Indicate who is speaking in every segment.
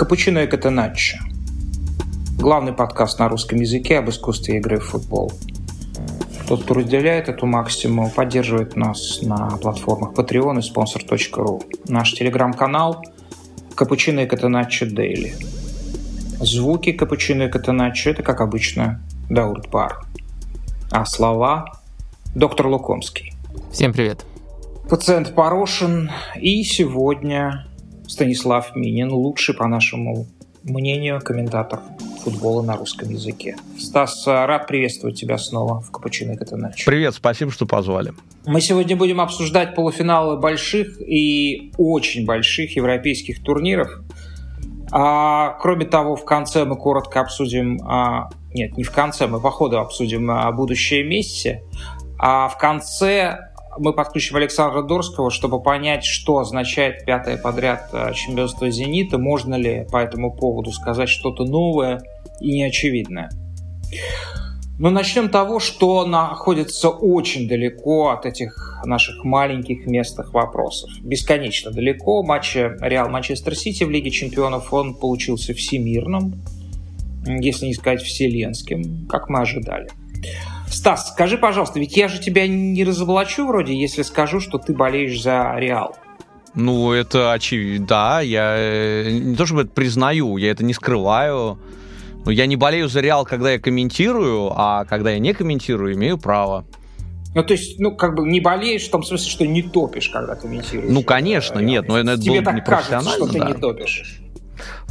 Speaker 1: Капучино и Катеначчо. Главный подкаст на русском языке об искусстве игры в футбол. Тот, кто разделяет эту максимум, поддерживает нас на платформах Patreon и sponsor.ru. Наш телеграм-канал Капучино и Катеначчо Дейли. Звуки Капучино и Катеначчо – это, как обычно, Даурт Бар. А слова – доктор Лукомский.
Speaker 2: Всем привет.
Speaker 1: Пациент Порошин. И сегодня Станислав Минин, лучший, по нашему мнению, комментатор футбола на русском языке. Стас, рад приветствовать тебя снова в Капучино Катаначо.
Speaker 3: Привет, спасибо, что позвали.
Speaker 1: Мы сегодня будем обсуждать полуфиналы больших и очень больших европейских турниров. А, кроме того, в конце мы коротко обсудим... А, нет, не в конце, мы по ходу обсудим а, будущее Месси. А в конце мы подключим Александра Дорского, чтобы понять, что означает пятое подряд э, чемпионство «Зенита», можно ли по этому поводу сказать что-то новое и неочевидное. Но начнем с того, что находится очень далеко от этих наших маленьких местных вопросов. Бесконечно далеко. Матч Реал Манчестер Сити в Лиге Чемпионов он получился всемирным, если не сказать вселенским, как мы ожидали. Стас, скажи, пожалуйста, ведь я же тебя не разоблачу вроде, если скажу, что ты болеешь за Реал.
Speaker 3: Ну, это очевидно. Да, я э, не то чтобы это признаю, я это не скрываю. Но я не болею за Реал, когда я комментирую, а когда я не комментирую, имею право.
Speaker 1: Ну, то есть, ну, как бы не болеешь в том смысле, что не топишь, когда комментируешь.
Speaker 3: Ну, конечно, нет, но это
Speaker 1: Тебе
Speaker 3: было
Speaker 1: так кажется, что ты
Speaker 3: да.
Speaker 1: не топишь.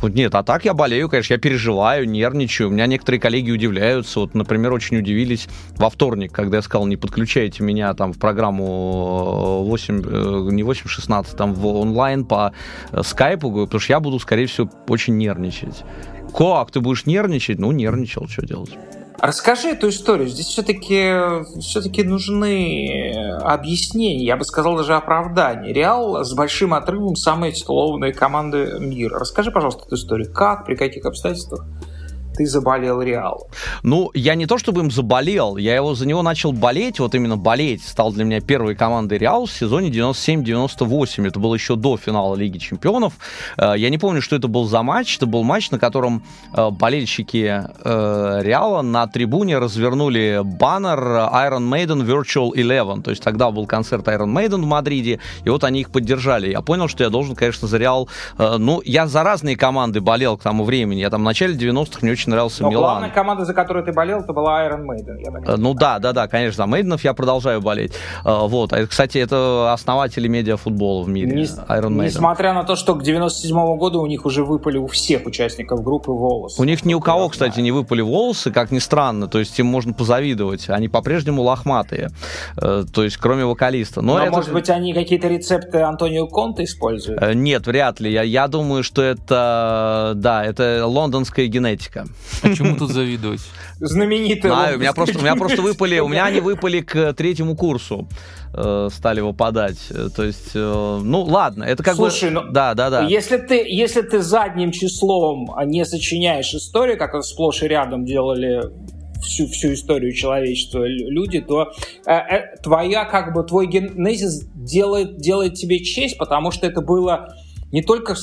Speaker 3: Вот нет, а так я болею, конечно, я переживаю, нервничаю. У меня некоторые коллеги удивляются. Вот, например, очень удивились во вторник, когда я сказал, не подключайте меня там в программу 8, э, э, не 8.16, там в онлайн по э, скайпу, потому что я буду, скорее всего, очень нервничать. Как ты будешь нервничать? Ну, нервничал, что делать.
Speaker 1: Расскажи эту историю. Здесь все-таки все нужны объяснения, я бы сказал даже оправдания. Реал с большим отрывом самая титулованная команда мира. Расскажи, пожалуйста, эту историю. Как, при каких обстоятельствах ты заболел Реалом?
Speaker 3: Ну, я не то чтобы им заболел, я его за него начал болеть, вот именно болеть стал для меня первой командой Реал в сезоне 97-98. Это было еще до финала Лиги Чемпионов. Э, я не помню, что это был за матч. Это был матч, на котором э, болельщики э, Реала на трибуне развернули баннер Iron Maiden Virtual Eleven. То есть тогда был концерт Iron Maiden в Мадриде, и вот они их поддержали. Я понял, что я должен, конечно, за Реал... Ну, я за разные команды болел к тому времени. Я там в начале 90-х мне очень очень нравился
Speaker 1: Но
Speaker 3: Милан.
Speaker 1: главная команда, за которую ты болел, это была Iron Maiden. Я так
Speaker 3: ну да, да, да, конечно, за Мейденов я продолжаю болеть. Э, вот. А, кстати, это основатели медиафутбола в мире.
Speaker 1: Не, Iron Maiden. Несмотря на то, что к 97 году у них уже выпали у всех участников группы волосы.
Speaker 3: У них ни у кого, кстати, не выпали волосы, как ни странно. То есть им можно позавидовать. Они по-прежнему лохматые. Э, то есть кроме вокалиста.
Speaker 1: Но,
Speaker 3: Но
Speaker 1: это... может быть, они какие-то рецепты Антонио Конта используют?
Speaker 3: Э, нет, вряд ли. Я, я думаю, что это, да, это лондонская генетика.
Speaker 2: Почему тут завидовать.
Speaker 1: Знаменитый.
Speaker 3: Знаю, у меня просто, у меня просто выпали, у меня они выпали к третьему курсу э, стали выпадать. Э, то есть, э, ну ладно, это как
Speaker 1: Слушай,
Speaker 3: бы...
Speaker 1: ну,
Speaker 3: да, да, да.
Speaker 1: Если ты, если ты задним числом не сочиняешь историю, как это сплошь и рядом делали всю, всю историю человечества люди, то э, э, твоя, как бы, твой генезис делает, делает тебе честь, потому что это было не только а,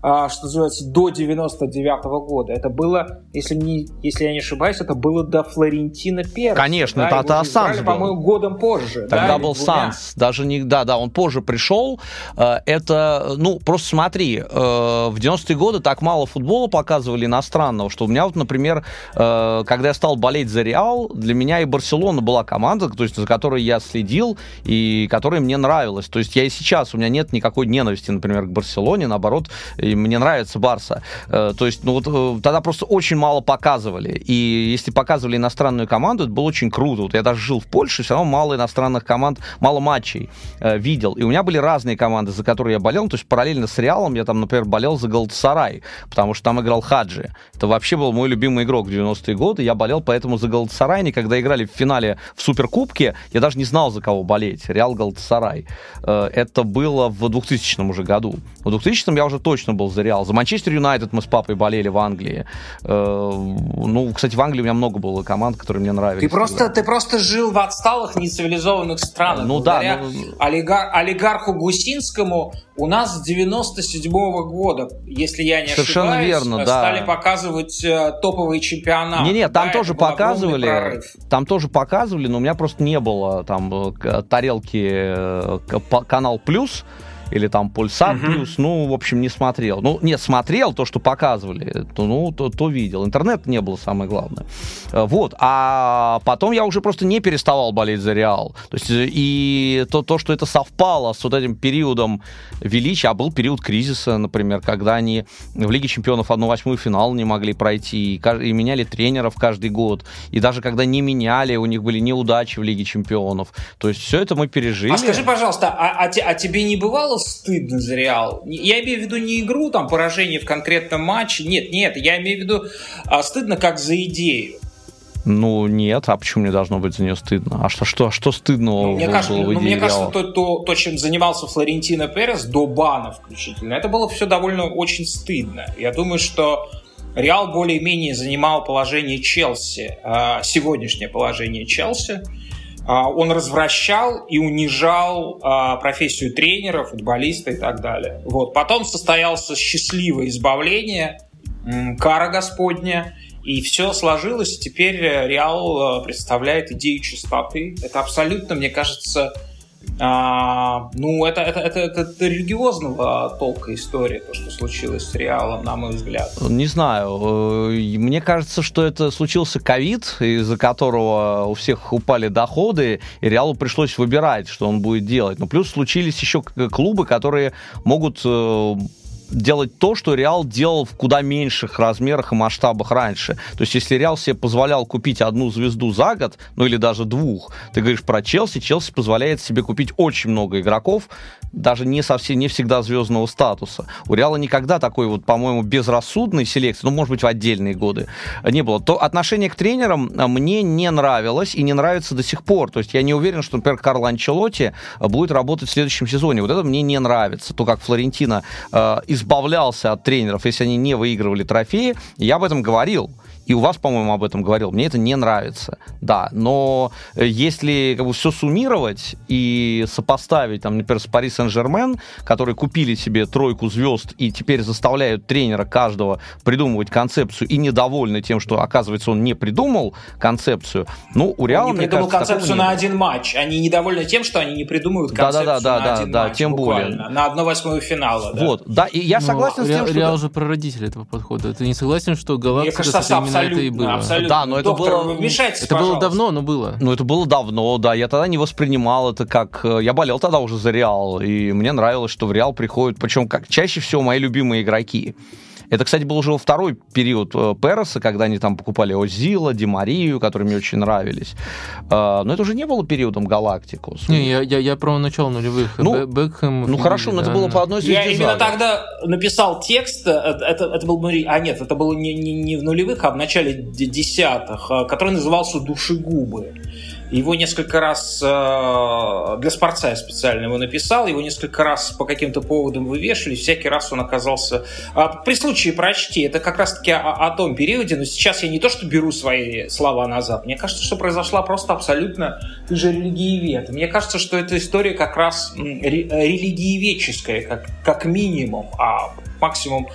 Speaker 1: что называется, до 99 -го года. Это было, если, не, если я не ошибаюсь, это было до Флорентина Переса.
Speaker 3: Конечно, да? это, это Санс был.
Speaker 1: по-моему, годом позже.
Speaker 3: Тогда
Speaker 1: да,
Speaker 3: был Санс. Даже не, да, да, он позже пришел. Э, это, ну, просто смотри, э, в 90-е годы так мало футбола показывали иностранного, что у меня вот, например, э, когда я стал болеть за Реал, для меня и Барселона была команда, то есть за которой я следил и которая мне нравилась. То есть я и сейчас, у меня нет никакой ненависти, например, к Барселоне, наоборот, и мне нравится Барса. Э, то есть, ну вот э, тогда просто очень мало показывали. И если показывали иностранную команду, это было очень круто. Вот я даже жил в Польше, все равно мало иностранных команд, мало матчей э, видел. И у меня были разные команды, за которые я болел. То есть параллельно с Реалом я там, например, болел за Галатасарай, потому что там играл Хаджи. Это вообще был мой любимый игрок в 90-е годы. Я болел поэтому за Галатасарай. И когда играли в финале в Суперкубке, я даже не знал, за кого болеть. Реал Галатасарай. Это было в 2000 уже году. В 2000 я уже точно был за Реал. За Манчестер Юнайтед мы с папой болели в Англии. Э, ну, кстати, в Англии у меня много было команд, которые мне нравились.
Speaker 1: Ты просто, ты просто жил в отсталых, нецивилизованных странах. Ну да. Ну... Олигар, олигарху Гусинскому у нас с 97 -го года, если я не
Speaker 3: Совершенно
Speaker 1: ошибаюсь,
Speaker 3: верно,
Speaker 1: стали
Speaker 3: да.
Speaker 1: показывать э, топовые чемпионаты.
Speaker 3: Не-не, там да, тоже показывали. Там тоже показывали, но у меня просто не было там э, тарелки канал плюс или там Пульсар угу. плюс, ну, в общем, не смотрел. Ну, нет, смотрел то, что показывали, то, ну, то, то видел. Интернет не было самое главное. Э, вот, а потом я уже просто не переставал болеть за Реал. То есть, э, и то, то что это совпало с вот этим периодом величия, а был период кризиса, например, когда они в Лиге Чемпионов 1-8 финал не могли пройти, и, и меняли тренеров каждый год, и даже когда не меняли, у них были неудачи в Лиге Чемпионов. То есть, все это мы пережили. А
Speaker 1: скажи, пожалуйста, а, а, а тебе не бывало стыдно за Реал. Я имею в виду не игру, там, поражение в конкретном матче. Нет, нет, я имею в виду а, стыдно как за идею.
Speaker 3: Ну, нет, а почему мне должно быть за нее стыдно? А что, что, что стыдного ну,
Speaker 1: мне было кажется, в ну, Мне кажется, то, то, то, чем занимался Флорентино Перес до бана включительно, это было все довольно очень стыдно. Я думаю, что Реал более-менее занимал положение Челси, а, сегодняшнее положение Челси, а, он развращал и унижал а, профессию тренера, футболиста и так далее. Вот. Потом состоялся счастливое избавление, кара Господня, и все сложилось. Теперь Реал представляет идею чистоты. Это абсолютно, мне кажется, а, ну, это, это, это, это, религиозного толка история, то, что случилось с Реалом, на мой взгляд.
Speaker 3: Не знаю. Э, мне кажется, что это случился ковид, из-за которого у всех упали доходы, и Реалу пришлось выбирать, что он будет делать. Но плюс случились еще клубы, которые могут э, делать то, что Реал делал в куда меньших размерах и масштабах раньше. То есть, если Реал себе позволял купить одну звезду за год, ну или даже двух, ты говоришь про Челси, Челси позволяет себе купить очень много игроков, даже не совсем, не всегда звездного статуса. У Реала никогда такой вот, по-моему, безрассудной селекции, ну, может быть, в отдельные годы не было. То отношение к тренерам а, мне не нравилось и не нравится до сих пор. То есть я не уверен, что, например, Карло Анчелотти а, будет работать в следующем сезоне. Вот это мне не нравится. То, как Флорентина э, избавлялся от тренеров, если они не выигрывали трофеи, я об этом говорил и у вас, по-моему, об этом говорил, мне это не нравится, да, но э, если как бы все суммировать и сопоставить, там, например, с Пари Сен-Жермен, которые купили себе тройку звезд и теперь заставляют тренера каждого придумывать концепцию и недовольны тем, что, оказывается, он не придумал концепцию, ну, у Реала,
Speaker 1: он не придумал кажется, концепцию на один матч, они недовольны тем, что они не придумывают концепцию да, да, да, на да, один да, матч, тем буквально, более. на одно восьмое финала.
Speaker 3: Да. Вот, да, и я ну, согласен
Speaker 2: с
Speaker 3: тем,
Speaker 2: что... Реал же прародитель этого подхода, ты не согласен, что Галактика именно это и было.
Speaker 1: Абсолютно. Да, но это Доктор, было...
Speaker 2: Вмешайтесь, Это пожалуйста. было давно, но было.
Speaker 3: Ну, это было давно, да. Я тогда не воспринимал это как... Э, я болел тогда уже за Реал, и мне нравилось, что в Реал приходят, причем как чаще всего мои любимые игроки. Это, кстати, был уже второй период э, Переса, когда они там покупали Озила, Димарию, которые мне очень нравились. Э, но это уже не было периодом Галактикус.
Speaker 2: Не, я, я, я про начало нулевых.
Speaker 3: Ну, Бекхэм, ну хорошо, но это было по одной звезде.
Speaker 1: Я именно тогда написал текст, э, это, это был, а нет, это было не, не, не в нулевых, а в начале десятых, который назывался «Душегубы». Его несколько раз э, для спорца я специально его написал, его несколько раз по каким-то поводам вывешивали, всякий раз он оказался... А, при случае прочти, это как раз-таки о, о том периоде, но сейчас я не то, что беру свои слова назад, мне кажется, что произошла просто абсолютно... Ты же религиевед. Мне кажется, что эта история как раз религиеведческая, как, как минимум, а максимум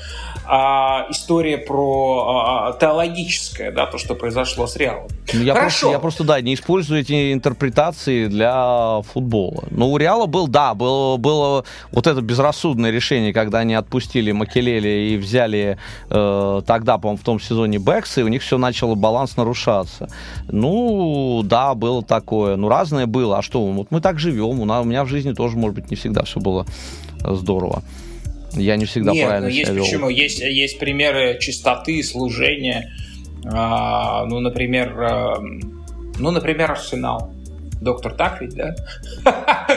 Speaker 1: а, история про а, теологическое, да, то, что произошло с Реалом.
Speaker 3: Ну, я Хорошо. Просто, я просто, да, не использую эти интерпретации для футбола. Но у Реала был, да, было, было вот это безрассудное решение, когда они отпустили Макелели и взяли э, тогда, по-моему, в том сезоне Бекса, и у них все начало баланс нарушаться. Ну, да, было такое. Ну, разное было. А что, вот мы так живем, у, нас, у меня в жизни тоже, может быть, не всегда все было здорово. Я не всегда Нет, правильно ну,
Speaker 1: есть
Speaker 3: себя вел.
Speaker 1: почему. Есть, есть примеры чистоты, служения. А, ну, например, а, ну, например, Арсенал. Доктор, так ведь, да?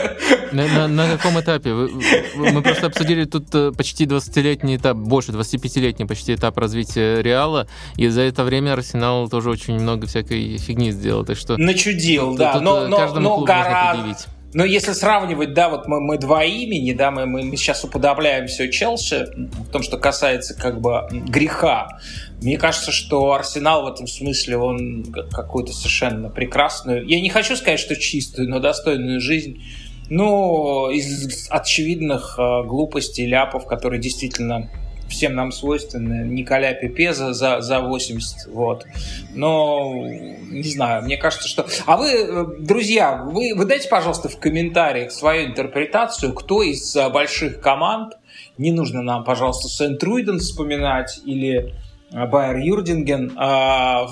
Speaker 2: На, на, на каком этапе? Мы просто обсудили тут э, почти 20-летний этап, больше 25-летний почти этап развития Реала, и за это время Арсенал тоже очень много всякой фигни сделал, так что...
Speaker 1: Начудил, тут, да, тут но, но, но гораздо но если сравнивать, да, вот мы, мы два имени, да, мы, мы, сейчас уподобляем все Челси в том, что касается как бы греха. Мне кажется, что Арсенал в этом смысле, он какую-то совершенно прекрасную, я не хочу сказать, что чистую, но достойную жизнь ну, из очевидных э, глупостей, ляпов, которые действительно всем нам свойственны. Николя Пепеза за, за 80, вот. Но, не знаю, мне кажется, что... А вы, э, друзья, вы, вы дайте, пожалуйста, в комментариях свою интерпретацию, кто из э, больших команд, не нужно нам, пожалуйста, Сент-Руиден вспоминать или Байер Юрдинген, а,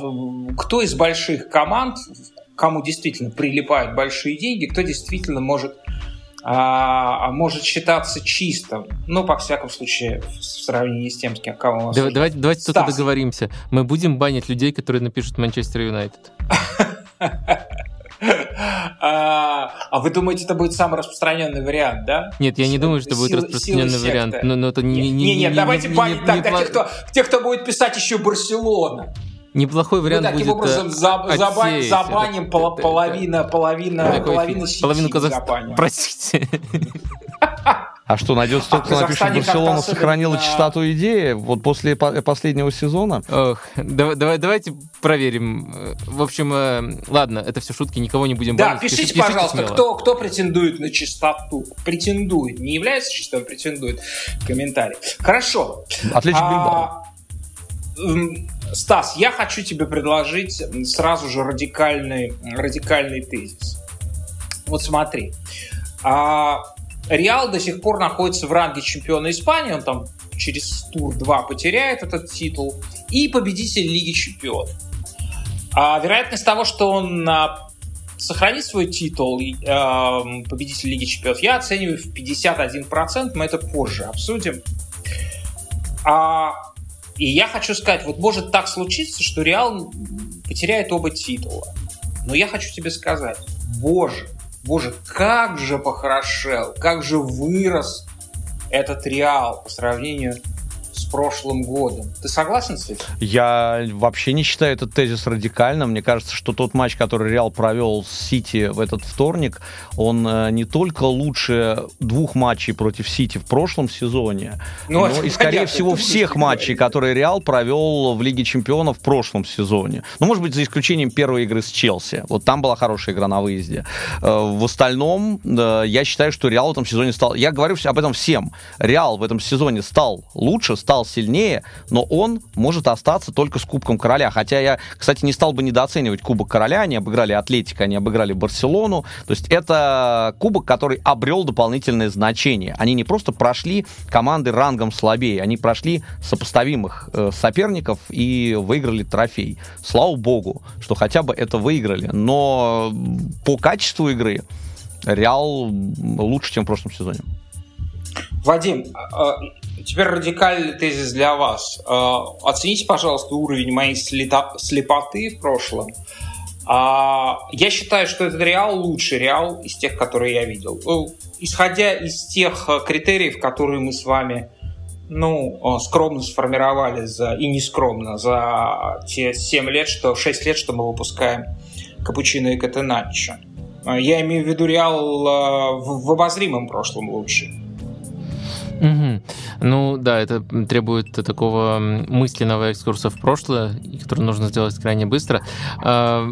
Speaker 1: кто из больших команд, кому действительно прилипают большие деньги, кто действительно может а, а, может считаться чистым. Ну, по всяком случае, в сравнении с тем, с кем кого у нас.
Speaker 2: Давай, давайте, давайте тут договоримся. Мы будем банить людей, которые напишут Манчестер Юнайтед.
Speaker 1: А, а вы думаете, это будет самый распространенный вариант, да?
Speaker 2: Нет, я не думаю, что это будет распространенный вариант.
Speaker 1: Но, но это не, не, не, нет, давайте банить так, тех, кто, тех, кто будет писать еще Барселона.
Speaker 2: Неплохой вариант
Speaker 1: Мы таким
Speaker 2: будет
Speaker 1: образом за, забан, забаним это, пол, это, половина, это, половина, это половина
Speaker 2: сети Половину Казахстана. Простите.
Speaker 3: А что, найдется тот, кто напишет, Барселона сохранила чистоту идеи вот после последнего сезона?
Speaker 2: Ох, давай, давай, давайте проверим. В общем, э, ладно, это все шутки, никого не будем
Speaker 1: Да, пишите, пишите, пожалуйста, кто, кто претендует на чистоту. Претендует, не является чистым, претендует в комментарии. Хорошо.
Speaker 3: Отлично, а,
Speaker 1: Стас, я хочу тебе предложить сразу же радикальный, радикальный тезис. Вот смотри. А, Реал до сих пор находится в ранге чемпиона Испании, он там через тур 2 потеряет этот титул, и победитель Лиги Чемпионов. А вероятность того, что он а, сохранит свой титул а, победитель Лиги Чемпионов, я оцениваю в 51%, мы это позже обсудим. А, и я хочу сказать, вот может так случиться, что Реал потеряет оба титула. Но я хочу тебе сказать, боже, боже, как же похорошел, как же вырос этот Реал по сравнению прошлым годом. Ты согласен с этим?
Speaker 3: Я вообще не считаю этот тезис радикальным. Мне кажется, что тот матч, который Реал провел с Сити в этот вторник, он э, не только лучше двух матчей против Сити в прошлом сезоне, ну, но и, скорее понятно, всего, всех матчей, говорить. которые Реал провел в Лиге Чемпионов в прошлом сезоне. Ну, может быть, за исключением первой игры с Челси. Вот там была хорошая игра на выезде. Э, в остальном, я считаю, что Реал в этом сезоне стал... Я говорю об этом всем. Реал в этом сезоне стал лучше, стал сильнее, но он может остаться только с Кубком Короля. Хотя я, кстати, не стал бы недооценивать Кубок Короля. Они обыграли Атлетика, они обыграли Барселону. То есть это кубок, который обрел дополнительное значение. Они не просто прошли команды рангом слабее, они прошли сопоставимых э, соперников и выиграли трофей. Слава богу, что хотя бы это выиграли. Но по качеству игры Реал лучше, чем в прошлом сезоне.
Speaker 1: Вадим, а, а, теперь радикальный тезис для вас. А, оцените, пожалуйста, уровень моей слепоты в прошлом. Я считаю, что этот Реал лучший Реал из тех, которые я видел. Э, исходя из тех э, критериев, которые мы с вами ну, э, скромно сформировали за, и нескромно за те 7 лет, что 6 лет, что мы выпускаем Капучино и Катеначчо. Я имею в виду Реал в обозримом прошлом лучше.
Speaker 2: Угу. Ну да, это требует такого мысленного экскурса в прошлое, который нужно сделать крайне быстро. А,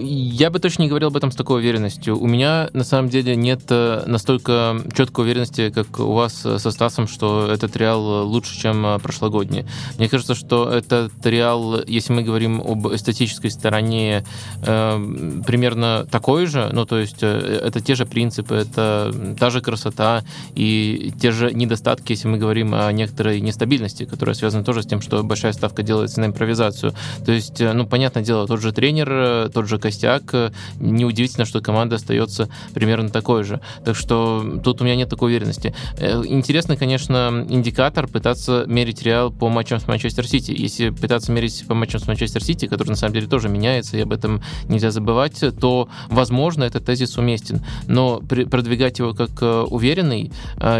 Speaker 2: я бы точно не говорил об этом с такой уверенностью. У меня на самом деле нет э, настолько четкой уверенности, как у вас со Стасом, что этот реал лучше, чем э, прошлогодний. Мне кажется, что этот реал, если мы говорим об эстетической стороне, э, примерно такой же, ну то есть это те же принципы, это та же красота и те же недостатки недостатки, если мы говорим о некоторой нестабильности, которая связана тоже с тем, что большая ставка делается на импровизацию. То есть, э, ну, понятное дело, тот же тренер, э, тот же костяк, э, неудивительно, что команда остается примерно такой же. Так что тут у меня нет такой уверенности. Интересно, конечно, индикатор пытаться мерить Реал по матчам с Манчестер Сити. Если пытаться мерить по матчам с Манчестер Сити, который на самом деле тоже меняется, и об этом нельзя забывать, то, возможно, этот тезис уместен. Но продвигать его как уверенный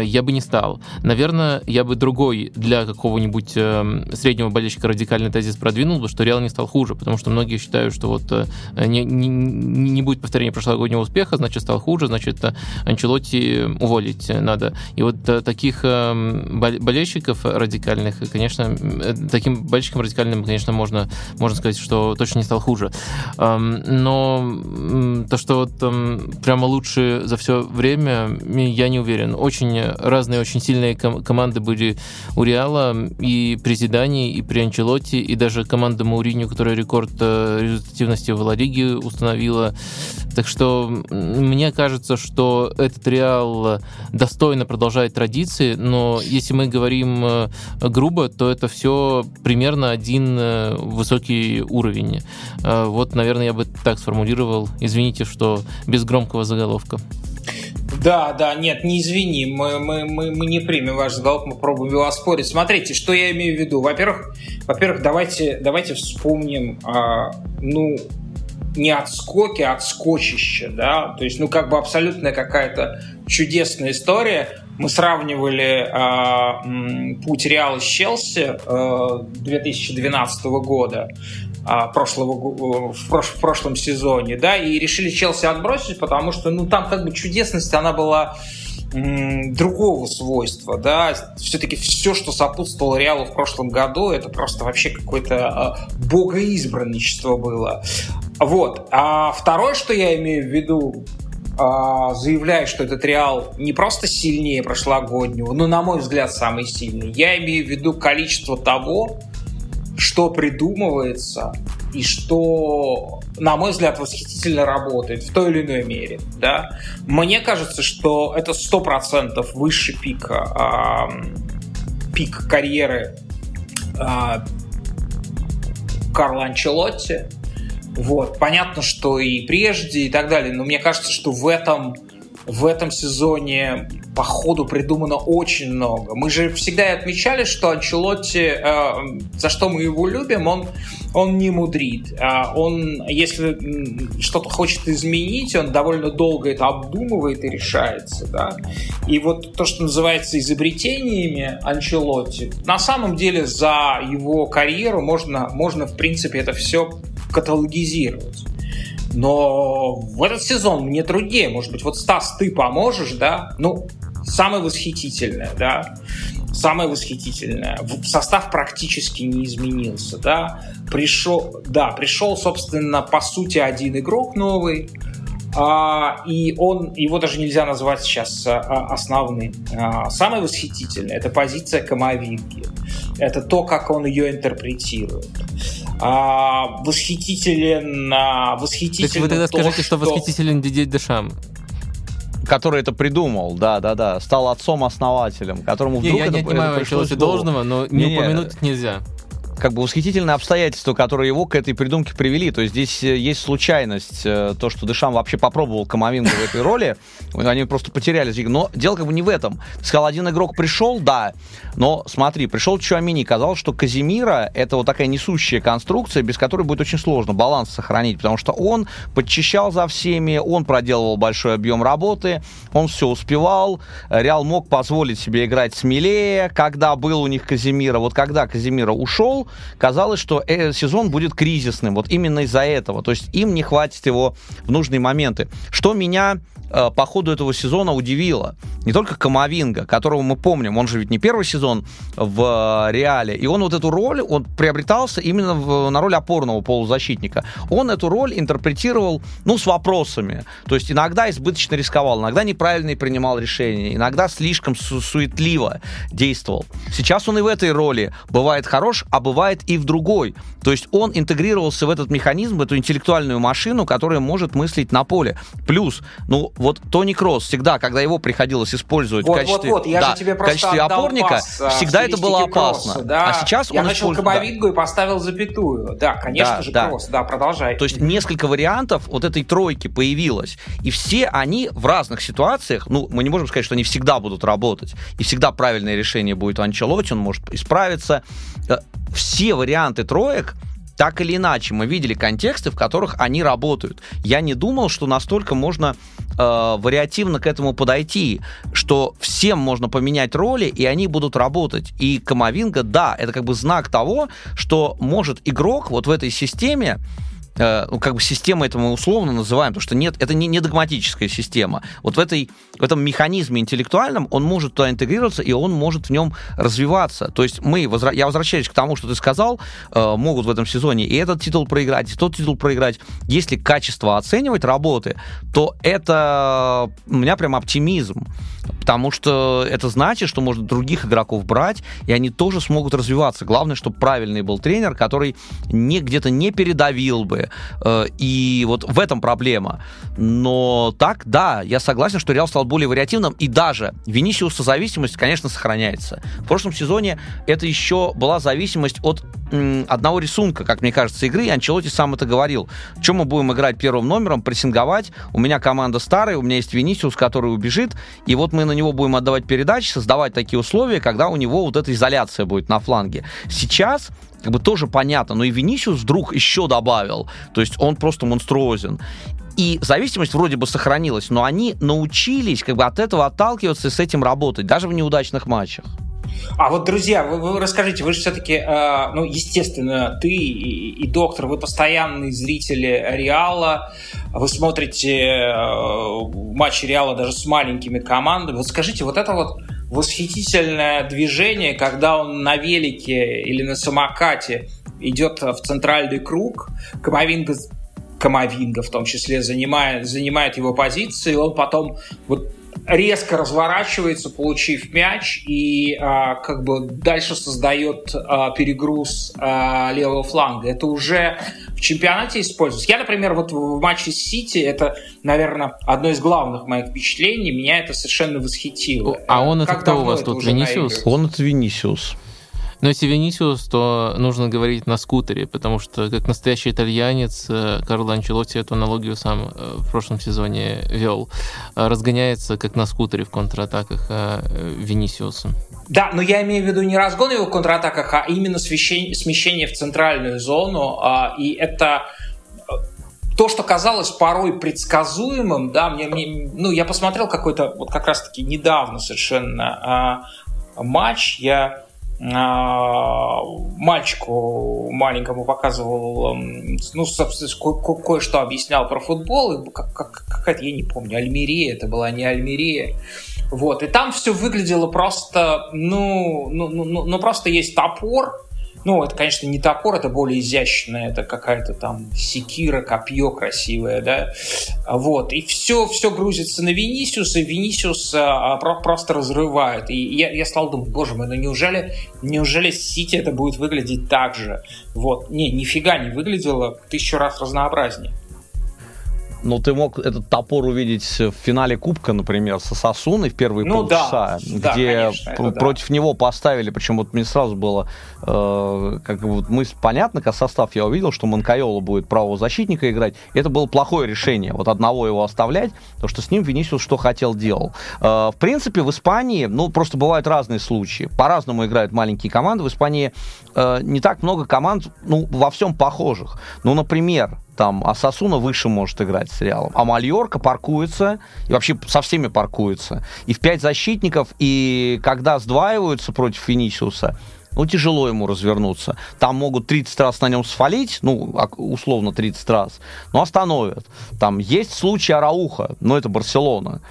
Speaker 2: я бы не стал. Наверное, я бы другой для какого-нибудь э, среднего болельщика радикальный тезис продвинул бы, что Реал не стал хуже, потому что многие считают, что вот э, не, не, не будет повторения прошлогоднего успеха, значит, стал хуже, значит, э, Анчелотти уволить надо. И вот э, таких э, болельщиков радикальных, конечно, э, таким болельщикам радикальным, конечно, можно, можно сказать, что точно не стал хуже. Э, но э, то, что вот э, прямо лучше за все время, я не уверен. Очень разные, очень сильные ком- команды были у Реала и при Зидане, и при Анчелотти, и даже команда Мауриню, которая рекорд э, результативности в Ла Лиге установила. Так что мне кажется, что этот Реал достойно продолжает традиции, но если мы говорим э, грубо, то это все примерно один э, высокий уровень. Вот, наверное, я бы так сформулировал. Извините, что без громкого заголовка.
Speaker 1: Да, да, нет, не извини, мы, мы, мы, мы не примем ваш заголовок, мы пробуем его оспорить. Смотрите, что я имею в виду. Во-первых, во-первых, давайте, давайте вспомним, а, ну, не отскоки, а отскочище, да, то есть, ну, как бы абсолютная какая-то чудесная история. Мы сравнивали э, путь Реала с Челси э, 2012 года прошлого, в, прош, в прошлом сезоне, да, и решили Челси отбросить, потому что, ну, там как бы чудесность, она была другого свойства, да, все-таки все, что сопутствовало Реалу в прошлом году, это просто вообще какое-то э, богоизбранничество было. Вот. А второе, что я имею в виду, э, заявляю, что этот Реал не просто сильнее прошлогоднего, но, на мой взгляд, самый сильный. Я имею в виду количество того, что придумывается и что, на мой взгляд, восхитительно работает в той или иной мере. Да? Мне кажется, что это сто процентов выше пика, э, пик карьеры э, Карла Анчелотти. Вот. Понятно, что и прежде, и так далее, но мне кажется, что в этом, в этом сезоне по ходу придумано очень много. Мы же всегда отмечали, что Анчелотти, э, за что мы его любим, он, он не мудрит. А он, если что-то хочет изменить, он довольно долго это обдумывает и решается. Да? И вот то, что называется изобретениями Анчелотти, на самом деле за его карьеру можно, можно в принципе, это все каталогизировать. Но в этот сезон мне труднее. Может быть, вот Стас, ты поможешь, да? Ну, самое восхитительное, да, самое восхитительное. Состав практически не изменился, да. Пришел, да, пришел, собственно, по сути, один игрок новый, а, и он, его даже нельзя назвать сейчас а, основным. А, самое восхитительное – это позиция Камовинги. Это то, как он ее интерпретирует. А, восхитителен, а, восхитителен. То есть
Speaker 2: вы тогда то, скажите, что, что восхитителен Дидей Дешам?
Speaker 3: Который это придумал, да, да, да, стал отцом-основателем, которому вдруг
Speaker 2: не, я
Speaker 3: это,
Speaker 2: не отнимаю
Speaker 3: это пришлось
Speaker 2: должного, но не, не упомянуть нельзя
Speaker 3: как бы восхитительные обстоятельства, которые его к этой придумке привели. То есть здесь э, есть случайность, э, то, что Дышам вообще попробовал Камовинга в этой роли, они просто потерялись. Но дело как бы не в этом. Ты сказал, один игрок пришел, да, но смотри, пришел Чуамини, казалось, что Казимира это вот такая несущая конструкция, без которой будет очень сложно баланс сохранить, потому что он подчищал за всеми, он проделывал большой объем работы, он все успевал, Реал мог позволить себе играть смелее, когда был у них Казимира. Вот когда Казимира ушел, казалось, что э, сезон будет кризисным. Вот именно из-за этого. То есть им не хватит его в нужные моменты. Что меня по ходу этого сезона удивило. Не только Камовинга, которого мы помним, он же ведь не первый сезон в э, Реале, и он вот эту роль, он приобретался именно в, на роль опорного полузащитника. Он эту роль интерпретировал, ну, с вопросами. То есть иногда избыточно рисковал, иногда неправильно принимал решения, иногда слишком су- суетливо действовал. Сейчас он и в этой роли бывает хорош, а бывает и в другой. То есть он интегрировался в этот механизм, в эту интеллектуальную машину, которая может мыслить на поле. Плюс, ну, вот Тони Кросс всегда, когда его приходилось использовать
Speaker 1: вот,
Speaker 3: в качестве,
Speaker 1: вот, вот. Я
Speaker 3: да,
Speaker 1: же тебе
Speaker 3: в качестве опорника,
Speaker 1: пас, а,
Speaker 3: всегда это было опасно.
Speaker 1: Кросса, да.
Speaker 3: А сейчас
Speaker 1: я
Speaker 3: он
Speaker 1: начал
Speaker 3: использует...
Speaker 1: Камовингу да. и поставил запятую. Да, конечно
Speaker 3: да,
Speaker 1: же,
Speaker 3: да.
Speaker 1: Кросс. Да, продолжай.
Speaker 3: То есть несколько вариантов вот этой тройки появилось. И все они в разных ситуациях, ну, мы не можем сказать, что они всегда будут работать. И всегда правильное решение будет у Анчелоти, он может исправиться. Э, все варианты троек так или иначе мы видели контексты, в которых они работают. Я не думал, что настолько можно э, вариативно к этому подойти, что всем можно поменять роли, и они будут работать. И Камовинга, да, это как бы знак того, что может игрок вот в этой системе ну, как бы система это мы условно называем, потому что нет, это не, не догматическая система. Вот в, этой, в этом механизме интеллектуальном он может туда интегрироваться, и он может в нем развиваться. То есть мы, возвра... я возвращаюсь к тому, что ты сказал, э, могут в этом сезоне и этот титул проиграть, и тот титул проиграть. Если качество оценивать работы, то это у меня прям оптимизм. Потому что это значит, что можно других игроков брать, и они тоже смогут развиваться. Главное, чтобы правильный был тренер, который не, где-то не передавил бы, Э, и вот в этом проблема. Но так, да, я согласен, что Реал стал более вариативным, и даже Венисиуса зависимость, конечно, сохраняется. В прошлом сезоне это еще была зависимость от одного рисунка, как мне кажется, игры, и Анчелоти сам это говорил. Чем мы будем играть первым номером, прессинговать, у меня команда старая, у меня есть Венисиус, который убежит, и вот мы на него будем отдавать передачи, создавать такие условия, когда у него вот эта изоляция будет на фланге. Сейчас как бы тоже понятно, но и Венисиус вдруг еще добавил, то есть он просто монструозен. И зависимость вроде бы сохранилась, но они научились как бы от этого отталкиваться и с этим работать, даже в неудачных матчах.
Speaker 1: А вот, друзья, вы, вы расскажите, вы же все-таки, э, ну, естественно, ты и, и доктор, вы постоянные зрители Реала, вы смотрите э, матчи Реала даже с маленькими командами. Вот скажите, вот это вот восхитительное движение, когда он на велике или на самокате идет в центральный круг, Камовинга Камовинга в том числе занимает, занимает его позиции, он потом вот резко разворачивается, получив мяч, и а, как бы дальше создает а, перегруз а, левого фланга. Это уже в чемпионате используется. Я, например, вот в матче с Сити, это, наверное, одно из главных моих впечатлений, меня это совершенно восхитило.
Speaker 2: А он это кто у вас тут, Венисиус?
Speaker 3: Он это Венисиус.
Speaker 2: Но если Венисиус, то нужно говорить на скутере, потому что как настоящий итальянец э, Карло Анчелотти эту аналогию сам э, в прошлом сезоне вел. Э, разгоняется как на скутере в контратаках Венисиуса.
Speaker 1: Да, но я имею в виду не разгон его в контратаках, а именно смещение, в центральную зону. А, и это то, что казалось порой предсказуемым, да, мне, мне ну, я посмотрел какой-то вот как раз-таки недавно совершенно а, матч, я мальчику маленькому показывал, ну, собственно, ко- кое-что объяснял про футбол, как, как, какая-то, я не помню, Альмерия, это была не Альмерия, вот, и там все выглядело просто, ну, ну, ну, ну, ну просто есть топор, ну, это, конечно, не топор, это более изящное, это какая-то там секира, копье красивое, да. Вот. И все, все грузится на Венисиуса, и Венисиус а, просто разрывает. И я, я стал думать, боже мой, ну неужели, неужели Сити это будет выглядеть так же? Вот. Не, нифига не выглядело тысячу раз разнообразнее.
Speaker 3: Но ты мог этот топор увидеть в финале Кубка, например, со Сосуной в первые ну, полчаса, да, где да, конечно, против да. него поставили, причем вот мне сразу было э, как бы вот мысль понятна, как состав я увидел, что Манкайола будет правого защитника играть. Это было плохое решение, вот одного его оставлять, потому что с ним Венисиус что хотел делал. Э, в принципе, в Испании, ну, просто бывают разные случаи. По-разному играют маленькие команды. В Испании э, не так много команд, ну, во всем похожих. Ну, например, там Асасуна выше может играть с Реалом, а Мальорка паркуется, и вообще со всеми паркуется. И в пять защитников, и когда сдваиваются против Венисиуса, ну, тяжело ему развернуться. Там могут 30 раз на нем свалить, ну, условно 30 раз, но остановят. Там есть случай Арауха, но это Барселона.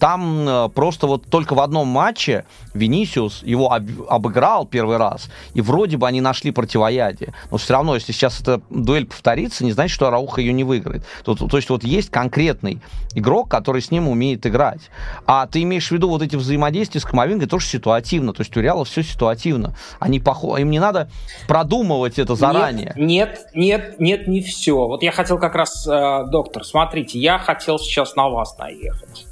Speaker 3: Там э, просто вот только в одном матче Венисиус его об, обыграл первый раз, и вроде бы они нашли противоядие. Но все равно, если сейчас эта дуэль повторится, не значит, что Арауха ее не выиграет. То, то, то есть вот есть конкретный игрок, который с ним умеет играть. А ты имеешь в виду вот эти взаимодействия с Камовингой тоже ситуативно. То есть у Реала все ситуативно. Они пох... Им не надо продумывать это заранее.
Speaker 1: Нет, нет, нет, нет, не все. Вот я хотел как раз, э, доктор, смотрите, я хотел сейчас на вас наехать.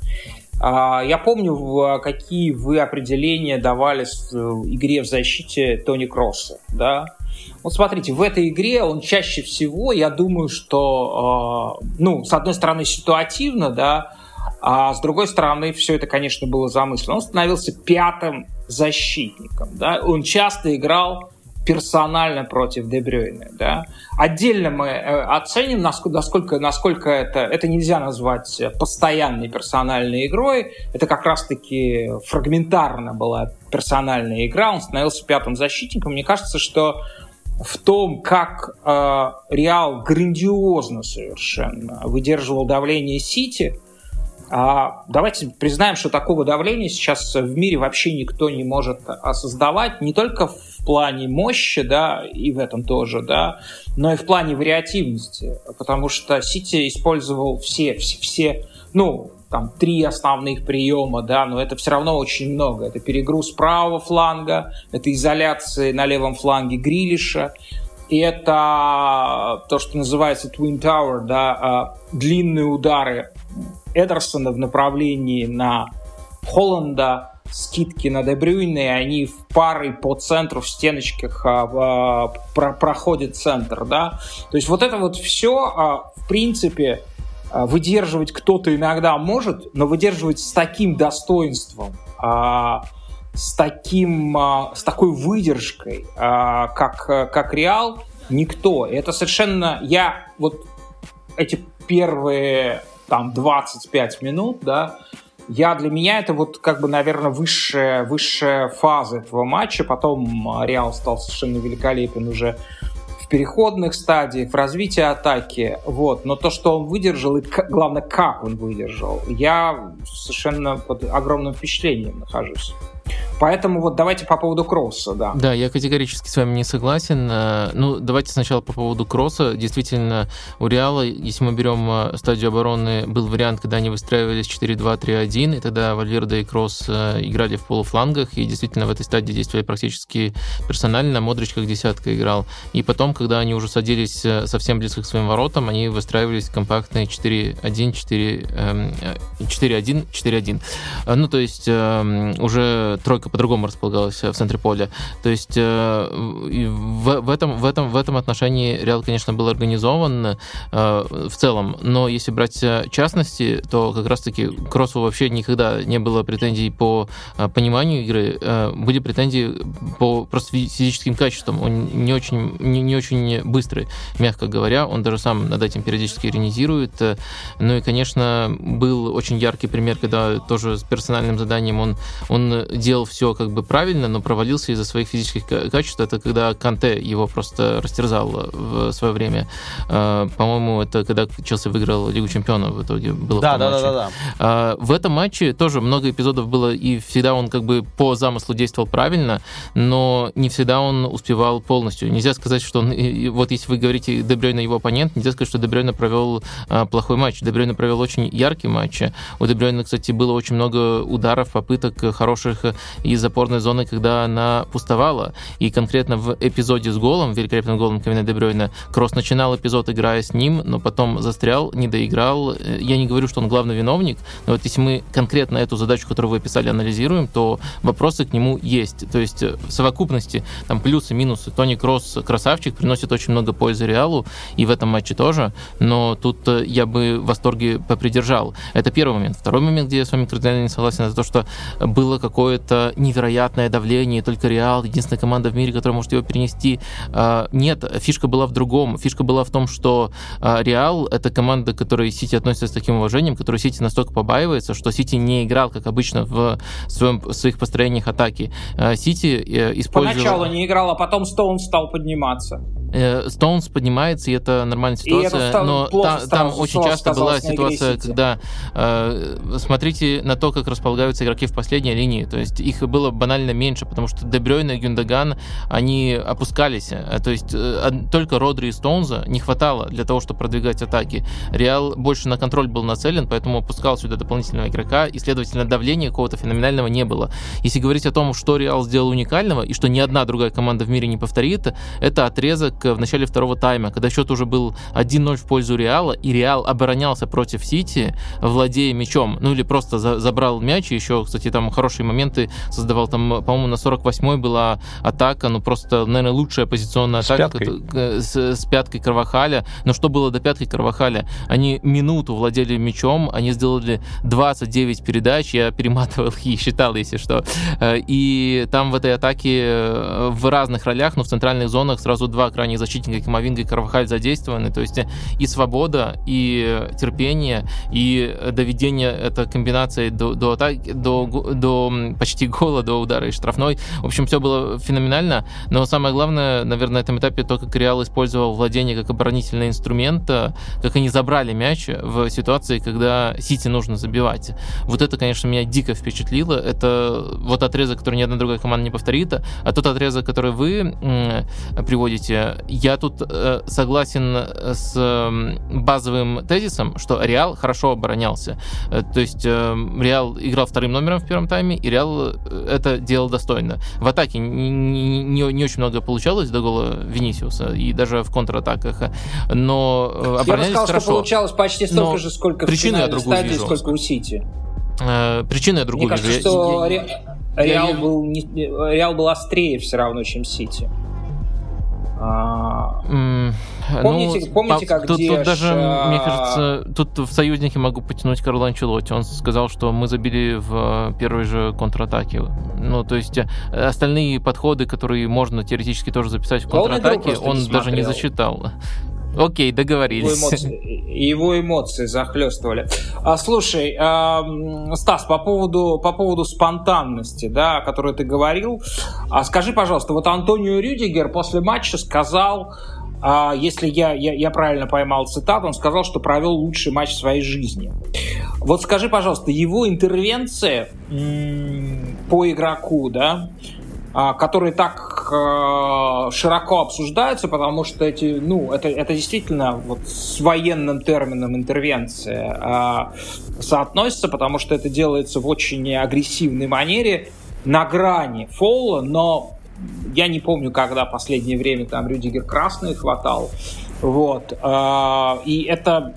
Speaker 1: А, я помню, какие вы определения давали в игре в защите Тони Кросса. Да? Вот смотрите, в этой игре он чаще всего, я думаю, что, а, ну, с одной стороны, ситуативно, да, а с другой стороны, все это, конечно, было замысленно. Он становился пятым защитником. Да? Он часто играл персонально против Дебрюйна. Да? Отдельно мы э, оценим, насколько, насколько это, это нельзя назвать постоянной персональной игрой. Это как раз-таки фрагментарно была персональная игра. Он становился пятым защитником. Мне кажется, что в том, как э, Реал грандиозно совершенно выдерживал давление Сити, давайте признаем, что такого давления сейчас в мире вообще никто не может создавать, не только в плане мощи, да, и в этом тоже, да, но и в плане вариативности, потому что Сити использовал все, все, все ну, там три основных приема, да, но это все равно очень много. Это перегруз правого фланга, это изоляция на левом фланге Грилиша, и это то, что называется Twin Tower, да, а, длинные удары Эдерсона в направлении на Холланда, скидки на Дебрюйна, и они в пары по центру в стеночках а, а, про, проходит центр, да. То есть вот это вот все, а, в принципе, а, выдерживать кто-то иногда может, но выдерживать с таким достоинством, а, с, таким, а, с такой выдержкой, как, как Реал, никто. И это совершенно... Я вот эти первые там 25 минут, да, я для меня это вот как бы, наверное, высшая, высшая фаза этого матча. Потом Реал стал совершенно великолепен уже в переходных стадиях, в развитии атаки, вот. Но то, что он выдержал, и главное, как он выдержал, я совершенно под огромным впечатлением нахожусь. Поэтому вот давайте по поводу кросса, да.
Speaker 2: Да, я категорически с вами не согласен. Э, ну, давайте сначала по поводу кросса. Действительно, у Реала, если мы берем э, стадию обороны, был вариант, когда они выстраивались 4-2-3-1, и тогда Вальверде и Кросс э, играли в полуфлангах, и действительно в этой стадии действовали практически персонально. Модрич как десятка играл. И потом, когда они уже садились совсем близко к своим воротам, они выстраивались компактные 4-1, 4-1, 4-1. Ну, то есть уже тройка по-другому располагалась в центре поля. То есть э, в, в, этом, в, этом, в этом отношении Реал, конечно, был организован э, в целом, но если брать э, частности, то как раз-таки Кроссу вообще никогда не было претензий по пониманию игры, были претензии по просто физическим качествам. Он не очень, не, не очень быстрый, мягко говоря, он даже сам над этим периодически иронизирует. Ну и, конечно, был очень яркий пример, когда тоже с персональным заданием он, он делал все как бы правильно, но провалился из-за своих физических качеств. Это когда Канте его просто растерзал в свое время. А, по-моему, это когда Челси выиграл Лигу Чемпионов в итоге было.
Speaker 3: Да, да, да, да, да.
Speaker 2: А, в этом матче тоже много эпизодов было, и всегда он как бы по замыслу действовал правильно, но не всегда он успевал полностью. Нельзя сказать, что он, вот если вы говорите Дебрёйна его оппонент, нельзя сказать, что Дебрёйна провел плохой матч. Дебрёйна провел очень яркий матч. У Дебрёйна, кстати, было очень много ударов, попыток хороших из опорной зоны, когда она пустовала. И конкретно в эпизоде с голом, великолепным голом Кевина Дебрёйна, Кросс начинал эпизод, играя с ним, но потом застрял, не доиграл. Я не говорю, что он главный виновник, но вот если мы конкретно эту задачу, которую вы описали, анализируем, то вопросы к нему есть. То есть в совокупности там плюсы, минусы. Тони Кросс красавчик, приносит очень много пользы Реалу, и в этом матче тоже, но тут э, я бы в восторге попридержал. Это первый момент. Второй момент, где я с вами кардинально не согласен, это то, что было какое-то невероятное давление, только Реал, единственная команда в мире, которая может его перенести. А, нет, фишка была в другом. Фишка была в том, что а, Реал — это команда, к которой Сити относится с таким уважением, которой Сити настолько побаивается, что Сити не играл, как обычно, в, своем, в своих построениях атаки. А, Сити э, использовал...
Speaker 1: Поначалу не играл, а потом Стоун стал подниматься.
Speaker 2: Стоунс поднимается, и это нормальная ситуация, это но та, там очень часто была ситуация, когда э, смотрите на то, как располагаются игроки в последней линии, то есть их было банально меньше, потому что Дебрёйн и Гюндаган, они опускались, э, то есть э, только Родри и Стоунза не хватало для того, чтобы продвигать атаки. Реал больше на контроль был нацелен, поэтому опускал сюда дополнительного игрока, и, следовательно, давления какого-то феноменального не было. Если говорить о том, что Реал сделал уникального, и что ни одна другая команда в мире не повторит, это отрезок в начале второго тайма, когда счет уже был 1-0 в пользу Реала, и Реал оборонялся против Сити, владея мячом, ну или просто за, забрал мяч, и еще, кстати, там хорошие моменты создавал, там, по-моему, на 48-й была атака, ну просто, наверное, лучшая позиционная
Speaker 3: с
Speaker 2: атака
Speaker 3: пяткой.
Speaker 2: Э, с, с пяткой Карвахаля, но что было до пятки Карвахаля? Они минуту владели мячом, они сделали 29 передач, я перематывал и считал, если что, э, и там в этой атаке э, в разных ролях, но в центральных зонах сразу два крайних защитника, Камовинга и Карвахаль задействованы, то есть и свобода, и терпение, и доведение этой комбинации до, до атаки, до, до почти гола, до удара и штрафной. В общем, все было феноменально, но самое главное, наверное, на этом этапе то, как Реал использовал владение как оборонительный инструмент, как они забрали мяч в ситуации, когда Сити нужно забивать. Вот это, конечно, меня дико впечатлило. Это вот отрезок, который ни одна другая команда не повторит, а тот отрезок, который вы приводите, я тут э, согласен с базовым тезисом, что Реал хорошо оборонялся. Э, то есть э, Реал играл вторым номером в первом тайме, и Реал это делал достойно. В атаке не, не, не очень много получалось до гола Венисиуса, и даже в контратаках. Но оборонялись
Speaker 1: Я бы сказал,
Speaker 2: хорошо.
Speaker 1: что получалось почти столько
Speaker 2: Но
Speaker 1: же, сколько в
Speaker 2: другую
Speaker 1: стадии,
Speaker 2: вижу.
Speaker 1: сколько у Сити.
Speaker 2: Причину я другую
Speaker 1: Мне кажется,
Speaker 2: вижу.
Speaker 1: что
Speaker 2: Я-
Speaker 1: Ре- Реал,
Speaker 2: я-
Speaker 1: был не- Реал был острее все равно, чем Сити. А, Помните- помните, как
Speaker 2: тут, тут
Speaker 1: Диаш,
Speaker 2: даже,
Speaker 1: а,
Speaker 2: мне кажется, тут в союзники могу потянуть Карла Анчелотти. Он сказал, что мы забили в первой же контратаке. Ну, то есть э, остальные подходы, которые можно теоретически тоже записать в
Speaker 1: он
Speaker 2: контратаке, он
Speaker 1: не
Speaker 2: даже не засчитал. Окей,
Speaker 1: его,
Speaker 2: договорились.
Speaker 1: эмоции, его эмоции захлестывали. А, слушай, м, Стас, по поводу, по поводу спонтанности, да, о которой ты говорил, а скажи, пожалуйста, вот Антонио Рюдигер после матча сказал, а, если я, я, я правильно поймал цитату, он сказал, что провел лучший матч в своей жизни. Вот скажи, пожалуйста, его интервенция по игроку, да, которые так э, широко обсуждаются, потому что эти, ну, это, это действительно вот с военным термином интервенция а, соотносится, потому что это делается в очень агрессивной манере, на грани фола, но я не помню, когда последнее время там Рюдигер красный хватал. Вот. А, И это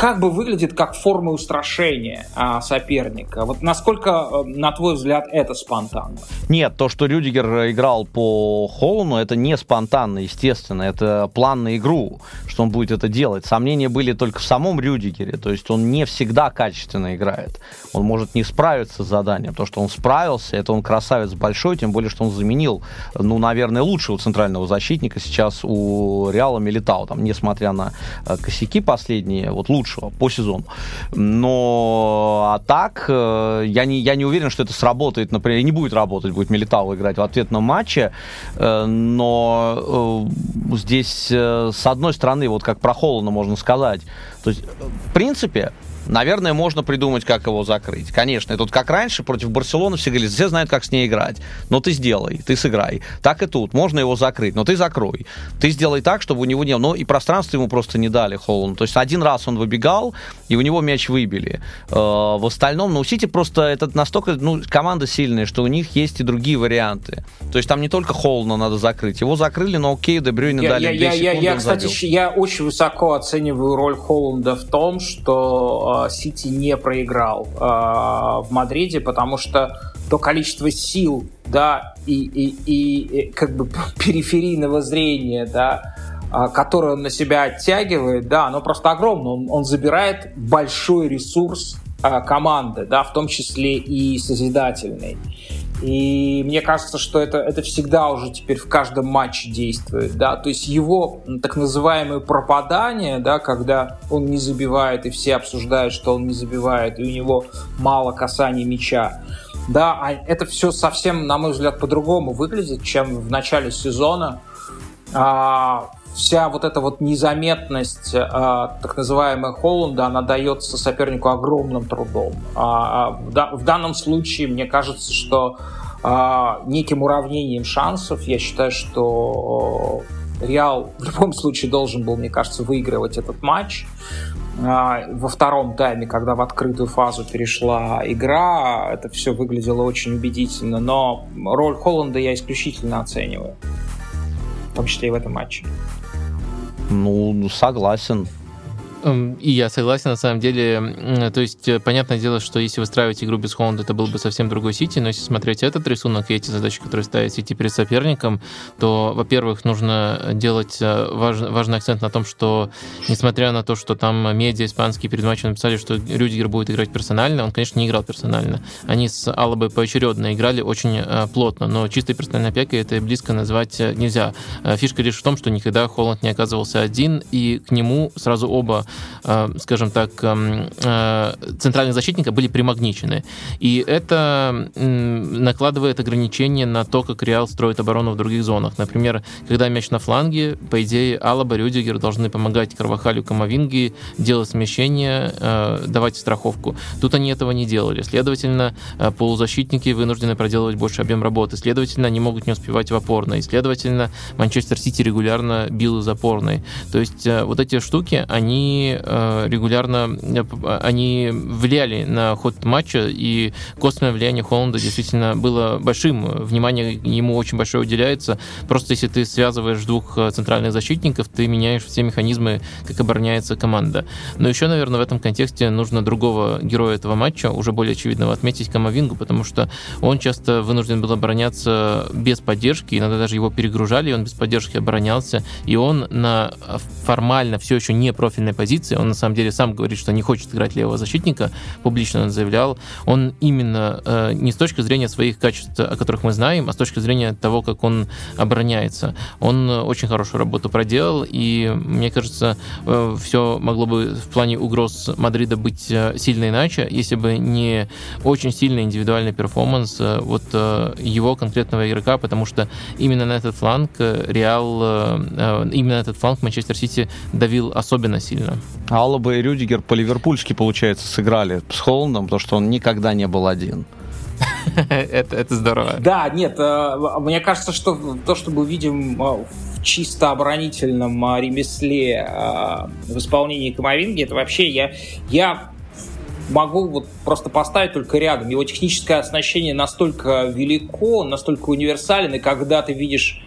Speaker 1: как бы выглядит как форма устрашения а, соперника. Вот насколько, э, на твой взгляд, это спонтанно?
Speaker 3: Нет, то, что Рюдигер играл по Холлану, это не спонтанно, естественно. Это план на игру, что он будет это делать. Сомнения были только в самом Рюдигере. То есть он не всегда качественно играет. Он может не справиться с заданием. То, что он справился, это он красавец большой, тем более, что он заменил, ну, наверное, лучшего центрального защитника сейчас у Реала Милитау. Там, несмотря на э, косяки последние, вот лучшего по сезону. Но а так, э, я не, я не уверен, что это сработает, например, не будет работать, будет Милитау играть в ответном матче, Э, но э, здесь, с одной стороны, вот как про Холлана можно сказать, то есть, в принципе, Наверное, можно придумать, как его закрыть. Конечно, это вот как раньше против Барселоны все говорили, все знают, как с ней играть. Но ты сделай, ты сыграй. Так и тут. Можно его закрыть, но ты закрой. Ты сделай так, чтобы у него не было... Ну, и пространство ему просто не дали Холланду. То есть один раз он выбегал, и у него мяч выбили. Э, В остальном, ну, у Сити просто это настолько... Ну, команда сильная, что у них есть и другие варианты. То есть там не только Холлана надо закрыть. Его закрыли, но окей, Дебрюйне
Speaker 1: Я,
Speaker 3: дали
Speaker 1: я,
Speaker 3: 2
Speaker 1: я, я, я, кстати, я очень высоко оцениваю роль Холланда в том, что Сити не проиграл э, в Мадриде, потому что то количество сил, да, и, и, и, как бы периферийного зрения, да, а, которое он на себя оттягивает, да, оно просто огромно. Он, он забирает большой ресурс а, команды, да, в том числе и созидательный. И мне кажется, что это, это всегда уже теперь в каждом матче действует, да, то есть его так называемое пропадание, да, когда он не забивает, и все обсуждают, что он не забивает, и у него мало касаний мяча, да, а это все совсем, на мой взгляд, по-другому выглядит, чем в начале сезона. А, вся вот эта вот незаметность, а, так называемая Холланда, она дается сопернику огромным трудом. А, а да- в данном случае, мне кажется, что а, неким уравнением шансов, я считаю, что э, Реал в любом случае должен был, мне кажется, выигрывать этот матч. А, Во втором тайме, когда в открытую фазу перешла игра, это все выглядело очень убедительно, но роль Холланда я исключительно оцениваю. в том числе и в этом матче.
Speaker 3: Ну, согласен.
Speaker 2: Эм, и я согласен, на самом деле. То есть, э, понятное дело, что если выстраивать игру без Холланда, это был бы совсем другой Сити, но если смотреть этот рисунок и эти задачи, которые ставят Сити перед соперником, то, во-первых, нужно делать э, важ, важный акцент на том, что, несмотря на то, что там медиа испанские перед матчем написали, что Рюдигер будет играть персонально, он, конечно, не играл персонально. Они с Алабой поочередно играли очень э, плотно, но чистой персональной опекой это близко назвать нельзя. Фишка лишь в том, что никогда Холланд не оказывался один, и к нему сразу оба Э, скажем так, эм, э, центральных защитника были примагничены. И это накладывает ограничения на то, как Реал строит оборону в других зонах. Например, когда мяч на фланге, по идее, Алаба, Рюдигер должны помогать Карвахалю, Камовинги, делать смещение, э, давать страховку. Тут они этого не делали. Следовательно, полузащитники вынуждены проделывать больше объем работы. Следовательно, они могут не успевать в опорной. Следовательно, Манчестер Сити регулярно бил из опорной. То есть вот эти штуки, они Э, регулярно э, они влияли на ход матча, и косвенное влияние Холланда действительно было большим. Внимание ему очень большое уделяется. Просто если ты связываешь двух э, центральных защитников, ты меняешь все механизмы, как обороняется команда. Но еще, наверное, в этом контексте нужно другого героя этого матча, уже более очевидного, отметить Камовингу, потому что он часто вынужден был обороняться без поддержки, иногда даже его перегружали, и он без поддержки оборонялся, и он на формально все еще не профильной позиции позиции. Он на самом деле сам говорит, что не хочет играть левого защитника, публично он заявлял. Он именно э, не с точки зрения своих качеств, о которых мы знаем, а с точки зрения того, как он обороняется. Он очень хорошую работу проделал, и мне кажется, э, все могло бы в плане угроз Мадрида быть э, сильно иначе, если бы не очень сильный индивидуальный перформанс э, вот э, его конкретного игрока, потому что именно на этот фланг э, Реал, э, э, именно этот фланг Манчестер Сити давил особенно сильно.
Speaker 3: Алаба и Рюдигер по-ливерпульски, получается, сыграли с Холландом, потому что он никогда не был один.
Speaker 2: это, это здорово.
Speaker 1: Да, нет, э, мне кажется, что то, что мы видим э, в чисто оборонительном э, ремесле в исполнении Камовинги, это вообще я, я могу вот просто поставить только рядом. Его техническое оснащение настолько велико, настолько универсален, и когда ты видишь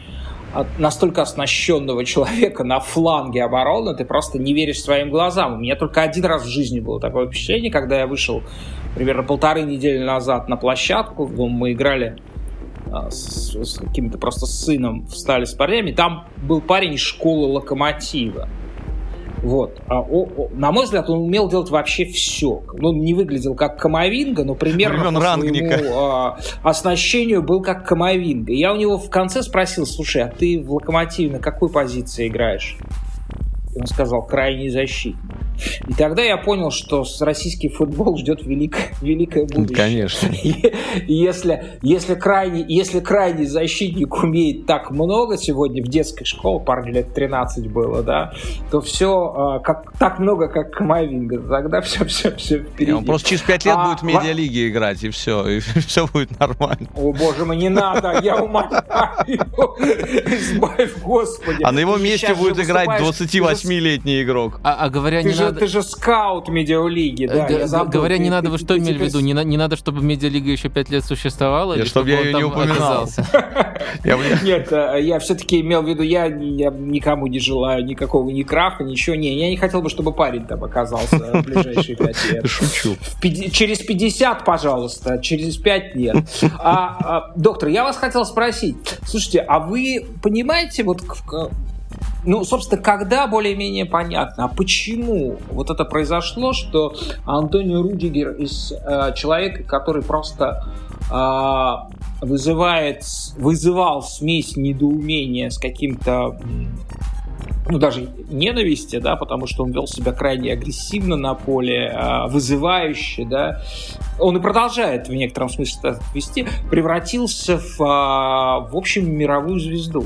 Speaker 1: настолько оснащенного человека на фланге обороны, ты просто не веришь своим глазам. У меня только один раз в жизни было такое впечатление, когда я вышел примерно полторы недели назад на площадку, мы играли а, с, с каким-то просто сыном, встали с парнями, там был парень из школы Локомотива. Вот. А, о, о, на мой взгляд, он умел делать вообще все. Ну, он не выглядел как Камовинга, но примерно по
Speaker 3: Рангника.
Speaker 1: своему а, оснащению был как Камовинга. Я у него в конце спросил, слушай, а ты в Локомотиве на какой позиции играешь? Он сказал, крайний защитник. И тогда я понял, что российский футбол ждет великое, великое будущее.
Speaker 3: Конечно.
Speaker 1: Если, если, крайний, если крайний защитник умеет так много сегодня в детской школе, парню лет 13 было, да, то все а, как, так много, как Камовинга. Тогда все, все, все впереди.
Speaker 3: Он просто через 5 лет а, будет в медиалиге играть, и все, и все будет нормально.
Speaker 1: О, боже мой, не надо, я умоляю. Избавь, Господи.
Speaker 3: А на его месте будет играть 28-летний игрок.
Speaker 2: А, а говоря не
Speaker 1: же, ты же скаут медиалиги, да,
Speaker 2: Г- забыл, Говоря ты, не надо, вы что имели в виду? Не, не надо, чтобы медиалига еще пять лет существовала?
Speaker 3: Или чтобы я ее не упоминал.
Speaker 1: Нет, э, я все-таки имел в виду, я никому не желаю никакого ни краха, ничего. Не, я не хотел бы, чтобы парень там оказался в ближайшие пять лет.
Speaker 3: Шучу.
Speaker 1: Через 50, пожалуйста, через 5 нет. А, а, доктор, я вас хотел спросить. Слушайте, а вы понимаете, вот ну, собственно, когда более-менее понятно, а почему вот это произошло, что Антонио Рудигер из э, человека, который просто э, вызывает, вызывал смесь недоумения с каким-то ну, даже ненависти, да, потому что он вел себя крайне агрессивно на поле, э, вызывающе, да, он и продолжает в некотором смысле вести, превратился в, э, в общем, мировую звезду.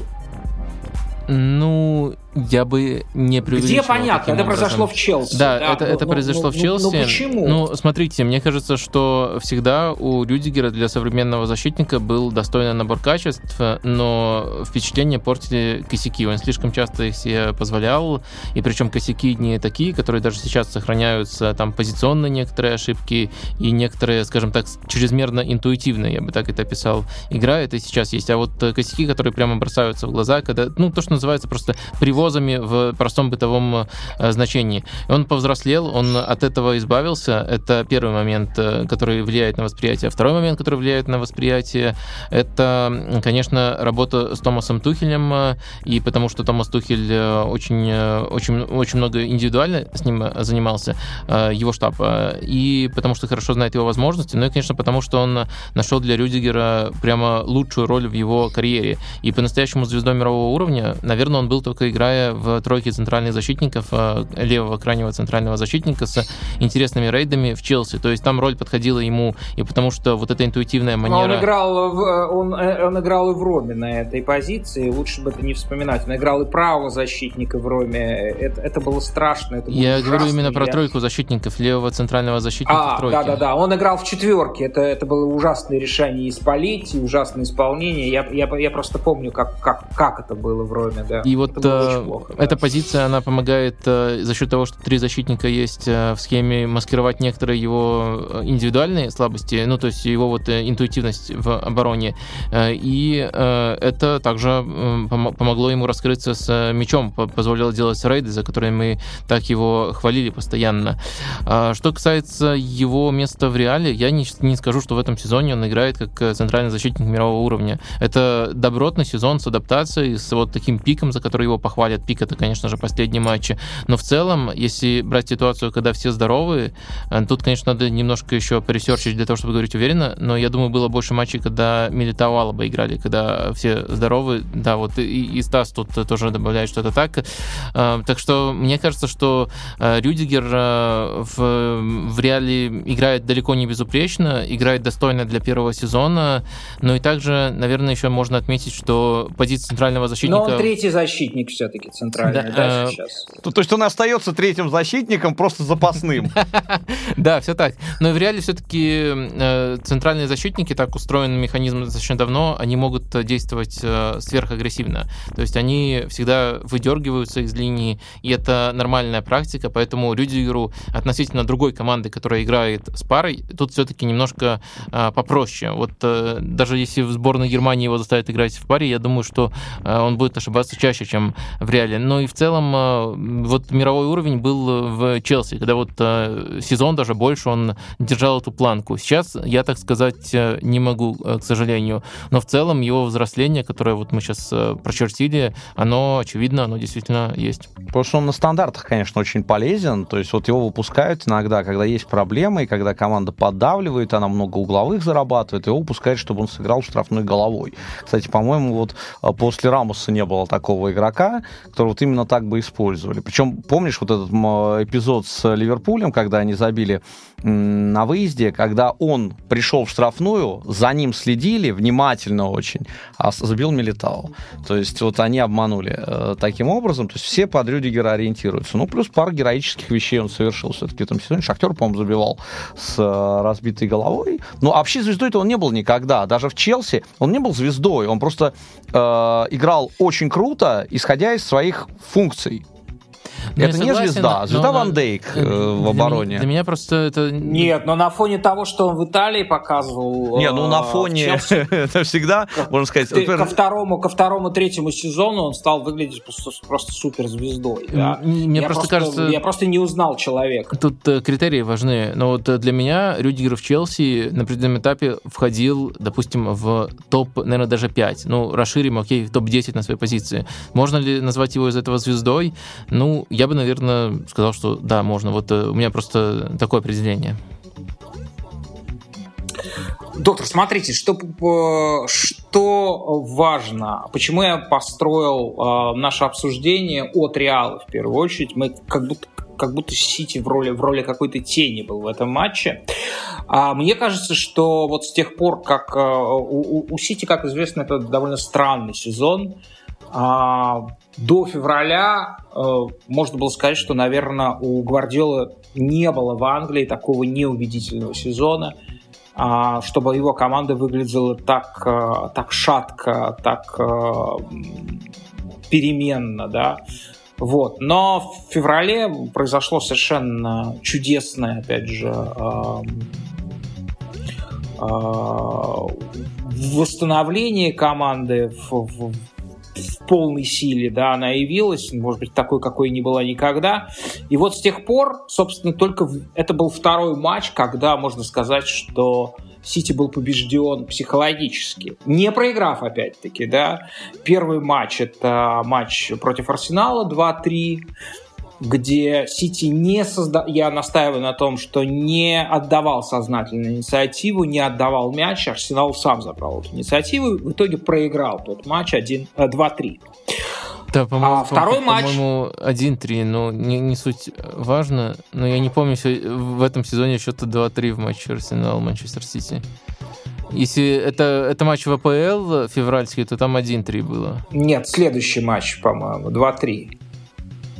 Speaker 2: Ну, я бы не преувеличивал.
Speaker 1: Где понятно? Это произошло в Челси.
Speaker 2: Да, да это, ну, это ну, произошло ну, в Челси. Ну,
Speaker 1: ну почему?
Speaker 2: Ну, смотрите, мне кажется, что всегда у Рюдигера для современного защитника был достойный набор качеств, но впечатление портили косяки. Он слишком часто их себе позволял, и причем косяки не такие, которые даже сейчас сохраняются, там позиционные некоторые ошибки и некоторые, скажем так, чрезмерно интуитивные, я бы так это описал, игра это сейчас есть. А вот косяки, которые прямо бросаются в глаза, когда, ну, то, что называется просто привоз угрозами в простом бытовом э, значении. Он повзрослел, он от этого избавился. Это первый момент, э, который влияет на восприятие. Второй момент, который влияет на восприятие, это, конечно, работа с Томасом Тухелем, э, и потому что Томас Тухель очень, очень, очень много индивидуально с ним занимался, его штаб, и потому что хорошо знает его возможности, ну и, конечно, потому что он нашел для Рюдигера прямо лучшую роль в его карьере. И по-настоящему звездой мирового уровня, наверное, он был только играя играя в тройке центральных защитников, э, левого крайнего центрального защитника с интересными рейдами в Челси. То есть там роль подходила ему, и потому что вот эта интуитивная манера...
Speaker 1: он играл, в, э, он, э, он играл и в Роме на этой позиции, лучше бы это не вспоминать. Он играл и правого защитника в Роме. Это, это было страшно. Это было
Speaker 2: Я ужасно. говорю именно про Я... тройку защитников, левого центрального защитника
Speaker 1: а,
Speaker 2: в тройке.
Speaker 1: Да-да-да, он играл в четверке. Это, это было ужасное решение исполить, ужасное исполнение. Я, я, я просто помню, как, как, как это было в Роме. Да.
Speaker 2: И вот плохо. Эта позиция, она помогает э, за счет того, что три защитника есть э, в схеме, маскировать некоторые его э, индивидуальные слабости, ну, то есть его вот интуитивность в обороне. И это также помогло ему раскрыться с мячом, позволило делать рейды, за которые мы так его хвалили постоянно. А что касается его места в реале, я не, не скажу, что в этом сезоне он играет как центральный защитник мирового уровня. Это добротный сезон с адаптацией, с вот таким пиком, за который его похвалят. Пик это, конечно же, последние матчи. Но в целом, если брать ситуацию, когда все здоровы, э, тут, конечно, надо немножко еще поресерчить для того, чтобы говорить уверенно, но я думаю, было больше матчей, когда Милитау Алаба играли, когда все здоровы. Да, вот и, и Стас тут тоже добавляет, что это так. Э, так что мне кажется, что э, Рюдигер в, в реале играет далеко не безупречно, играет достойно для первого сезона, но и также, наверное, еще можно отметить, что позиция центрального защитника...
Speaker 1: Но он третий защитник все-таки центральный центральный, да, да э, сейчас?
Speaker 3: То, то есть он остается третьим защитником, просто запасным.
Speaker 2: Да, все так. Но в реале все-таки э, центральные защитники, так устроен механизм достаточно давно, они могут действовать э, сверхагрессивно. То есть они всегда выдергиваются из линии, и это нормальная практика, поэтому Рюдигеру относительно другой команды, которая играет с парой, тут все-таки немножко попроще. Вот даже если в сборной Германии его заставят играть в паре, я думаю, что он будет ошибаться чаще, чем в реале но и в целом э, вот мировой уровень был в Челси, когда вот э, сезон даже больше он держал эту планку. Сейчас я так сказать э, не могу, к сожалению, но в целом его взросление, которое вот мы сейчас прочертили, оно очевидно, оно действительно есть.
Speaker 3: Потому что он на стандартах, конечно, очень полезен, то есть вот его выпускают иногда, когда есть проблемы, и когда команда поддавливает, она много угловых зарабатывает, его выпускают, чтобы он сыграл штрафной головой. Кстати, по-моему, вот после Рамуса не было такого игрока, которого вот именно так бы использовали. Причем, помнишь вот этот эпизод с Ливерпулем, когда они забили на выезде, когда он пришел в штрафную, за ним следили внимательно очень, а забил Милитау. То есть вот они обманули э, таким образом. То есть все под Рюдигера ориентируются. Ну, плюс пару героических вещей он совершил все-таки в этом сезоне. Шахтер, по-моему, забивал с э, разбитой головой. Но вообще звездой-то он не был никогда. Даже в Челси он не был звездой. Он просто э, играл очень круто, исходя из своих функций. Ну, это не звезда, звезда Ван Дейк э, в обороне.
Speaker 2: Для меня просто это...
Speaker 1: Нет, но на фоне того, что он в Италии показывал...
Speaker 3: Не, ну на э, фоне... Это всегда, можно сказать...
Speaker 1: Ко второму, ко второму, третьему сезону он стал выглядеть просто суперзвездой.
Speaker 2: Мне просто кажется...
Speaker 1: Я просто не узнал человека.
Speaker 2: Тут э, критерии важны. Но вот для меня Рюдигер в Челси на определенном этапе входил, допустим, в топ, наверное, даже 5. Ну, расширим, окей, в топ-10 на своей позиции. Можно ли назвать его из этого звездой? Ну, я бы, наверное, сказал, что да, можно. Вот э, у меня просто такое определение.
Speaker 1: Доктор, смотрите, что, что важно, почему я построил э, наше обсуждение от Реала в первую очередь. Мы как будто как будто Сити в роли, в роли какой-то тени был в этом матче. А мне кажется, что вот с тех пор, как э, у, у Сити, как известно, это довольно странный сезон, А, до февраля э, можно было сказать, что, наверное, у Гвардиолы не было в Англии такого неубедительного сезона, а, чтобы его команда выглядела так, э, так шатко, так э, переменно, да. Вот. Но в феврале произошло совершенно чудесное, опять же, восстановление команды в, в, в полной силе, да, она явилась, может быть, такой, какой не была никогда. И вот с тех пор, собственно, только это был второй матч, когда можно сказать, что Сити был побежден психологически, не проиграв опять-таки, да. Первый матч это матч против Арсенала 2-3, где Сити не создал, я настаиваю на том, что не отдавал сознательно инициативу, не отдавал мяч, Арсенал сам забрал эту инициативу, в итоге проиграл тот матч 1, 2-3. Э,
Speaker 2: да, по-моему, а второй по- матч... По-моему, 1-3, но не, не суть важно. Но я не помню, в этом сезоне счета 2-3 в матче Арсенал-Манчестер Сити. Если это, это матч в АПЛ февральский, то там 1-3 было.
Speaker 1: Нет, следующий матч, по-моему, 2-3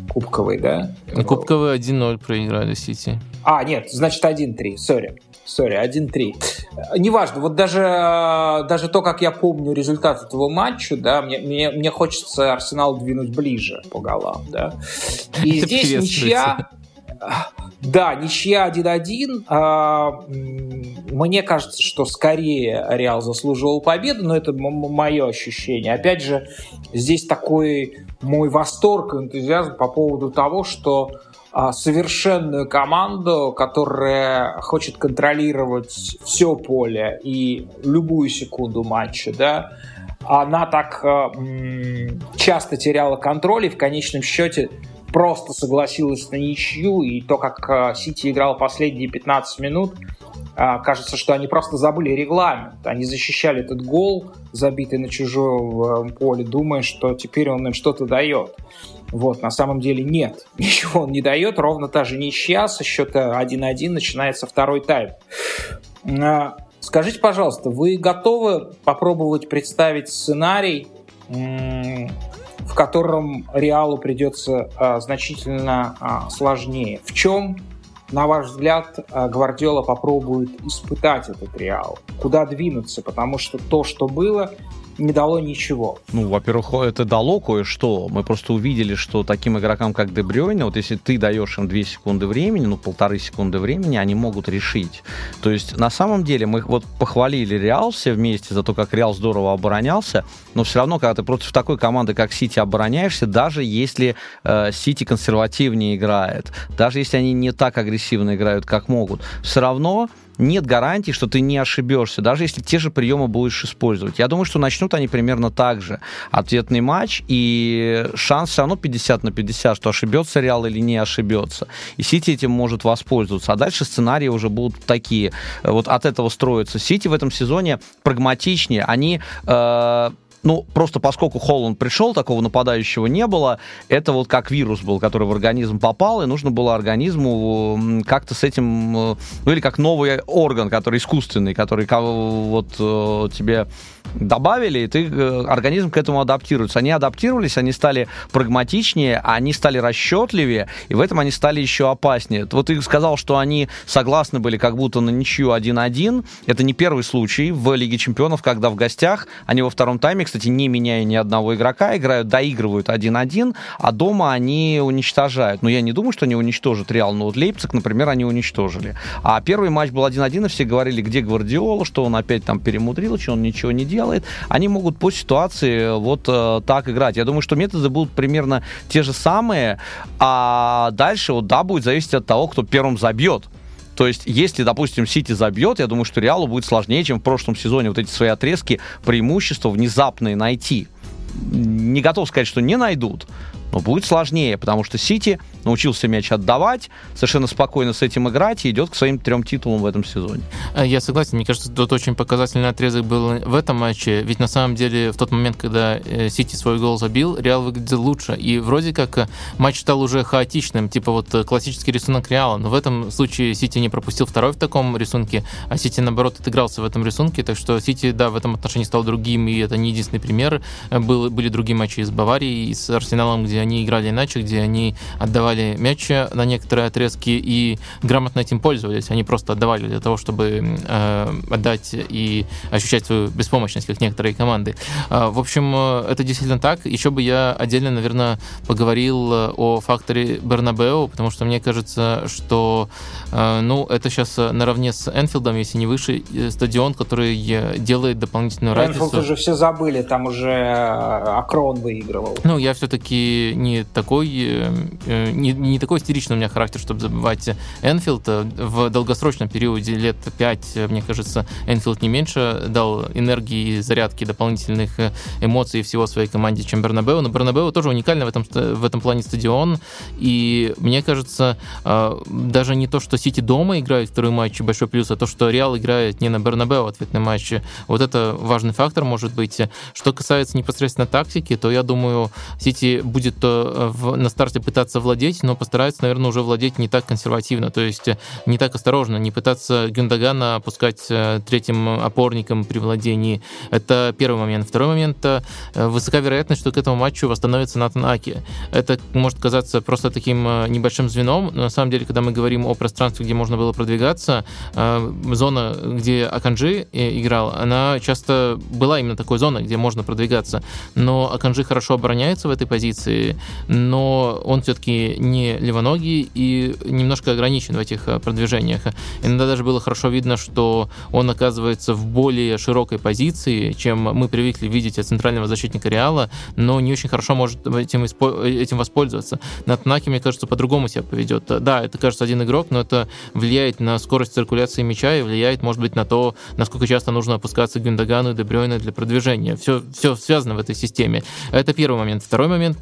Speaker 1: кубковый, да?
Speaker 2: Кубковый 1-0 проиграли Сити.
Speaker 1: А, нет, значит 1-3, sorry. Sorry, 1-3. Неважно, вот даже, даже то, как я помню результат этого матча, да, мне, мне, мне хочется Арсенал двинуть ближе по голам, да. И здесь ничья... Да, ничья 1-1. А, мне кажется, что скорее Реал заслуживал победу, но это мое ощущение. Опять же, здесь такой мой восторг и энтузиазм по поводу того, что а, совершенную команду, которая хочет контролировать все поле и любую секунду матча, да, она так э, часто теряла контроль и в конечном счете просто согласилась на ничью, и то, как Сити играл последние 15 минут, кажется, что они просто забыли регламент. Они защищали этот гол, забитый на чужое поле, думая, что теперь он им что-то дает. Вот, на самом деле нет, ничего он не дает, ровно та же ничья, со счета 1-1 начинается второй тайм. А, скажите, пожалуйста, вы готовы попробовать представить сценарий, в котором Реалу придется а, значительно а, сложнее? В чем на ваш взгляд, Гвардиола попробует испытать этот Реал? Куда двинуться? Потому что то, что было, не дало ничего.
Speaker 3: Ну, во-первых, это дало кое-что. Мы просто увидели, что таким игрокам, как Дебрёйне, вот если ты даешь им 2 секунды времени, ну, полторы секунды времени, они могут решить. То есть, на самом деле, мы вот похвалили Реал все вместе за то, как Реал здорово оборонялся, но все равно, когда ты против такой команды, как Сити, обороняешься, даже если э, Сити консервативнее играет, даже если они не так агрессивно играют, как могут, все равно нет гарантии, что ты не ошибешься, даже если те же приемы будешь использовать. Я думаю, что начнут они примерно так же. Ответный матч, и шанс все равно 50 на 50, что ошибется Реал или не ошибется. И Сити этим может воспользоваться. А дальше сценарии уже будут такие. Вот от этого строятся. Сити в этом сезоне прагматичнее. Они... Э, ну, просто поскольку Холланд пришел, такого нападающего не было, это вот как вирус был, который в организм попал, и нужно было организму как-то с этим, э, ну, или как новый орган, который искусственный, который вот э, тебе добавили, и ты, э, организм к этому адаптируется. Они адаптировались, они стали прагматичнее, они стали расчетливее, и в этом они стали еще опаснее. Вот ты сказал, что они согласны были как будто на ничью 1-1. Это не первый случай в Лиге Чемпионов, когда в гостях они во втором тайме, кстати, не меняя ни одного игрока, играют, доигрывают 1-1, а дома они уничтожают. Но я не думаю, что они уничтожат Реал, но вот Лейпциг, например, они уничтожили. А первый матч был 1-1, и все говорили, где Гвардиола, что он опять там перемудрил, что он ничего не делает, они могут по ситуации вот э, так играть. Я думаю, что методы будут примерно те же самые, а дальше вот да, будет зависеть от того, кто первым забьет. То есть, если, допустим, Сити забьет, я думаю, что Реалу будет сложнее, чем в прошлом сезоне вот эти свои отрезки преимущества внезапные найти. Не готов сказать, что не найдут, но будет сложнее, потому что Сити научился мяч отдавать, совершенно спокойно с этим играть и идет к своим трем титулам в этом сезоне.
Speaker 2: А, я согласен, мне кажется, тут очень показательный отрезок был в этом матче, ведь на самом деле в тот момент, когда э, Сити свой гол забил, Реал выглядел лучше, и вроде как э, матч стал уже хаотичным, типа вот э, классический рисунок Реала, но в этом случае Сити не пропустил второй в таком рисунке, а Сити, наоборот, отыгрался в этом рисунке, так что Сити, да, в этом отношении стал другим, и это не единственный пример. Был, были другие матчи с Баварией, и с Арсеналом, где они играли иначе, где они отдавали мяч на некоторые отрезки и грамотно этим пользовались. Они просто отдавали для того, чтобы э, отдать и ощущать свою беспомощность, как некоторые команды. Э, в общем, э, это действительно так. Еще бы я отдельно, наверное, поговорил э, о факторе Бернабеу, потому что мне кажется, что э, ну, это сейчас наравне с Энфилдом, если не выше, э, стадион, который делает дополнительную разницу.
Speaker 1: Энфилд уже все забыли, там уже Акрон выигрывал.
Speaker 2: Ну, я все-таки не такой, не, не такой истеричный у меня характер, чтобы забывать Энфилд. В долгосрочном периоде лет 5, мне кажется, Энфилд не меньше дал энергии, зарядки, дополнительных эмоций всего своей команде, чем Бернабеу. Но Бернабеу тоже уникальный в этом, в этом плане стадион. И мне кажется, даже не то, что Сити дома играет второй матч, большой плюс, а то, что Реал играет не на Бернабеу ответный матч. Вот это важный фактор может быть. Что касается непосредственно тактики, то я думаю, Сити будет э, в, на старте пытаться владеть, но постарается, наверное, уже владеть не так консервативно, то есть не так осторожно, не пытаться Гюндагана опускать э, третьим опорником при владении. Это первый момент. Второй момент, э, высока вероятность, что к этому матчу восстановится Натан Аки. Это может казаться просто таким небольшим звеном, но на самом деле, когда мы говорим о пространстве, где можно было продвигаться, зона, где Аканджи играл, она часто была именно такой зоной, где можно продвигаться. Но Аканджи хорошо обороняется в этой позиции, но он все-таки не левоногий и немножко ограничен в этих э, продвижениях. Иногда даже было хорошо видно, что он оказывается в более широкой позиции, чем мы привыкли видеть от центрального защитника Реала, но не очень хорошо может этим, этим воспользоваться. На Танаке, мне кажется, по-другому себя поведет. Да, это, кажется, один игрок, но это влияет на скорость циркуляции мяча и влияет, может быть, на то, насколько часто нужно опускаться Гюндагану и Дебрёйне для продвижения. Все, все связано в этой системе. Это первый момент. Второй момент,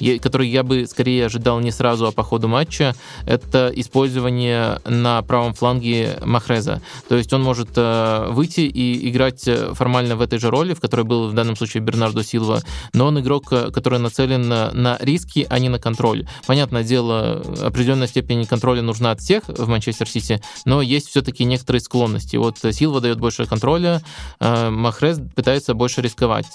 Speaker 2: э, который я бы скорее ожидал не сразу, а по ходу матча, это использование на правом фланге Махреза. То есть он может э, выйти и играть э, формально в этой же роли, в которой был в данном случае Бернардо Силва, но он игрок, который нацелен на риски, а не на контроль. Понятное дело, определенная степень контроля нужна от всех в Манчестер Сити, но есть все-таки некоторые склонности. Вот Силва дает больше контроля, Махрез пытается больше рисковать.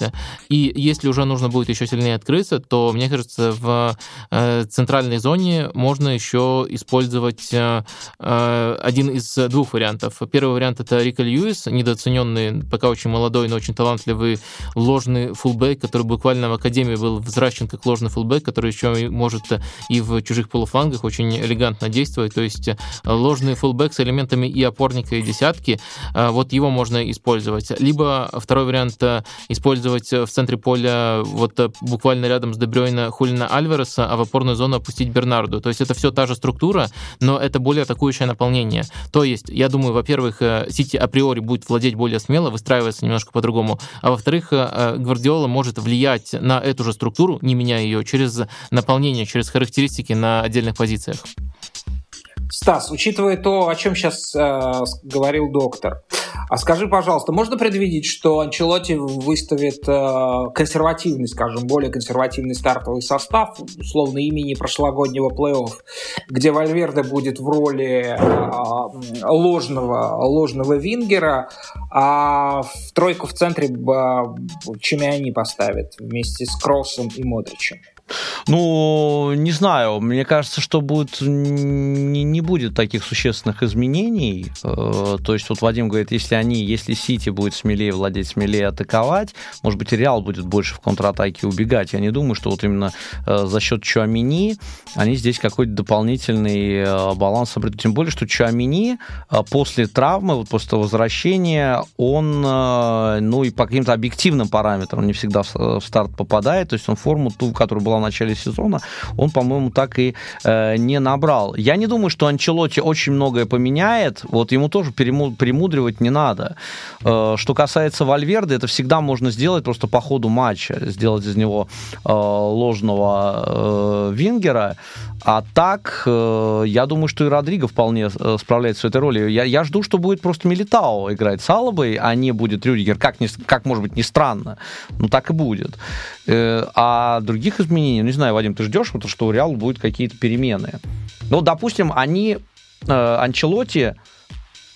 Speaker 2: И если уже нужно будет еще сильнее открыться, то, мне кажется, в э, центральной зоне можно еще использовать э, э, один из двух вариантов. Первый вариант — это Рика Льюис, недооцененный, пока очень молодой, но очень талантливый ложный фулбэк, который буквально в Академии был взращен как ложный фулбэк, который еще может и в чужих полуфлангах очень элегантно действовать. То есть ложный фулбэк с элементами и опорника, и десятки, вот его можно использовать. Либо второй вариант — использовать в центре поля вот буквально рядом с Дебрёйна Хулина Альвареса, а в опорную зону опустить Бернарду. То есть это все та же структура, но это более атакующее наполнение. То есть, я думаю, во-первых, э, Сити априори будет владеть более смело, выстраиваться немножко по-другому, а во-вторых, э, Гвардиола может влиять на эту же структуру, не меняя ее, через наполнение, через характеристики на отдельных позициях.
Speaker 1: Стас, учитывая то, о чем сейчас э, говорил доктор, а скажи, пожалуйста, можно предвидеть, что Анчелоти выставит э, консервативный, скажем, более консервативный стартовый состав, условно имени прошлогоднего плей-офф, где Вальверде будет в роли э, ложного, ложного вингера, а в тройку в центре э, Чемиани поставит вместе с Кроссом и Модричем?
Speaker 3: Ну, не знаю. Мне кажется, что будет, не, не будет таких существенных изменений. Э, то есть вот Вадим говорит, если они, если Сити будет смелее владеть, смелее атаковать, может быть, Реал будет больше в контратаке убегать. Я не думаю, что вот именно э, за счет Чуамини они здесь какой-то дополнительный э, баланс обретут. Тем более, что Чуамини после травмы, вот после возвращения, он, ну и по каким-то объективным параметрам не всегда в старт попадает. То есть он форму ту, которая была в начале сезона, он, по-моему, так и э, не набрал. Я не думаю, что Анчелоти очень многое поменяет, вот ему тоже перемудривать не надо. Э, что касается Вальверды, это всегда можно сделать просто по ходу матча, сделать из него э, ложного э, вингера, а так, э, я думаю, что и Родриго вполне э, справляется с этой ролью. Я, я жду, что будет просто Милитао играть с Алабой, а не будет Рюдигер. Как, не, как может быть, не странно. Ну, так и будет. Э, а других изменений, ну, не знаю, Вадим, ты ждешь, что у Реала будут какие-то перемены? Ну, допустим, они, Анчелоти,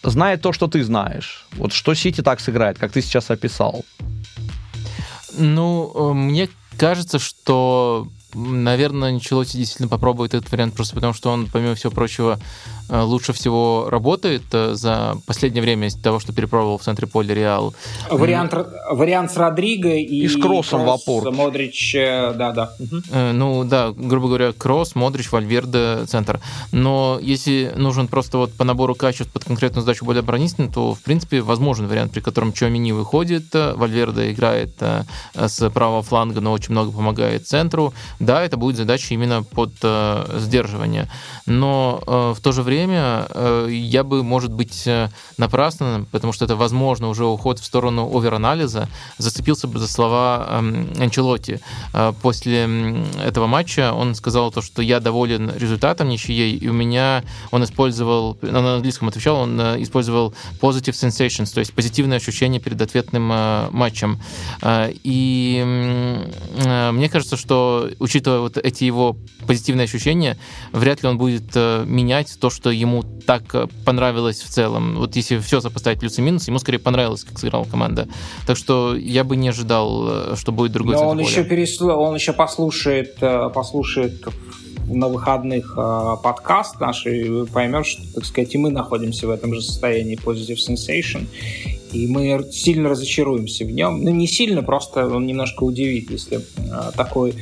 Speaker 3: знает то, что ты знаешь. Вот что Сити так сыграет, как ты сейчас описал.
Speaker 2: Ну, мне кажется, что наверное, Анчелотти действительно попробует этот вариант просто потому, что он, помимо всего прочего, лучше всего работает э, за последнее время из того, что перепробовал в центре поля Реал.
Speaker 1: Вариант, вариант с Родриго и,
Speaker 3: и с Кроссом Кросс, в опору.
Speaker 1: Модрич, э, да, да. Угу.
Speaker 2: Ну да, грубо говоря, Кросс, Модрич, Вальверде, центр. Но если нужен просто вот по набору качеств под конкретную задачу более оборонительную, то в принципе возможен вариант, при котором Чуамини выходит, Вальверде играет с правого фланга, но очень много помогает центру. Да, это будет задача именно под сдерживание. Но в то же время время э, я бы, может быть, э, напрасно, потому что это, возможно, уже уход в сторону оверанализа, зацепился бы за слова эм, Анчелотти. Э, после этого матча он сказал то, что я доволен результатом ничьей, и у меня он использовал, на английском отвечал, он использовал positive sensations, то есть позитивные ощущения перед ответным матчем. И мне кажется, что, учитывая вот эти его позитивные ощущения, вряд ли он будет менять то, что что ему так э, понравилось в целом. Вот если все сопоставить плюс и минус, ему скорее понравилось, как сыграла команда. Так что я бы не ожидал, э, что будет другой
Speaker 1: Но он еще, пересл... он еще послушает, э, послушает на выходных э, подкаст наш и поймешь, что, так сказать, и мы находимся в этом же состоянии Positive Sensation, и мы сильно разочаруемся в нем. Ну, не сильно, просто он немножко удивит, если э, такой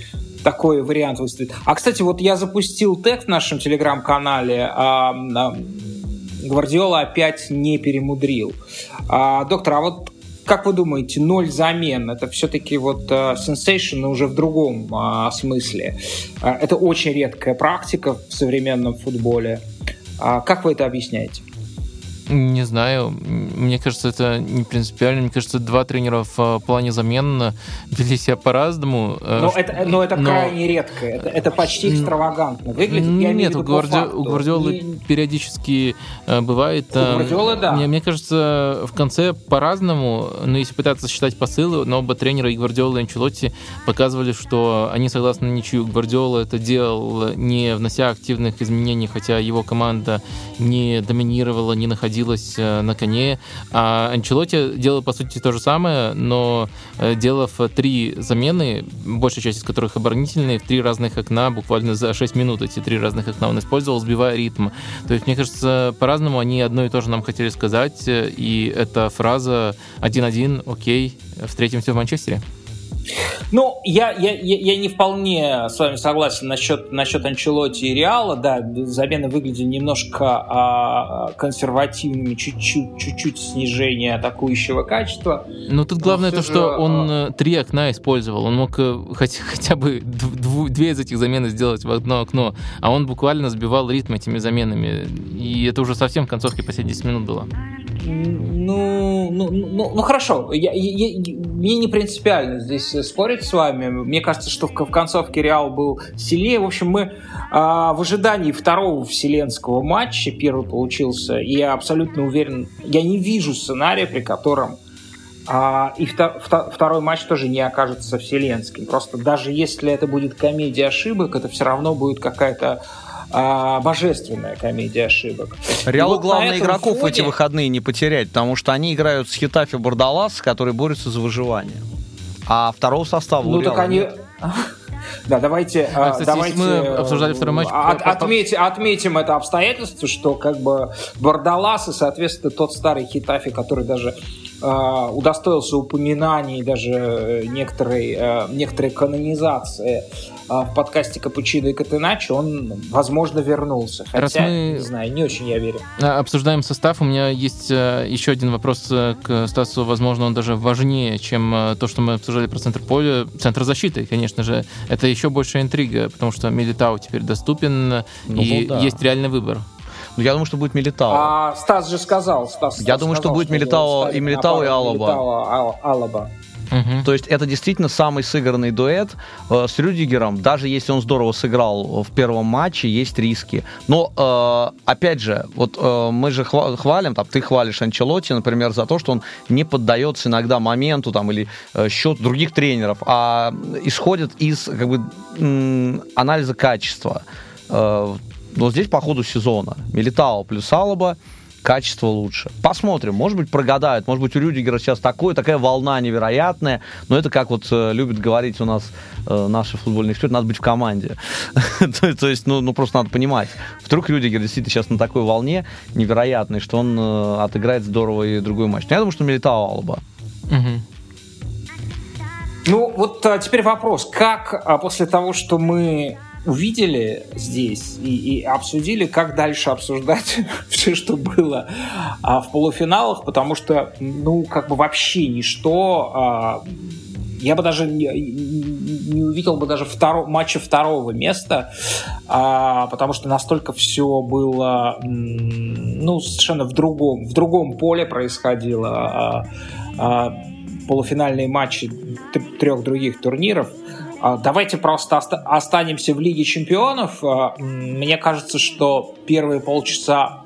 Speaker 1: такой вариант выставит. А, кстати, вот я запустил тег в нашем телеграм-канале. А, а, Гвардиола опять не перемудрил. А, доктор, а вот как вы думаете, ноль замен, это все-таки вот сенсейшн uh, уже в другом uh, смысле. Uh, это очень редкая практика в современном футболе. Как вы это объясняете?
Speaker 2: Не знаю. Мне кажется, это не принципиально. Мне кажется, два тренера в э, плане замен вели себя по-разному.
Speaker 1: Э, но это, но это но... крайне редко. Это, это почти экстравагантно выглядит. Я
Speaker 2: Нет, у, Гварди... у Гвардиолы не... периодически э, бывает... У
Speaker 1: Гвардиолы, да.
Speaker 2: Мне, мне кажется, в конце по-разному, но если пытаться считать посылы, но оба тренера, и Гвардиола, и Анчелотти, показывали, что они согласны ничью. Гвардиола это делал, не внося активных изменений, хотя его команда не доминировала, не находилась находилась э, на коне. А Анчелоти делал, по сути, то же самое, но э, делав три замены, большая часть из которых оборонительные, в три разных окна, буквально за 6 минут эти три разных окна он использовал, сбивая ритм. То есть, мне кажется, по-разному они одно и то же нам хотели сказать, и эта фраза 1-1, окей, встретимся в Манчестере.
Speaker 1: Ну, я, я, я не вполне с вами согласен насчет, насчет Анчелоти и Реала. Да, замены выглядят немножко а, консервативными, чуть-чуть, чуть-чуть снижение атакующего качества.
Speaker 2: Ну, тут главное то, же... что он а... три окна использовал. Он мог э, хотя, хотя бы дв- две из этих замен сделать в одно окно, а он буквально сбивал ритм этими заменами. И это уже совсем в концовке последних 10 минут было.
Speaker 1: Ну, ну, ну, ну хорошо, я, я, мне не принципиально здесь спорить с вами. Мне кажется, что в, в концовке Реал был сильнее. В общем, мы а, в ожидании второго вселенского матча, первый получился, и я абсолютно уверен, я не вижу сценария, при котором а, и втор, второй матч тоже не окажется вселенским. Просто даже если это будет комедия ошибок, это все равно будет какая-то а, божественная комедия ошибок.
Speaker 3: Реалу вот главное игроков фоне... в эти выходные не потерять, потому что они играют с Хитафи Бардалас, который борется за выживание. А второго состава
Speaker 1: Ну так они... Да, давайте, а, кстати, давайте
Speaker 2: мы обсуждали второй матч.
Speaker 1: От, отметь, отметим это обстоятельство, что как бы Бардалас и, соответственно, тот старый Хитафи, который даже удостоился упоминаний, даже некоторой, некоторой канонизации в подкасте Капучино и Катеначо, он, возможно, вернулся. Хотя, Раз мы не знаю, не очень я верю.
Speaker 2: Обсуждаем состав. У меня есть еще один вопрос к Стасу. Возможно, он даже важнее, чем то, что мы обсуждали про центр поля. Центр защиты, конечно же. Это еще большая интрига, потому что Милитау теперь доступен, ну, и да. есть реальный выбор.
Speaker 3: Ну, я думаю, что будет Милитао.
Speaker 1: А Стас же сказал. Стас,
Speaker 3: я думаю,
Speaker 1: сказал,
Speaker 3: что будет Милитао и Милитао, и Алаба.
Speaker 1: Алаба.
Speaker 3: Угу. То есть это действительно самый сыгранный дуэт э, с Рюдигером. Даже если он здорово сыграл в первом матче, есть риски. Но, э, опять же, вот э, мы же хвалим, там, ты хвалишь Анчелотти, например, за то, что он не поддается иногда моменту там, или э, счет других тренеров, а исходит из как бы, анализа качества. Э, но здесь по ходу сезона Милитао плюс Алаба качество лучше. Посмотрим, может быть, прогадают, может быть, у Рюдигера сейчас такое, такая волна невероятная, но это как вот э, любят говорить у нас э, наши футбольные эксперты, надо быть в команде. то, то есть, ну, ну, просто надо понимать, вдруг Рюдигер действительно сейчас на такой волне невероятной, что он э, отыграет здорово и другой матч. Но я думаю, что Милитао Алба.
Speaker 1: Ну, вот а, теперь вопрос. Как а, после того, что мы увидели здесь и, и обсудили, как дальше обсуждать все, что было а, в полуфиналах, потому что, ну, как бы вообще ничто... А, я бы даже не, не увидел бы даже второ, матча второго места, а, потому что настолько все было, ну, совершенно в другом, в другом поле происходило. А, а, полуфинальные матчи трех других турниров. А, давайте просто останемся в Лиге чемпионов. А, мне кажется, что первые полчаса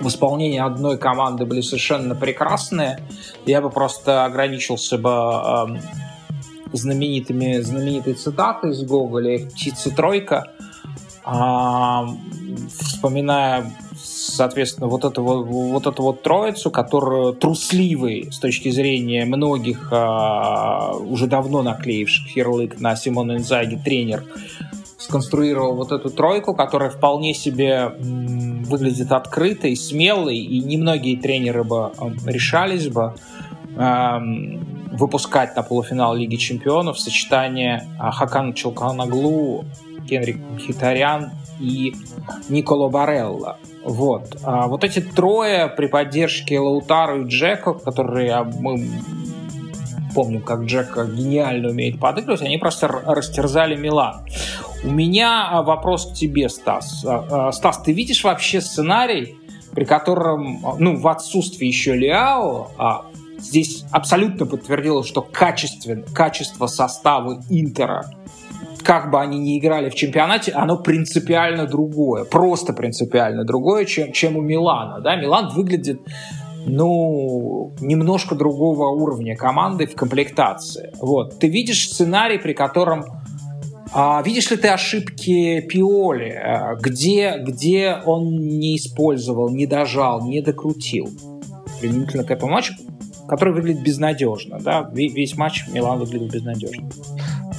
Speaker 1: в исполнении одной команды были совершенно прекрасные. Я бы просто ограничился бы знаменитыми, знаменитой цитатой из Гоголя «Птица тройка», вспоминая соответственно, вот эту вот, вот эту вот троицу, которая трусливый с точки зрения многих а, уже давно наклеивших ярлык на Симона Инзаги тренер, сконструировал вот эту тройку, которая вполне себе выглядит открытой, смелой, и немногие тренеры бы решались бы э, выпускать на полуфинал Лиги Чемпионов сочетание Хакана Челканаглу, Генрик Хитарян и Николо Барелла. Вот. А вот эти трое при поддержке Лаутару и Джека, которые а, мы помним, как Джек гениально умеет подыгрывать, они просто растерзали Милан. У меня а, вопрос к тебе, Стас. А, Стас, ты видишь вообще сценарий, при котором, ну, в отсутствии еще Лиао, здесь абсолютно подтвердилось, что качествен, качество состава Интера как бы они ни играли в чемпионате, оно принципиально другое, просто принципиально другое, чем, чем у Милана. Да? Милан выглядит ну, немножко другого уровня команды в комплектации. Вот. Ты видишь сценарий, при котором а, видишь ли ты ошибки Пиоли, а, где, где он не использовал, не дожал, не докрутил применительно к этому матчу, который выглядит безнадежно. Да? Весь матч Милан выглядит безнадежно.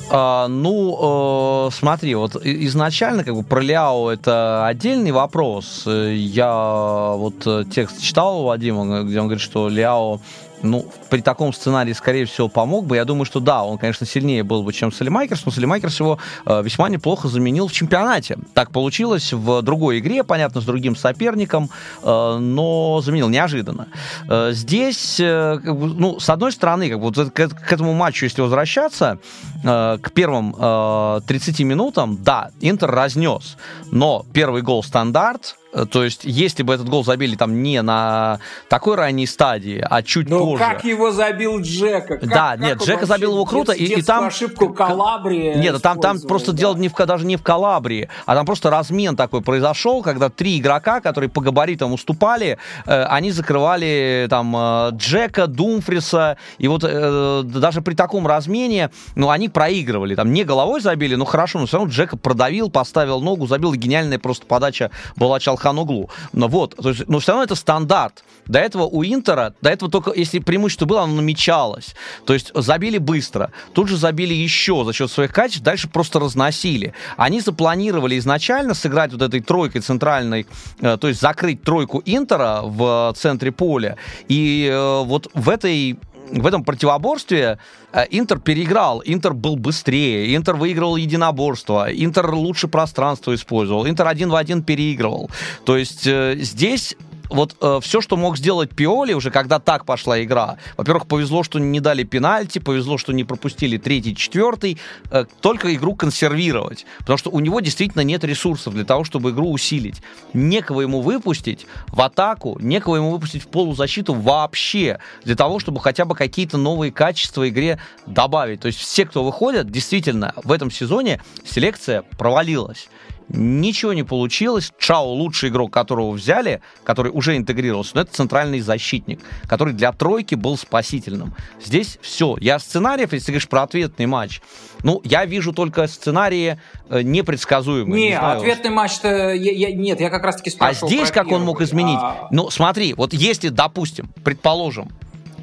Speaker 3: А, ну, э, смотри, вот изначально как бы про Ляо это отдельный вопрос. Я вот э, текст читал у Вадима, где он говорит, что Ляо ну, при таком сценарии, скорее всего, помог бы. Я думаю, что да, он, конечно, сильнее был бы, чем Салемакерс, но Салемакерс его э, весьма неплохо заменил в чемпионате. Так получилось в другой игре, понятно, с другим соперником, э, но заменил неожиданно. Э, здесь, э, как бы, ну, с одной стороны, как бы, вот к, к этому матчу, если возвращаться, э, к первым э, 30 минутам, да, Интер разнес, но первый гол стандарт, то есть, если бы этот гол забили там не на такой ранней стадии, а чуть Но позже.
Speaker 1: как его забил Джека? Как,
Speaker 3: да, как нет, Джека забил его круто, и, и там
Speaker 1: ошибку Калабрии.
Speaker 3: Нет, там там просто да. дело не в даже не в Калабрии, а там просто размен такой произошел, когда три игрока, которые по габаритам уступали, э, они закрывали там э, Джека, Думфриса, и вот э, даже при таком размене, ну они проигрывали, там не головой забили, но хорошо, но все равно Джека продавил, поставил ногу, забил, гениальная просто подача была Чалха Ханоглу. Но вот, то есть, но все равно это стандарт. До этого у Интера, до этого только, если преимущество было, оно намечалось. То есть забили быстро, тут же забили еще за счет своих качеств, дальше просто разносили. Они запланировали изначально сыграть вот этой тройкой центральной, э, то есть закрыть тройку Интера в центре поля. И э, вот в этой в этом противоборстве э, Интер переиграл, Интер был быстрее, Интер выигрывал единоборство, Интер лучше пространство использовал, Интер один в один переигрывал. То есть э, здесь вот э, все, что мог сделать Пиоли уже, когда так пошла игра. Во-первых, повезло, что не дали пенальти, повезло, что не пропустили третий, четвертый. Э, только игру консервировать. Потому что у него действительно нет ресурсов для того, чтобы игру усилить. Некого ему выпустить в атаку, некого ему выпустить в полузащиту вообще. Для того, чтобы хотя бы какие-то новые качества игре добавить. То есть все, кто выходят, действительно, в этом сезоне селекция провалилась. Ничего не получилось. Чао лучший игрок, которого взяли, который уже интегрировался, но это центральный защитник, который для тройки был спасительным. Здесь все. Я сценариев, если ты говоришь про ответный матч, ну, я вижу только сценарии э, непредсказуемые.
Speaker 1: Не, не ответный матч-то... Я, я, нет, я как раз-таки
Speaker 3: спрашивал А здесь как он мог изменить? А... Ну, смотри, вот если, допустим, предположим,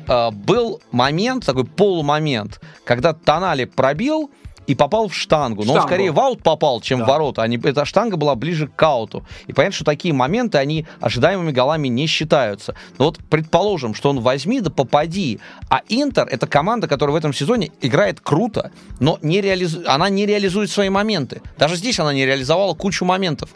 Speaker 3: э, был момент, такой полумомент, когда Тонали пробил, и попал в штангу. Но он скорее в аут попал, чем да. в ворота. Они, эта штанга была ближе к ауту. И понятно, что такие моменты, они ожидаемыми голами не считаются. Но вот предположим, что он возьми да попади. А Интер — это команда, которая в этом сезоне играет круто, но не реализу... она не реализует свои моменты. Даже здесь она не реализовала кучу моментов.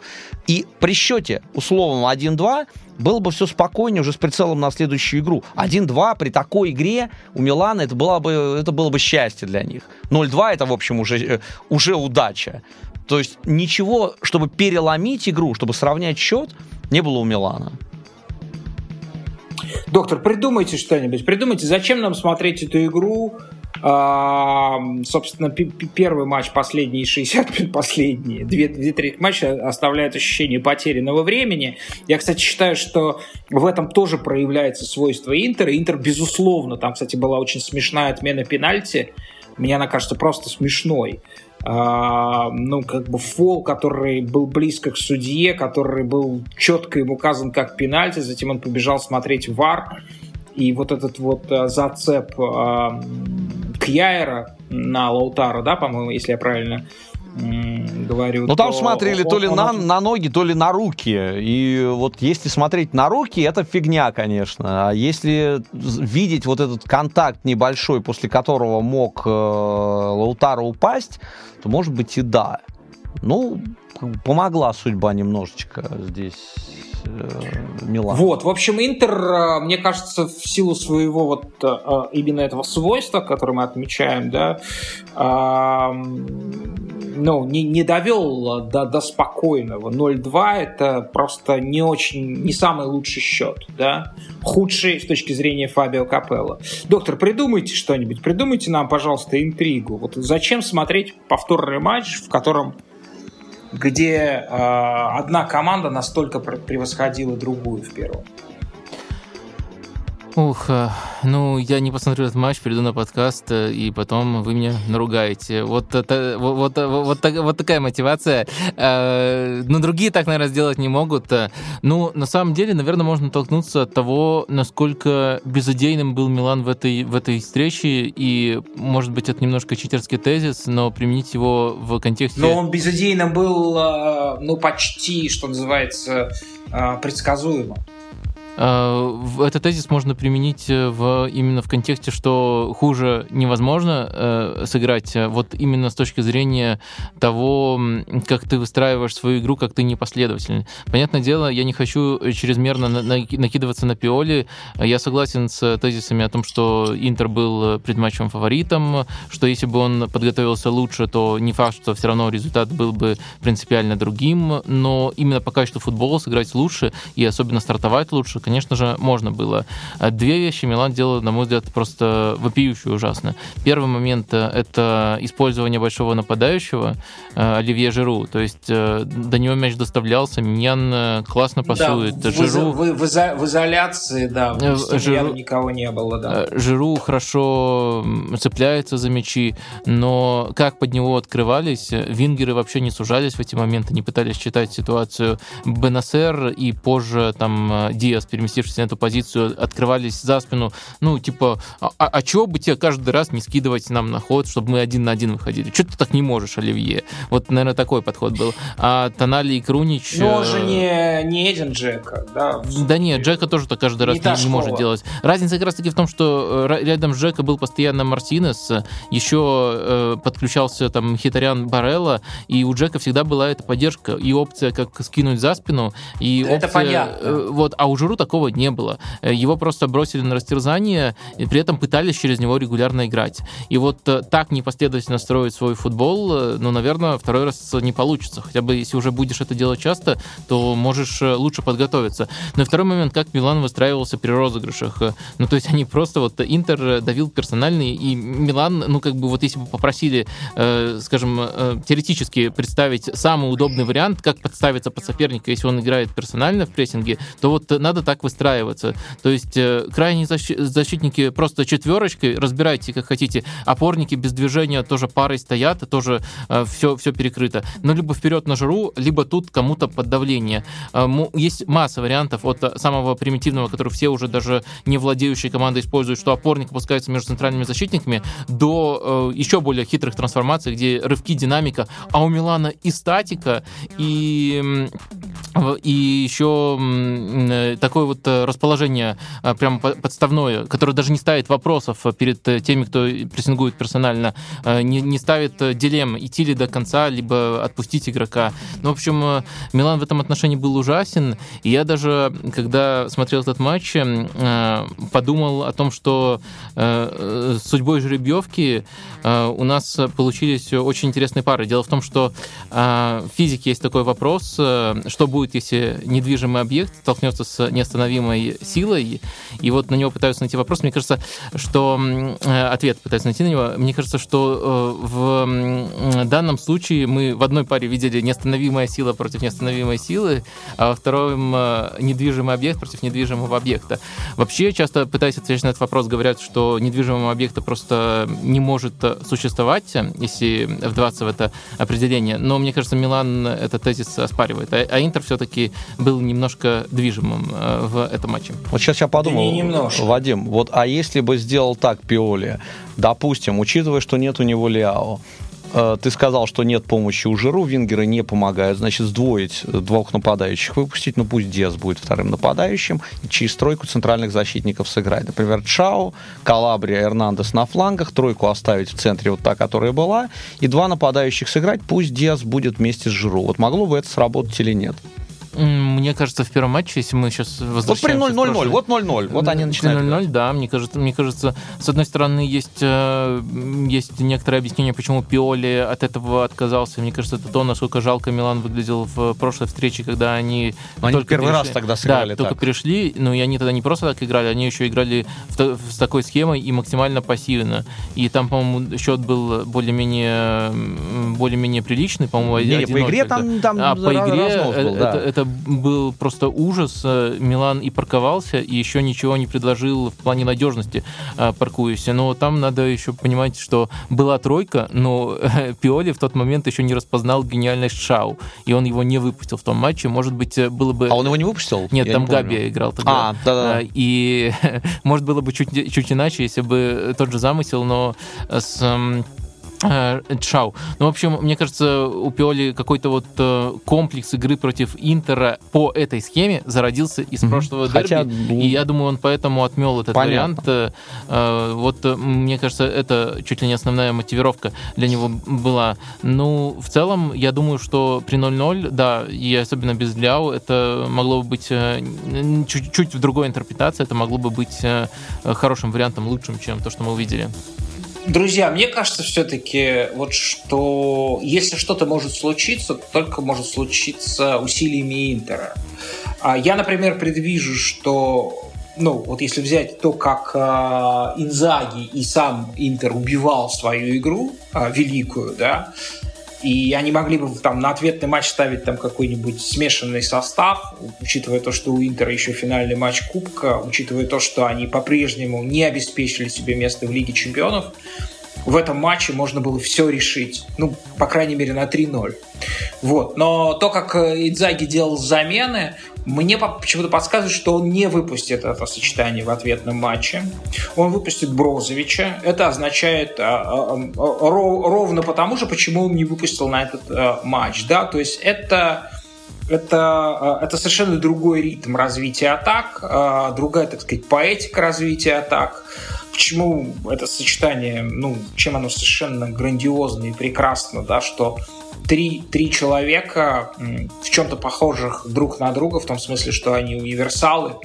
Speaker 3: И при счете условном 1-2 было бы все спокойнее уже с прицелом на следующую игру. 1-2 при такой игре у Милана это было бы, это было бы счастье для них. 0-2 это, в общем, уже, э, уже удача. То есть ничего, чтобы переломить игру, чтобы сравнять счет, не было у Милана.
Speaker 1: Доктор, придумайте что-нибудь. Придумайте, зачем нам смотреть эту игру собственно, первый матч, последние 60 минут, последние две, две трети матча оставляют ощущение потерянного времени. Я, кстати, считаю, что в этом тоже проявляется свойство Интера. Интер, безусловно, там, кстати, была очень смешная отмена пенальти. Мне она кажется просто смешной. Uh, ну, как бы фол, который был близко к судье, который был четко им указан как пенальти, затем он побежал смотреть ВАР, и вот этот вот uh, зацеп uh, Кьяера на Лаутара, да, по-моему, если я правильно говорю.
Speaker 3: Ну там смотрели он, то ли он, на, он... на ноги, то ли на руки. И вот если смотреть на руки, это фигня, конечно. А если видеть вот этот контакт небольшой, после которого мог э, Лаутара упасть, то может быть и да. Ну, помогла судьба немножечко здесь э, Милан.
Speaker 1: Вот, в общем, Интер, э, мне кажется, в силу своего вот э, именно этого свойства, которое мы отмечаем, да, ну, не, не довел до, до спокойного. 0-2 это просто не очень, не самый лучший счет, да, худший с точки зрения Фабио Капелло. Доктор, придумайте что-нибудь, придумайте нам, пожалуйста, интригу. Вот зачем смотреть повторный матч, в котором где э, одна команда настолько превосходила другую в первом.
Speaker 2: Ух, э, ну я не посмотрю этот матч, приду на подкаст, э, и потом вы меня наругаете. Вот, это, вот, вот, вот, вот такая мотивация. Э, но другие так, наверное, сделать не могут. Ну, на самом деле, наверное, можно толкнуться от того, насколько безыдейным был Милан в этой, в этой встрече, и, может быть, это немножко читерский тезис, но применить его в контексте...
Speaker 1: Но он безыдейным был, ну, почти, что называется, предсказуемо.
Speaker 2: Э, этот тезис можно применить э, в, именно в контексте, что хуже невозможно э, сыграть, вот именно с точки зрения того, как ты выстраиваешь свою игру, как ты непоследовательный. Понятное дело, я не хочу чрезмерно на, на, накидываться на Пиоли. Я согласен с тезисами о том, что Интер был предматчевым фаворитом, что если бы он подготовился лучше, то не факт, что все равно результат был бы принципиально другим, но именно пока что футбол сыграть лучше и особенно стартовать лучше, конечно же, можно было. Две вещи Милан делал, на мой взгляд, просто вопиющие ужасно. Первый момент — это использование большого нападающего Оливье Жиру. То есть до него мяч доставлялся, Миньян классно пасует.
Speaker 1: Да, Жиру... в, в, в, в изоляции, да, Жиру... никого не было, да.
Speaker 2: Жиру хорошо цепляется за мячи, но как под него открывались, вингеры вообще не сужались в эти моменты, не пытались читать ситуацию. Бенасер и позже там Диас, переместившись на эту позицию, открывались за спину. Ну, типа, а, а, а чего бы тебе каждый раз не скидывать нам на ход, чтобы мы один на один выходили? Что ты так не можешь, Оливье? Вот, наверное, такой подход был. А Тонали и Крунич...
Speaker 1: Но он же э, не, не Эдин Джека, да?
Speaker 2: Да нет, Джека тоже так каждый раз не, не, не может делать. Разница как раз-таки в том, что э, рядом с Джека был постоянно Мартинес, еще э, подключался там Хитарян Барелла, и у Джека всегда была эта поддержка и опция, как скинуть за спину, и опция,
Speaker 1: Это понятно.
Speaker 2: Э, вот, а у Жиру такого не было. Э, его просто бросили на растерзание, и при этом пытались через него регулярно играть. И вот э, так непоследовательно строить свой футбол, э, ну, наверное, второй раз не получится. Хотя бы если уже будешь это делать часто, то можешь лучше подготовиться. Но и второй момент, как Милан выстраивался при розыгрышах. Ну, то есть они просто вот Интер давил персональный, и Милан, ну, как бы вот если бы попросили, э, скажем, э, теоретически представить самый удобный вариант, как подставиться под соперника, если он играет персонально в прессинге, то вот надо так выстраиваться. То есть э, крайние защитники просто четверочкой, разбирайте как хотите, опорники без движения тоже парой стоят, тоже э, все, все перекрыто. Но либо вперед на жиру, либо тут кому-то под давление. Э, есть масса вариантов от самого примитивного, который все уже даже не владеющие команды используют, что опорник опускается между центральными защитниками, до еще более хитрых трансформаций, где рывки, динамика, а у Милана и статика, и, и еще э, такое вот э, расположение э, прямо подставное, которое даже не ставит вопросов перед теми, кто прессингует персонально, не, не ставит дилемм, идти ли до конца, либо отпустить игрока. Ну, в общем, Милан в этом отношении был ужасен, и я даже, когда смотрел этот матч, подумал о том, что с судьбой жеребьевки у нас получились очень интересные пары. Дело в том, что в физике есть такой вопрос, что будет, если недвижимый объект столкнется с неостановимой силой, и вот на него пытаются найти вопрос. Мне кажется, что э, ответ пытаются найти на него. Мне кажется, что э, в данном случае мы в одной паре видели неостановимая сила против неостановимой силы, а во втором э, недвижимый объект против недвижимого объекта. Вообще, часто пытаясь ответить на этот вопрос, говорят, что недвижимого объекта просто не может существовать, если вдаваться в это определение. Но мне кажется, Милан этот тезис оспаривает. А, а Интер все-таки был немножко движимым в этом матче.
Speaker 3: Вот сейчас я подумал,
Speaker 1: да немножко.
Speaker 3: Вадим, вот а если бы сделал так Пиоли, допустим, учитывая, что нет у него Ляо, э, ты сказал, что нет помощи у Жиру, вингеры не помогают, значит, сдвоить двух нападающих выпустить, ну пусть Диас будет вторым нападающим, и через тройку центральных защитников сыграть. Например, Чао, Калабрия, Эрнандес на флангах, тройку оставить в центре вот та, которая была, и два нападающих сыграть, пусть Диас будет вместе с Жиру. Вот могло бы это сработать или нет?
Speaker 2: Мне кажется, в первом матче, если мы сейчас возвращаемся...
Speaker 3: Вот при 0-0-0, вот 0-0, вот они начинают. 0-0,
Speaker 2: да, мне кажется, мне кажется, с одной стороны, есть, э, есть некоторое объяснение, почему Пиоли от этого отказался. Мне кажется, это то, насколько жалко Милан выглядел в прошлой встрече, когда они...
Speaker 3: Но они первый перешли, раз тогда сыграли
Speaker 2: Да, так. только перешли, но и они тогда не просто так играли, они еще играли в, с такой схемой и максимально пассивно. И там, по-моему, счет был более-менее более-менее приличный, по-моему,
Speaker 3: Не, по игре там, там
Speaker 2: а, по игре это, да. это был просто ужас. Э, Милан и парковался, и еще ничего не предложил в плане надежности, э, паркуясь. Но там надо еще понимать, что была тройка, но Пиоли в тот момент еще не распознал гениальность Шау, и он его не выпустил в том матче. Может быть, э, было бы...
Speaker 3: А он его не выпустил?
Speaker 2: Нет, Я там не Габи играл тогда.
Speaker 3: А, да-да.
Speaker 2: И может было бы чуть, чуть иначе, если бы тот же замысел, но с Э, Чау. Ну, в общем, мне кажется, у Пиоли какой-то вот э, комплекс игры против Интера по этой схеме зародился из mm-hmm. прошлого. Хотя... Ну, и я думаю, он поэтому отмел этот Понятно. вариант. Э, вот, мне кажется, это чуть ли не основная мотивировка для него была. Ну, в целом, я думаю, что при 0-0, да, и особенно без Ляо, это могло бы быть чуть-чуть в другой интерпретации, это могло бы быть хорошим вариантом, лучшим, чем то, что мы увидели.
Speaker 1: Друзья, мне кажется все-таки, вот что если что-то может случиться, то только может случиться усилиями Интера. А я, например, предвижу, что ну, вот если взять то, как э, Инзаги и сам Интер убивал свою игру э, великую, да, и они могли бы там на ответный матч ставить там какой-нибудь смешанный состав, учитывая то, что у Интера еще финальный матч Кубка, учитывая то, что они по-прежнему не обеспечили себе место в Лиге Чемпионов, в этом матче можно было все решить. Ну, по крайней мере, на 3-0. Вот. Но то, как э, Идзаги делал замены, мне почему-то подсказывает, что он не выпустит это сочетание в ответном матче. Он выпустит Брозовича. Это означает а, а, а, ровно потому же, почему он не выпустил на этот а, матч. Да? То есть это это, это совершенно другой ритм развития атак, другая, так сказать, поэтика развития атак. Почему это сочетание, ну, чем оно совершенно грандиозно и прекрасно, да, что три, три человека в чем-то похожих друг на друга, в том смысле, что они универсалы.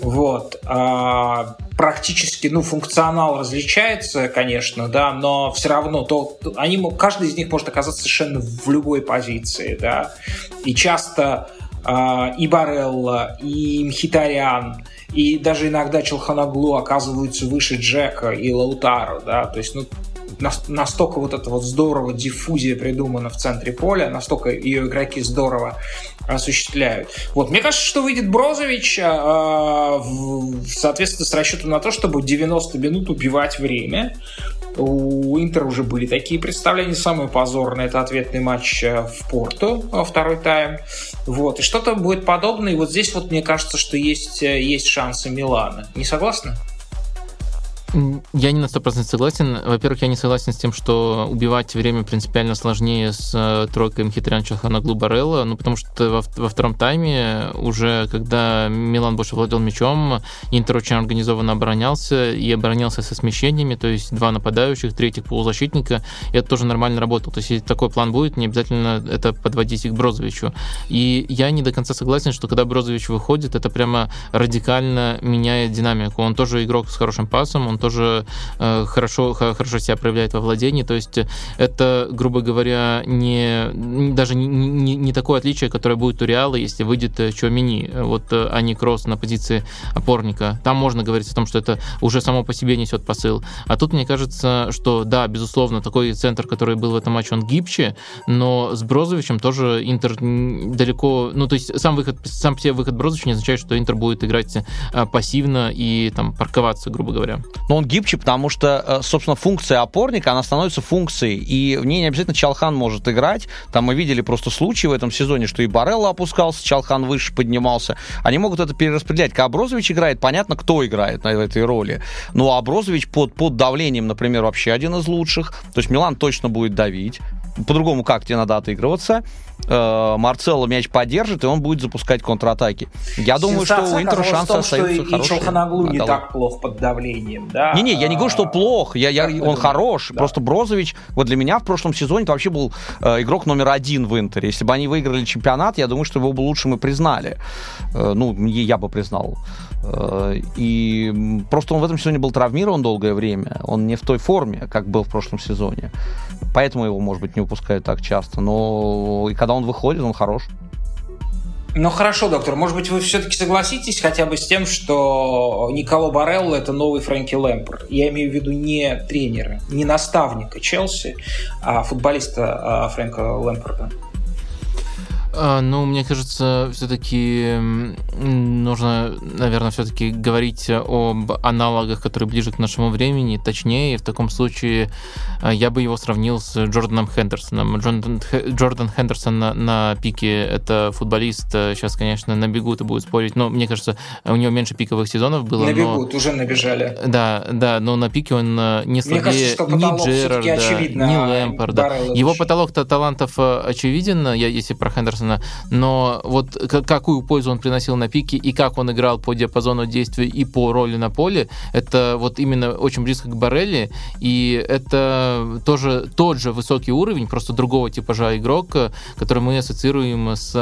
Speaker 1: Вот. А, практически, ну, функционал различается, конечно, да, но все равно то, они, каждый из них может оказаться совершенно в любой позиции, да. И часто а, и Барелла, и Мхитарян, и даже иногда Челханаглу оказываются выше Джека и Лаутара, да, то есть, ну, настолько вот это вот здорово диффузия придумана в центре поля, настолько ее игроки здорово осуществляют. Вот, мне кажется, что выйдет Брозович а, в соответствии с расчетом на то, чтобы 90 минут убивать время. У Интера уже были такие представления. Самое позорное это ответный матч э, в Порту, э, второй тайм. Вот. И что-то будет подобное. И вот здесь вот мне кажется, что есть, э, есть шансы Милана. Не согласны?
Speaker 2: Я не на 100% согласен. Во-первых, я не согласен с тем, что убивать время принципиально сложнее с э, тройкой Мхитрян Чаханаглу Барелла, ну, потому что во, во втором тайме уже, когда Милан больше владел мячом, Интер очень организованно оборонялся и оборонялся со смещениями, то есть два нападающих, третьих полузащитника, и это тоже нормально работало. То есть если такой план будет, не обязательно это подводить к Брозовичу. И я не до конца согласен, что когда Брозович выходит, это прямо радикально меняет динамику. Он тоже игрок с хорошим пасом, он тоже э, хорошо, хорошо себя проявляет во владении. То есть это, грубо говоря, не, даже не, не, не такое отличие, которое будет у Реала, если выйдет э, Чуамини, вот, э, а не Кросс на позиции опорника. Там можно говорить о том, что это уже само по себе несет посыл. А тут мне кажется, что да, безусловно, такой центр, который был в этом матче, он гибче, но с Брозовичем тоже Интер далеко... Ну, то есть сам выход, сам себе выход Брозовича не означает, что Интер будет играть пассивно и там парковаться, грубо говоря
Speaker 3: но он гибче, потому что, э, собственно, функция опорника, она становится функцией, и в ней не обязательно Чалхан может играть. Там мы видели просто случаи в этом сезоне, что и Барелла опускался, Чалхан выше поднимался. Они могут это перераспределять. Когда Аброзович играет, понятно, кто играет на этой роли. Ну, а Аброзович под, под давлением, например, вообще один из лучших. То есть Милан точно будет давить по-другому как тебе надо отыгрываться. Э, Марцелло мяч поддержит, и он будет запускать контратаки. Я думаю, что у Интера шансы остаются
Speaker 1: что хорошие. И Челханаглу не так плох под давлением, да?
Speaker 3: Не-не, я не говорю, что плох, я, я, он хорош. Да. Просто Брозович, вот для меня в прошлом сезоне это вообще был э, игрок номер один в Интере. Если бы они выиграли чемпионат, я думаю, что его бы лучше мы признали. Э, ну, я бы признал. Э, и просто он в этом сезоне был травмирован долгое время. Он не в той форме, как был в прошлом сезоне. Поэтому его, может быть, не выпускают так часто. Но и когда он выходит, он хорош.
Speaker 1: Ну хорошо, доктор, может быть, вы все-таки согласитесь хотя бы с тем, что Николо Барелло это новый Фрэнки Лэмпорт. Я имею в виду не тренера, не наставника Челси, а футболиста а, Фрэнка Лэмпорта.
Speaker 2: А, ну, мне кажется, все-таки нужно, наверное, все-таки говорить об аналогах, которые ближе к нашему времени. Точнее, в таком случае а, я бы его сравнил с Джорданом Хендерсоном. Джордан, Джордан Хендерсон на, на пике — это футболист. Сейчас, конечно, набегут и будут спорить, но мне кажется, у него меньше пиковых сезонов было.
Speaker 1: Набегут,
Speaker 2: но...
Speaker 1: уже набежали.
Speaker 2: Да, да, но на пике он а, не слабее кажется, ни Джерарда, ни Лэмпорда. Его потолок-то талантов очевиден, я, если про Хендерсона Андерсона, но вот какую пользу он приносил на пике и как он играл по диапазону действия и по роли на поле, это вот именно очень близко к Барелли, и это тоже тот же высокий уровень, просто другого типажа игрок, который мы ассоциируем с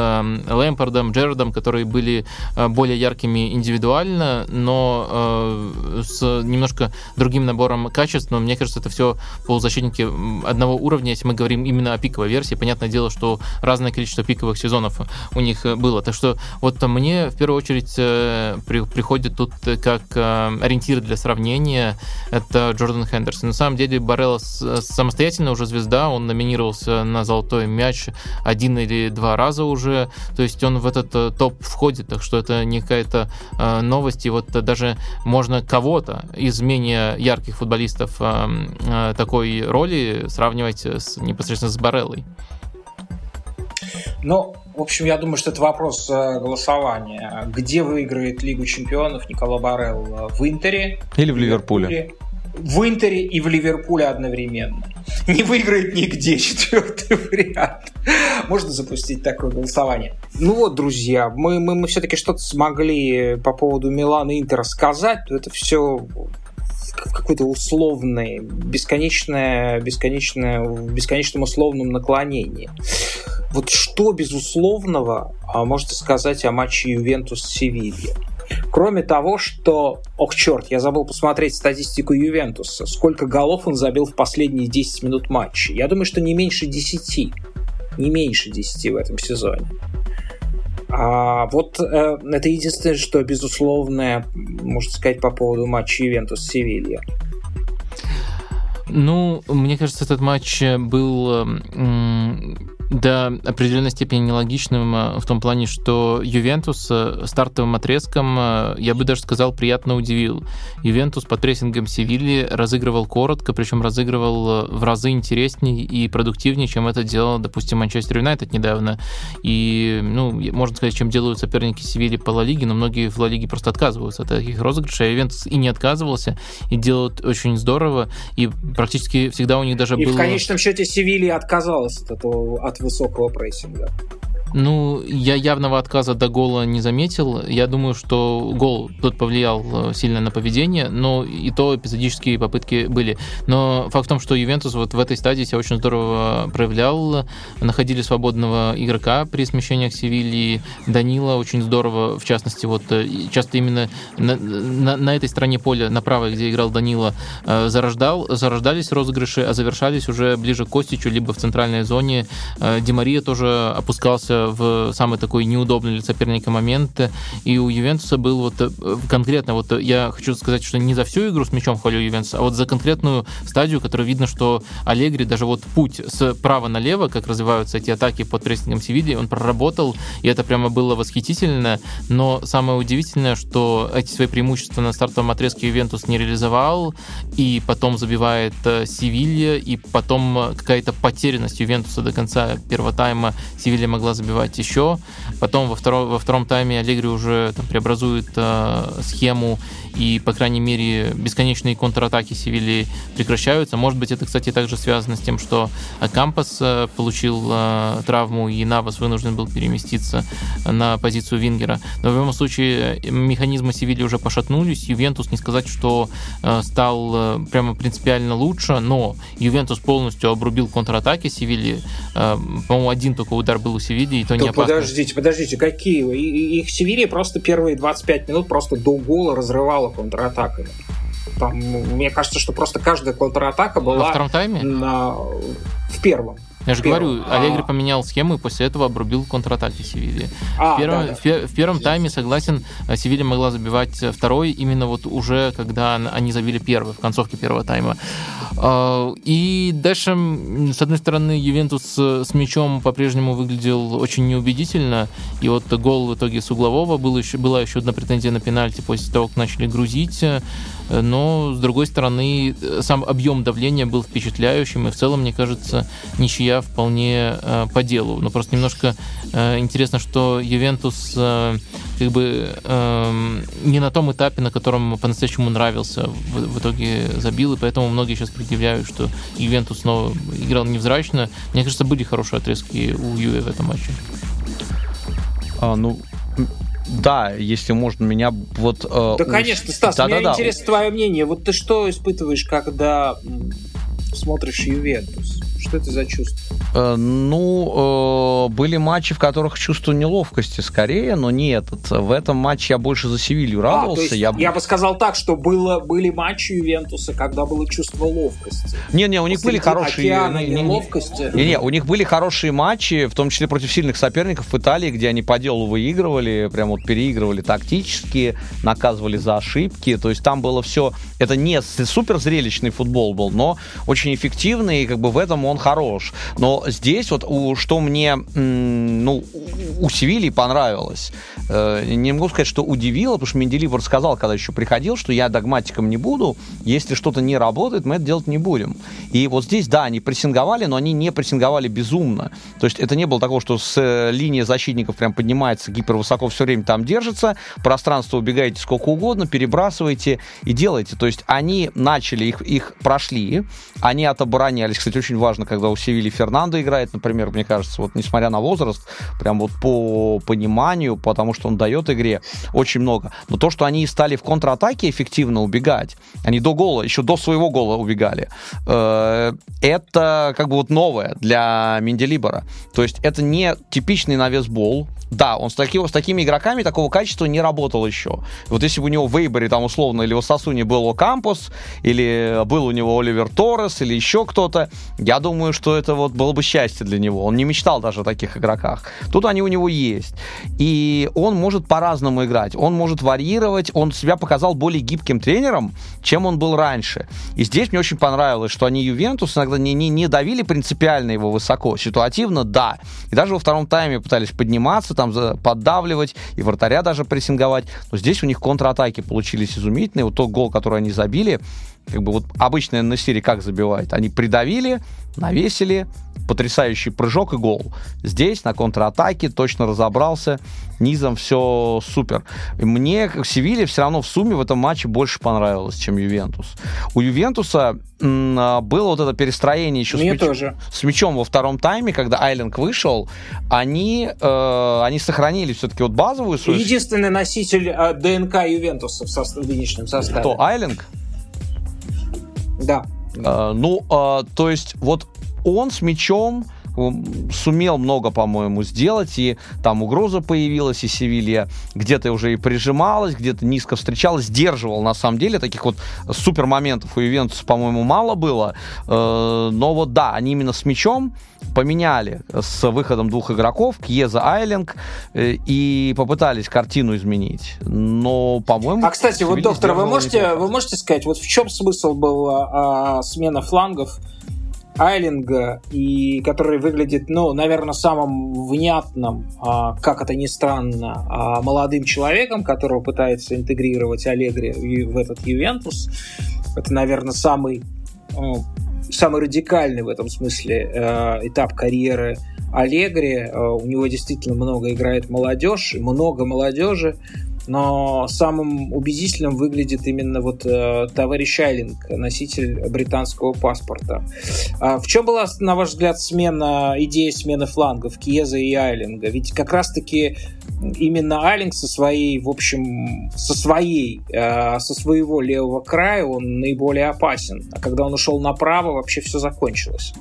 Speaker 2: Лэмпардом, Джерардом, которые были э, более яркими индивидуально, но э, с немножко другим набором качеств, но мне кажется, это все полузащитники одного уровня, если мы говорим именно о пиковой версии. Понятное дело, что разное количество пиковых пиковых сезонов у них было. Так что вот мне в первую очередь при, приходит тут как ориентир для сравнения это Джордан Хендерсон. На самом деле Барелла самостоятельно уже звезда, он номинировался на золотой мяч один или два раза уже, то есть он в этот топ входит, так что это не какая-то новость, и вот даже можно кого-то из менее ярких футболистов такой роли сравнивать с, непосредственно с Бареллой.
Speaker 1: Ну, в общем, я думаю, что это вопрос э, голосования. Где выиграет Лигу чемпионов Никола Барелл? В Интере?
Speaker 3: Или в Ливерпуле?
Speaker 1: В Интере и в Ливерпуле одновременно. Не выиграет нигде четвертый вариант. Можно запустить такое голосование. Ну вот, друзья, мы, мы, мы все-таки что-то смогли по поводу Милана и Интера сказать. Это все какой-то условной, бесконечное, бесконечное, в бесконечном условном наклонении. Вот что безусловного а, можете сказать о матче Ювентус-Севилья? Кроме того, что... Ох, черт, я забыл посмотреть статистику Ювентуса. Сколько голов он забил в последние 10 минут матча. Я думаю, что не меньше 10. Не меньше 10 в этом сезоне. А вот э, это единственное, что безусловное, можно сказать, по поводу матча Ювентус-Севилья.
Speaker 2: Ну, мне кажется, этот матч был до определенной степени нелогичным э, в том плане, что Ювентус э, стартовым отрезком, э, я бы даже сказал, приятно удивил. Ювентус под прессингом Севильи разыгрывал коротко, причем разыгрывал в разы интереснее и продуктивнее, чем это делал, допустим, Манчестер Юнайтед недавно. И, ну, можно сказать, чем делают соперники Севильи по Ла Лиге, но многие в Ла Лиге просто отказываются от таких розыгрышей, а Ювентус и не отказывался, и делают очень здорово, и практически всегда у них даже
Speaker 1: и
Speaker 2: было...
Speaker 1: в конечном счете Севилья отказалась от, этого, от высокого прессинга.
Speaker 2: Ну, я явного отказа до гола не заметил. Я думаю, что гол тут повлиял э, сильно на поведение, но и то эпизодические попытки были. Но факт в том, что Ювентус вот в этой стадии себя очень здорово проявлял. Находили свободного игрока при смещениях Севильи. Данила очень здорово, в частности, вот э, часто именно на, на, на этой стороне поля, на правой, где играл Данила, э, зарождал, зарождались розыгрыши, а завершались уже ближе к Костичу, либо в центральной зоне. Демария тоже опускался в самый такой неудобный для соперника момент. И у Ювентуса был вот э, конкретно, вот я хочу сказать, что не за всю игру с мячом хвалю Ювентуса, а вот за конкретную стадию, которая видно, что Аллегри даже вот путь с права налево, как развиваются эти атаки под прессингом Севильи, он проработал, и это прямо было восхитительно. Но самое удивительное, что эти свои преимущества на стартовом отрезке Ювентус не реализовал, и потом забивает э, Севилья, и потом какая-то потерянность Ювентуса до конца первого тайма Севилья могла забивать забивать еще. Потом во, втором во втором тайме Аллегри уже там, преобразует э, схему, и, по крайней мере, бесконечные контратаки Севильи прекращаются. Может быть, это, кстати, также связано с тем, что Кампас э, получил э, травму, и Навас вынужден был переместиться на позицию Вингера. Но в любом случае, механизмы Севильи уже пошатнулись. Ювентус, не сказать, что э, стал э, прямо принципиально лучше, но Ювентус полностью обрубил контратаки Севильи. Э, по-моему, один только удар был у Севильи, и то не опасно.
Speaker 1: Подождите, подождите, какие? Их Севилья просто первые 25 минут просто до гола разрывала контратаками. Там, мне кажется, что просто каждая контратака была...
Speaker 2: Во втором тайме?
Speaker 1: На... В первом.
Speaker 2: Я же говорю, Аллегри поменял схему и после этого обрубил контратаки Севильи. А, в, первом, да, да. в, первом тайме, согласен, Севилья могла забивать второй, именно вот уже когда они забили первый, в концовке первого тайма. А, и дальше, с одной стороны, Ювентус с мячом по-прежнему выглядел очень неубедительно, и вот гол в итоге с углового, был еще, была еще одна претензия на пенальти после того, как начали грузить, но, с другой стороны, сам объем давления был впечатляющим, и в целом, мне кажется, ничья вполне э, по делу. Но просто немножко э, интересно, что Ювентус э, как бы э, не на том этапе, на котором по-настоящему нравился, в итоге забил, и поэтому многие сейчас предъявляют, что Ювентус снова играл невзрачно. Мне кажется, были хорошие отрезки у Юве в этом матче.
Speaker 3: А, ну, да, если можно, меня вот...
Speaker 1: Э, да, конечно, Стас, да, меня да, интересно да. твое мнение. Вот ты что испытываешь, когда смотришь Ювентус? Что это за чувство?
Speaker 3: Э, ну, но были матчи, в которых чувство неловкости скорее, но не этот. В этом матче я больше за Севилью радовался. А,
Speaker 1: я... я бы сказал так, что было, были матчи Ювентуса, когда было чувство ловкости.
Speaker 3: Не-не, у них были хорошие...
Speaker 1: Океана не, неловкости.
Speaker 3: Не-не, у них были хорошие матчи, в том числе против сильных соперников в Италии, где они по делу выигрывали, прям вот переигрывали тактически, наказывали за ошибки. То есть там было все... Это не супер зрелищный футбол был, но очень эффективный, и как бы в этом он хорош. Но здесь вот у, что мне ну, у Севильи понравилось, э, не могу сказать, что удивило, потому что Менделивор сказал, когда еще приходил, что я догматиком не буду, если что-то не работает, мы это делать не будем. И вот здесь, да, они прессинговали, но они не прессинговали безумно. То есть это не было такого, что с э, линии защитников прям поднимается гипервысоко, все время там держится, пространство убегаете сколько угодно, перебрасываете и делаете. То есть они начали, их, их прошли, они отоборонялись. Кстати, очень важно, когда у Севильи Фернандо играет, например, мне кажется, вот несмотря на возраст, прям вот по пониманию, потому что он дает игре очень много. Но то, что они стали в контратаке эффективно убегать, они до гола, еще до своего гола убегали, э, это как бы вот новое для Менделибора. То есть это не типичный навесбол, да, он с, таки, с такими игроками такого качества не работал еще. Вот если бы у него в Вейборе там условно или в Сасуне был Окампус, или был у него Оливер Торрес, или еще кто-то, я думаю, что это вот было бы счастье для него. Он не мечтал даже о таких игроках. Тут они у него есть. И он может по-разному играть. Он может варьировать. Он себя показал более гибким тренером, чем он был раньше. И здесь мне очень понравилось, что они Ювентус иногда не, не, не давили принципиально его высоко. Ситуативно, да. И даже во втором тайме пытались подниматься, там поддавливать, и вратаря даже прессинговать. Но здесь у них контратаки получились изумительные. Вот тот гол, который они забили, как бы вот обычно на серии как забивает? Они придавили, навесили, потрясающий прыжок и гол. Здесь на контратаке точно разобрался, низом все супер. Мне Севилья все равно в сумме в этом матче больше понравилось, чем Ювентус. У Ювентуса м, было вот это перестроение еще
Speaker 1: мне с, мяч... тоже.
Speaker 3: с мячом во втором тайме, когда Айлинг вышел, они, э, они сохранили все-таки вот базовую свою...
Speaker 1: Единственный носитель э, ДНК Ювентуса в, состав, в единичном составе.
Speaker 3: Кто, Айлинг?
Speaker 1: Да.
Speaker 3: Э, ну, э, то есть вот он с мячом сумел много, по-моему, сделать, и там угроза появилась, и Севилья где-то уже и прижималась, где-то низко встречалась, сдерживал, на самом деле, таких вот супер моментов у Ювентуса, по-моему, мало было, э, но вот да, они именно с мячом поменяли с выходом двух игроков, Кьеза Айлинг, э, и попытались картину изменить. Но, по-моему...
Speaker 1: А, кстати, вот, доктор, вы можете, вы можете сказать, вот в чем смысл был а, смена флангов Айлинга, и который выглядит, ну, наверное, самым внятным, а, как это ни странно, а, молодым человеком, которого пытается интегрировать Аллегри в этот Ювентус. Это, наверное, самый, самый радикальный в этом смысле э, этап карьеры Аллегри. Э, у него действительно много играет молодежь, много молодежи но самым убедительным выглядит именно вот э, товарищ Айлинг, носитель британского паспорта. А в чем была, на ваш взгляд, смена, идея смены флангов Кьеза и Айлинга? Ведь как раз-таки именно Айлинг со своей, в общем, со своей, э, со своего левого края он наиболее опасен. А когда он ушел направо, вообще все закончилось.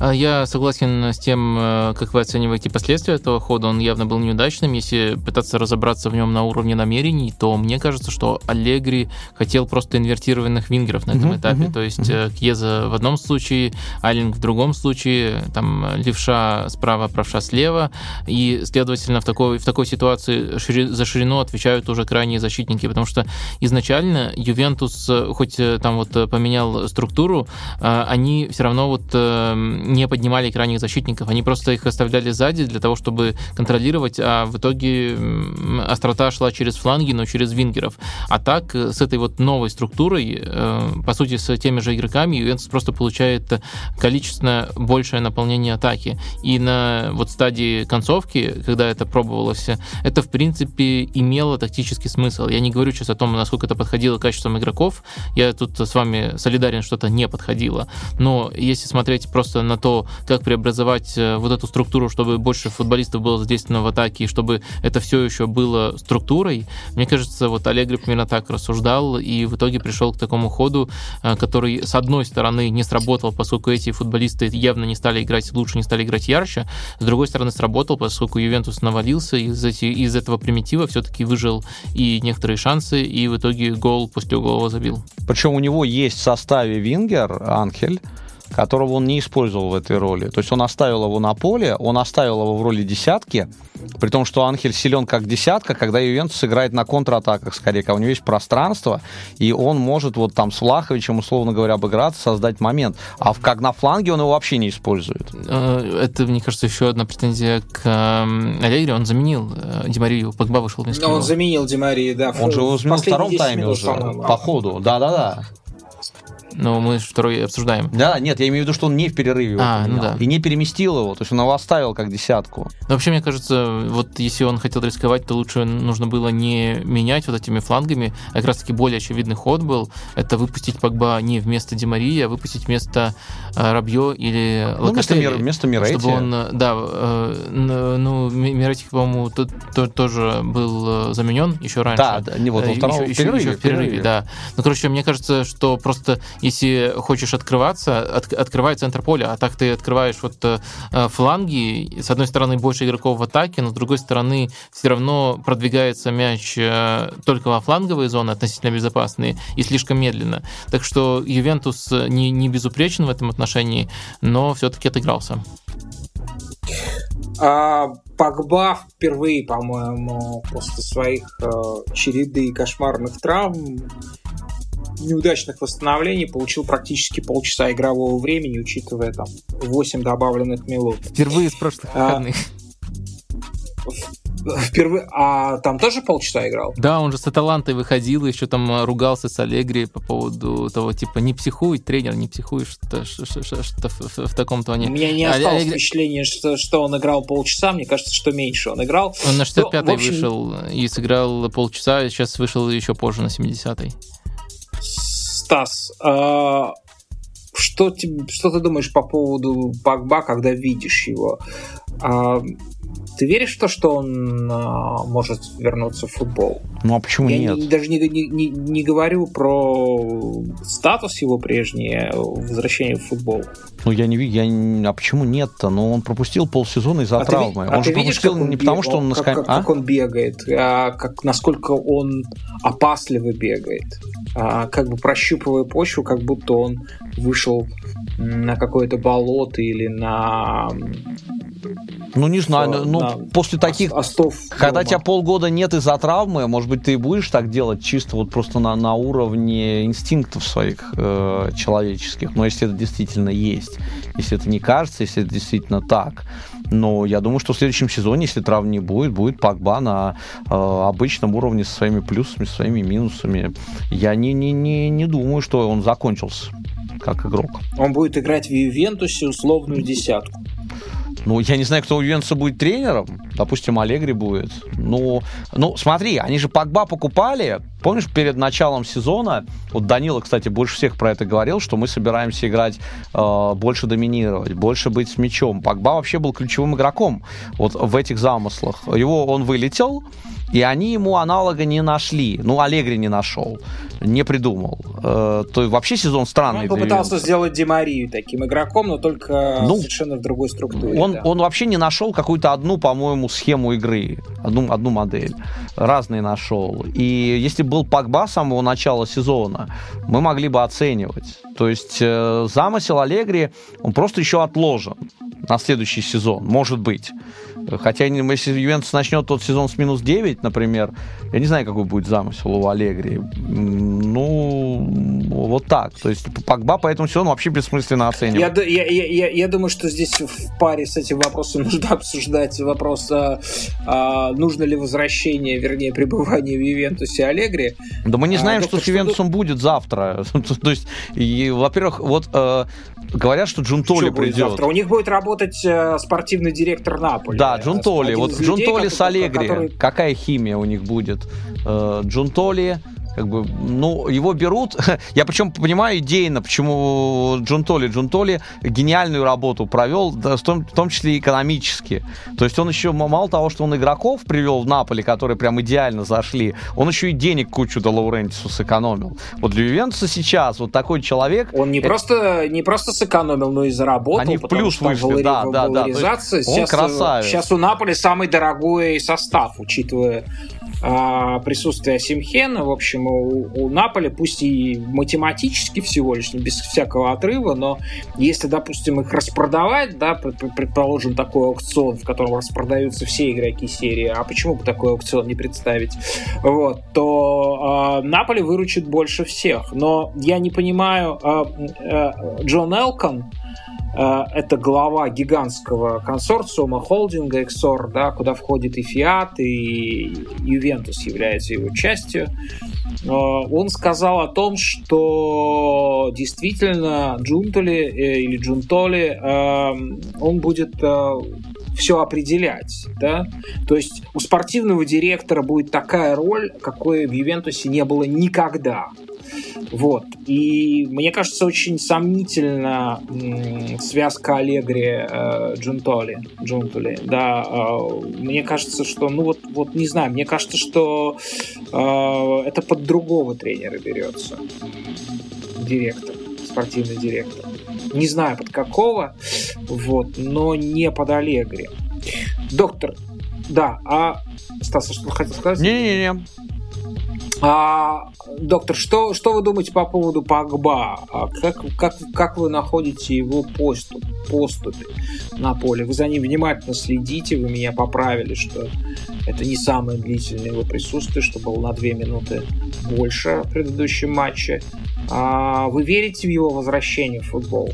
Speaker 2: А я согласен с тем, э, как вы оцениваете последствия этого хода. Он явно был неудачным. Если пытаться разобраться в нем на уровне намерений, то мне кажется, что Аллегри хотел просто инвертированных вингеров на этом uh-huh, этапе. То есть uh-huh. Кьеза в одном случае, Аллинг в другом случае, там левша справа, правша слева. И, следовательно, в такой, в такой ситуации шири, за ширину отвечают уже крайние защитники, потому что изначально Ювентус, хоть там вот поменял структуру, они все равно вот не поднимали крайних защитников, они просто их оставляли сзади для того, чтобы контролировать, а в итоге острота шла через фланги, но через вингеров. А так, э, с этой вот новой структурой, э, по сути, с теми же игроками, Ювентус просто получает количественно большее наполнение атаки. И на вот стадии концовки, когда это пробовалось, это, в принципе, имело тактический смысл. Я не говорю сейчас о том, насколько это подходило качеством игроков, я тут с вами солидарен, что это не подходило. Но если смотреть просто на то, как преобразовать э, вот эту структуру, чтобы больше футболистов было задействовано в атаке, и чтобы это все еще было структурой, мне кажется, вот Аллегри примерно так рассуждал, и в итоге пришел к такому ходу, э, который, с одной стороны, не сработал, поскольку эти футболисты явно не стали играть лучше, не стали играть ярче, с другой стороны, сработал, поскольку Ювентус навалился, и из, эти, из этого примитива все-таки выжил и некоторые шансы, и в итоге гол после углового забил.
Speaker 3: Причем у него есть в составе Вингер, Анхель, которого он не использовал в этой роли. То есть он оставил его на поле, он оставил его в роли десятки, при том, что Анхель силен как десятка, когда Ювентус играет на контратаках скорее, когда у него есть пространство, и он может вот там с Влаховичем, условно говоря, обыграться, создать момент. А как на фланге он его вообще не использует.
Speaker 2: Э, это, мне кажется, еще одна претензия к эм, Аллегри. Он заменил э, Димарию, Погба вышел вместо
Speaker 1: него. Он заменил Димарию, да.
Speaker 3: Он же его заменил в втором тайме уже, по ходу. Да-да-да.
Speaker 2: Но мы второй обсуждаем.
Speaker 3: Да, нет, я имею в виду, что он не в перерыве а, ну да. и не переместил его, то есть он его оставил как десятку.
Speaker 2: Но вообще, мне кажется, вот если он хотел рисковать, то лучше нужно было не менять вот этими флангами, а как раз-таки более очевидный ход был, это выпустить Погба не вместо Демарии, а выпустить вместо э, Рабье или
Speaker 3: ну, вместо, Мир, вместо Мирети.
Speaker 2: Чтобы он, да, э, ну, Мирети, по-моему, то, то, тоже был э, заменен еще раньше.
Speaker 3: Да, да не вот во втором
Speaker 2: еще, перерыве, еще в перерыве, перерыве, да. Ну, короче, мне кажется, что просто если хочешь открываться, от, открывай центр поля, а так ты открываешь вот э, фланги, с одной стороны больше игроков в атаке, но с другой стороны все равно продвигается мяч э, только во фланговые зоны, относительно безопасные, и слишком медленно. Так что Ювентус не, не безупречен в этом отношении, но все-таки отыгрался.
Speaker 1: А, Погба впервые, по-моему, после своих э, череды кошмарных травм неудачных восстановлений получил практически полчаса игрового времени, учитывая там 8 добавленных минут.
Speaker 2: Впервые с прошлых а, выходных.
Speaker 1: Впервые. А там тоже полчаса играл?
Speaker 2: Да, он же с Аталантой выходил, еще там ругался с Аллегри по поводу того, типа, не психуй, тренер, не психуй, что, что, в, в, таком тоне.
Speaker 1: У меня не осталось Аллегри... впечатления, что, что он играл полчаса, мне кажется, что меньше он играл.
Speaker 2: Он на 65-й ну, общем... вышел и сыграл полчаса, сейчас вышел еще позже на 70-й.
Speaker 1: Стас, а, что, ты, что ты думаешь по поводу Погба, когда видишь его? А, ты веришь в то, что он а, может вернуться в футбол?
Speaker 3: Ну а почему
Speaker 1: я
Speaker 3: нет?
Speaker 1: Не, даже не, не, не, не говорю про статус его прежний, а возвращение в футбол.
Speaker 3: Ну я не вижу, я а почему нет-то? Ну он пропустил полсезона из-за а травмы.
Speaker 1: Ты, он
Speaker 3: а
Speaker 1: же пропустил видишь, не бег... потому, что он на
Speaker 3: скам...
Speaker 1: как, а? как он бегает, а как насколько он опасливо бегает, а, как бы прощупывая почву, как будто он вышел на какое-то болото или на
Speaker 3: ну, не знаю, что, ну, да, после таких... Остов когда дома. тебя полгода нет из-за травмы, может быть, ты и будешь так делать чисто вот просто на, на уровне инстинктов своих э, человеческих. Но если это действительно есть, если это не кажется, если это действительно так. Но я думаю, что в следующем сезоне, если травм не будет, будет Пакба на э, обычном уровне со своими плюсами, со своими минусами. Я не, не, не, не думаю, что он закончился как игрок.
Speaker 1: Он будет играть в Ювентусе условную десятку.
Speaker 3: Ну, я не знаю, кто у Ювентуса будет тренером. Допустим, Алегри будет. Ну, ну, смотри, они же Погба покупали. Помнишь, перед началом сезона, вот Данила, кстати, больше всех про это говорил, что мы собираемся играть, э, больше доминировать, больше быть с мячом. Погба вообще был ключевым игроком вот в этих замыслах. Его он вылетел, и они ему аналога не нашли. Ну, Алегри не нашел, не придумал. Э, то вообще сезон странный. Он
Speaker 1: попытался сделать Демарию таким игроком, но только ну, совершенно в другой структуре.
Speaker 3: Он, да. он вообще не нашел какую-то одну, по-моему, схему игры, одну, одну модель. Разные нашел. И если был Пакба с самого начала сезона, мы могли бы оценивать. То есть э, замысел Алегри, он просто еще отложен на следующий сезон, может быть. Хотя, если Ювентус начнет тот сезон с минус 9, например, я не знаю, какой будет замысел у Аллегри. Ну, вот так. То есть Погба по этому сезону вообще бессмысленно оценивать.
Speaker 1: Я, я, я, я думаю, что здесь в паре с этим вопросом нужно обсуждать вопрос, а, а, нужно ли возвращение, вернее, пребывание в Ювентусе Аллегри.
Speaker 3: Да мы не а, знаем, а, что с Ювентусом что... будет завтра. То есть, и, во-первых, вот э, говорят, что Джунтоли придет. Завтра?
Speaker 1: У них будет работать э, спортивный директор Наполи.
Speaker 3: Да, Джунтоли. Вот Джунтоли с Аллегри. Который... Какая химия у них будет? Э, Джунтоли Как бы, ну, его берут. Я причем понимаю идейно, почему Джунтоли. Джунтоли гениальную работу провел, в том, в том числе и экономически. То есть он еще, мало того, что он игроков привел в Наполе, которые прям идеально зашли, он еще и денег кучу до Лаурентису сэкономил. Вот для Ювентуса сейчас вот такой человек...
Speaker 1: Он не, это... просто, не просто сэкономил, но и заработал.
Speaker 3: Они в плюс вышли, да, да, да. Он
Speaker 1: сейчас, красавец. Сейчас у Наполи самый дорогой состав, учитывая а, присутствие Симхена, в общем, у, у Наполи, пусть и математически всего лишь, без всякого отрыва, но если, допустим, их распродавать, да, предположим, такой аукцион, в котором распродаются все игроки серии, а почему бы такой аукцион не представить, вот, то э, Наполи выручит больше всех. Но я не понимаю, э, э, Джон Элкон, это глава гигантского консорциума, холдинга Exor, да, куда входит и Fiat, и Ювентус является его частью. Э, он сказал о том, что действительно Джунтоли э, или Джунтоли, он будет все определять, да, то есть у спортивного директора будет такая роль, какой в Ювентусе не было никогда, вот. И мне кажется, очень сомнительно связка Аллегри э, Джунтоли. Джунтоли. Да, э, мне кажется, что, ну вот, вот не знаю, мне кажется, что э, это под другого тренера берется. Директор, спортивный директор. Не знаю под какого, вот, но не под Аллегри. Доктор, да, а Стас, что хотел сказать?
Speaker 3: Не-не-не.
Speaker 1: А, доктор, что, что вы думаете по поводу Пагба? А как, как, как вы находите его поступ, поступы на поле? Вы за ним внимательно следите, вы меня поправили, что это не самое длительное его присутствие, что было на две минуты больше в предыдущем матче. А вы верите в его возвращение в футбол?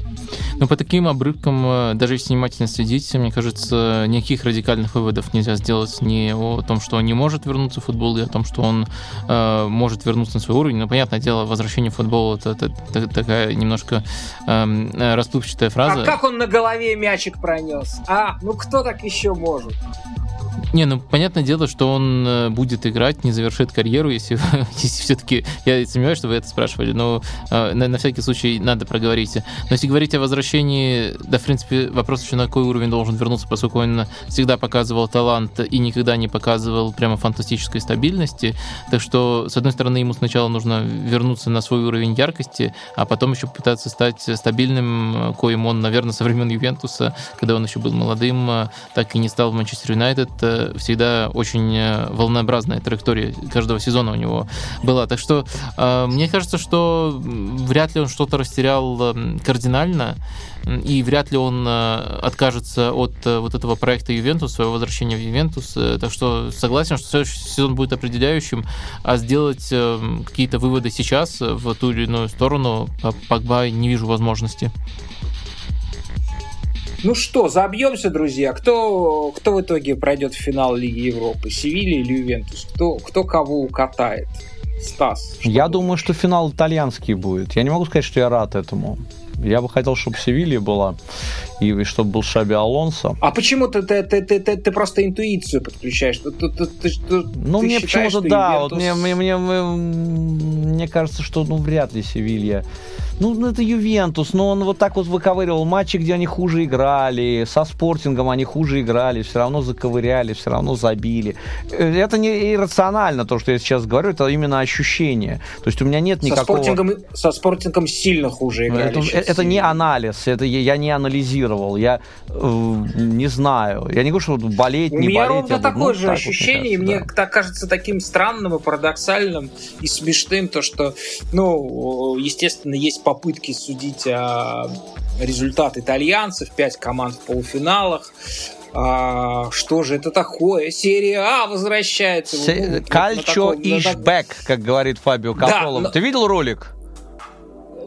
Speaker 2: Ну, по таким обрывкам, э, даже если внимательно следить, мне кажется, никаких радикальных выводов нельзя сделать ни о том, что он не может вернуться в футбол, и о том, что он э, может вернуться на свой уровень. Но, понятное дело, возвращение в футбол это, это, это такая немножко эм, э, расплывчатая фраза.
Speaker 1: А как он на голове мячик пронес? А, ну кто так еще может?
Speaker 2: Не, ну понятное дело, что он э, будет играть, не завершит карьеру, если, если все-таки, я сомневаюсь, что вы это спрашивали, но э, на, на всякий случай надо проговорить. Но если говорить о возвращении, да, в принципе, вопрос еще на какой уровень должен вернуться, поскольку он всегда показывал талант и никогда не показывал прямо фантастической стабильности. Так что, с одной стороны, ему сначала нужно вернуться на свой уровень яркости, а потом еще пытаться стать стабильным, коим он, наверное, со времен Ювентуса, когда он еще был молодым, э, так и не стал в Манчестер Юнайтед всегда очень э, волнообразная траектория каждого сезона у него была. Так что э, мне кажется, что вряд ли он что-то растерял эм, кардинально, и вряд ли он э, откажется от вот этого проекта Ювентус, своего возвращения в Ювентус. Так что согласен, что следующий сезон будет определяющим, а сделать эм, какие-то выводы сейчас в ту или иную сторону Погба не вижу возможности.
Speaker 1: Ну что, забьемся, друзья. Кто, кто в итоге пройдет в финал Лиги Европы? Севилья или Ювентус? Кто, кто кого укатает? Стас.
Speaker 3: Я думаю, что финал итальянский будет. Я не могу сказать, что я рад этому. Я бы хотел, чтобы Севилья была, и, и чтобы был Шаби Алонсо.
Speaker 1: А почему ты, ты, ты, ты, ты, ты просто интуицию подключаешь? Ты, ты, ты, ты,
Speaker 3: ну, ты мне почему-то, да, Ювентус... вот мне, мне, мне, мне кажется, что ну, вряд ли Севилья ну, это Ювентус, но он вот так вот выковыривал матчи, где они хуже играли, со спортингом они хуже играли, все равно заковыряли, все равно забили. Э, это не иррационально, то, что я сейчас говорю, это именно ощущение. То есть у меня нет никакого...
Speaker 1: Со спортингом, со спортингом сильно хуже играли.
Speaker 3: Это, это не анализ, это я, я не анализировал, я э, не знаю. Я не говорю, что болеть, не болеть. У
Speaker 1: меня ровно такое ну, же так ощущение, вот, мне, кажется, мне да. так кажется таким странным и парадоксальным и смешным, то, что, ну, естественно, есть попытки судить о результат итальянцев, пять команд в полуфиналах. А, что же это такое? Серия А возвращается.
Speaker 3: Се- Кальчо иш бэк, как говорит Фабио Каполо. Да. Ты видел ролик?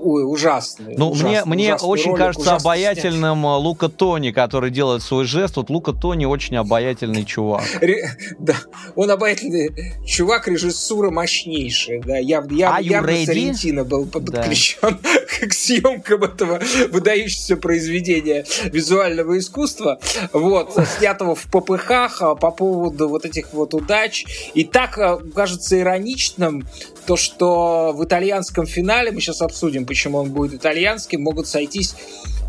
Speaker 1: Ой, ужасный.
Speaker 3: Ну,
Speaker 1: ужасный,
Speaker 3: мне, мне
Speaker 1: ужасный
Speaker 3: очень
Speaker 1: ролик,
Speaker 3: кажется обаятельным снят. Лука Тони, который делает свой жест. Вот Лука Тони очень обаятельный чувак.
Speaker 1: Ре, да, он обаятельный чувак, режиссура мощнейшая. Да, я, я, явно Сарентино был подключен да. к съемкам этого выдающегося произведения визуального искусства. Вот, снятого в ППХ по поводу вот этих вот удач. И так кажется ироничным то, что в итальянском финале, мы сейчас обсудим, почему он будет итальянским, могут сойтись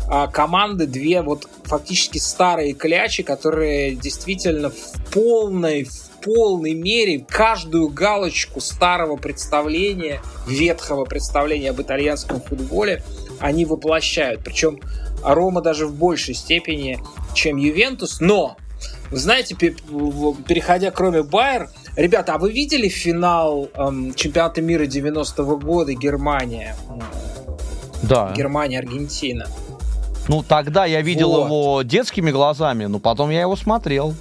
Speaker 1: а, команды, две вот фактически старые клячи, которые действительно в полной, в полной мере каждую галочку старого представления, ветхого представления об итальянском футболе они воплощают. Причем Рома даже в большей степени, чем Ювентус. Но, вы знаете, переходя кроме Байер, Ребята, а вы видели финал эм, чемпионата мира 90-го года Германия?
Speaker 3: Да.
Speaker 1: Германия-Аргентина.
Speaker 3: Ну, тогда я видел вот. его детскими глазами, но потом я его смотрел.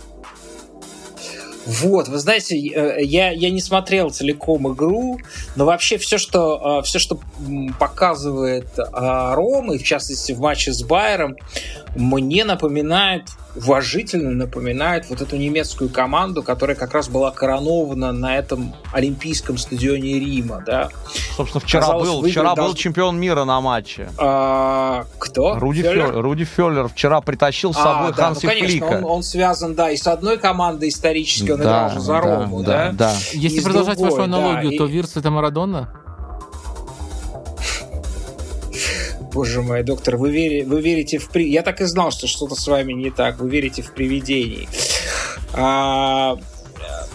Speaker 1: Вот, вы знаете, э, я, я не смотрел целиком игру, но вообще все, что, э, все, что показывает э, Рома, и в частности в матче с Байером, мне напоминает уважительно напоминает вот эту немецкую команду, которая как раз была коронована на этом Олимпийском стадионе Рима, да.
Speaker 3: Собственно, вчера Казалось, был, вчера был чемпион мира на матче.
Speaker 1: А, кто?
Speaker 3: Руди Феллер? Руди Феллер вчера притащил с а, собой да, Ханси ну, конечно,
Speaker 1: Флика. Он, он связан, да, и с одной командой исторически он да, за да, Рому, да.
Speaker 2: да? да. Если продолжать другой, вашу аналогию, да, то и... Вирс это Марадона?
Speaker 1: Боже мой, доктор, вы, вери, вы верите в... При... Я так и знал, что что-то с вами не так. Вы верите в привидений. А,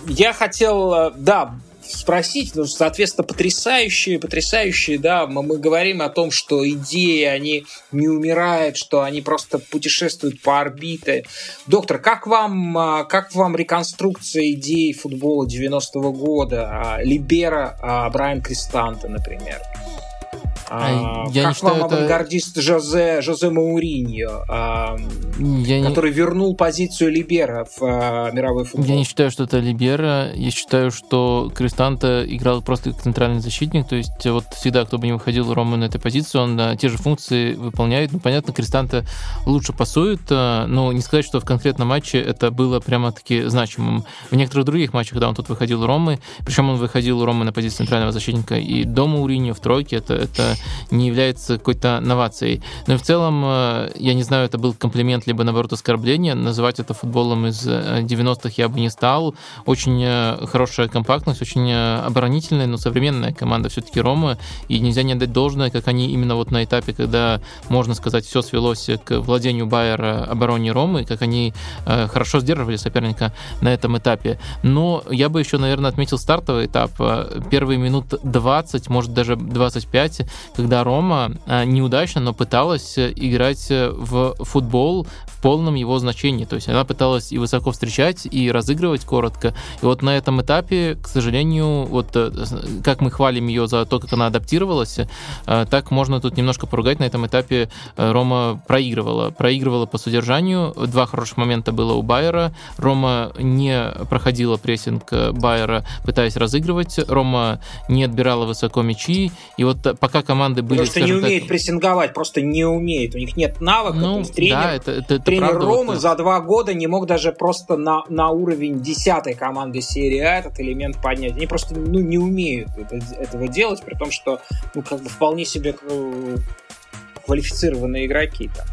Speaker 1: я хотел, да, спросить, ну, соответственно, потрясающие, потрясающие, да, мы, мы говорим о том, что идеи, они не умирают, что они просто путешествуют по орбите. Доктор, как вам, а, как вам реконструкция идей футбола 90-го года? А, Либера, Брайан Кристанте, например. А, я как не считаю, вам это... авангардист Жозе, Жозе Мауриньо, а, я который не... вернул позицию Либера в а, мировой футбол?
Speaker 2: Я не считаю, что это Либера. Я считаю, что Кристанта играл просто как центральный защитник. То есть вот всегда, кто бы не выходил Рома на этой позиции, он а, те же функции выполняет. Ну, понятно, Кристанта лучше пасует, а, но не сказать, что в конкретном матче это было прямо-таки значимым. В некоторых других матчах, да, он тут выходил Ромы, причем он выходил Ромы на позицию центрального защитника и до Мауриньо в тройке. Это, это не является какой-то новацией. Но в целом, э, я не знаю, это был комплимент, либо, наоборот, оскорбление. Называть это футболом из 90-х э, я бы не стал. Очень э, хорошая компактность, очень оборонительная, но современная команда все-таки Рома. И нельзя не отдать должное, как они именно вот на этапе, когда, можно сказать, все свелось к владению Байера обороне Ромы, как они хорошо сдерживали соперника на этом этапе. Но я бы еще, наверное, отметил стартовый этап. Первые минут 20, может даже 25, когда Рома а, неудачно, но пыталась э, играть э, в футбол в полном его значении. То есть она пыталась и высоко встречать, и разыгрывать коротко. И вот на этом этапе, к сожалению, вот э, как мы хвалим ее за то, как она адаптировалась, так можно тут немножко поругать. На этом этапе Рома проигрывала. Проигрывала по содержанию. Два хороших момента было у Байера. Рома не проходила прессинг Байера, пытаясь разыгрывать. Рома не отбирала высоко мячи. И вот пока команды были...
Speaker 1: Что не умеет так... прессинговать, просто не умеет. У них нет навыка. Ну, есть тренер, да, это, это, это тренер правда, Ромы вот... за два года не мог даже просто на, на уровень десятой команды серии А этот элемент поднять. Они просто ну, не умеют это, этого делать, при том, что ну, как бы вполне себе э, квалифицированные игроки там.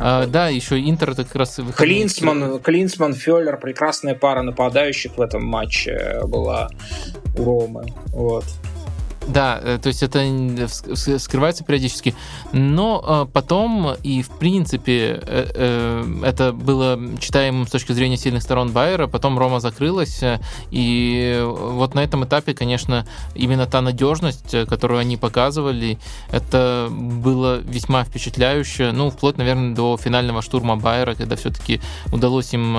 Speaker 2: А, да, еще Интер это как раз
Speaker 1: Клинсман, Клинсман, Феллер, прекрасная пара нападающих в этом матче была у Ромы. Вот.
Speaker 2: Да, э, то есть это скрывается периодически. Но э, потом и в принципе э, это было читаемым с точки зрения сильных сторон Байера, потом Рома закрылась, и вот на этом этапе, конечно, именно та надежность, которую они показывали, это было весьма впечатляюще, ну, вплоть, наверное, до финального штурма Байера, когда все-таки удалось им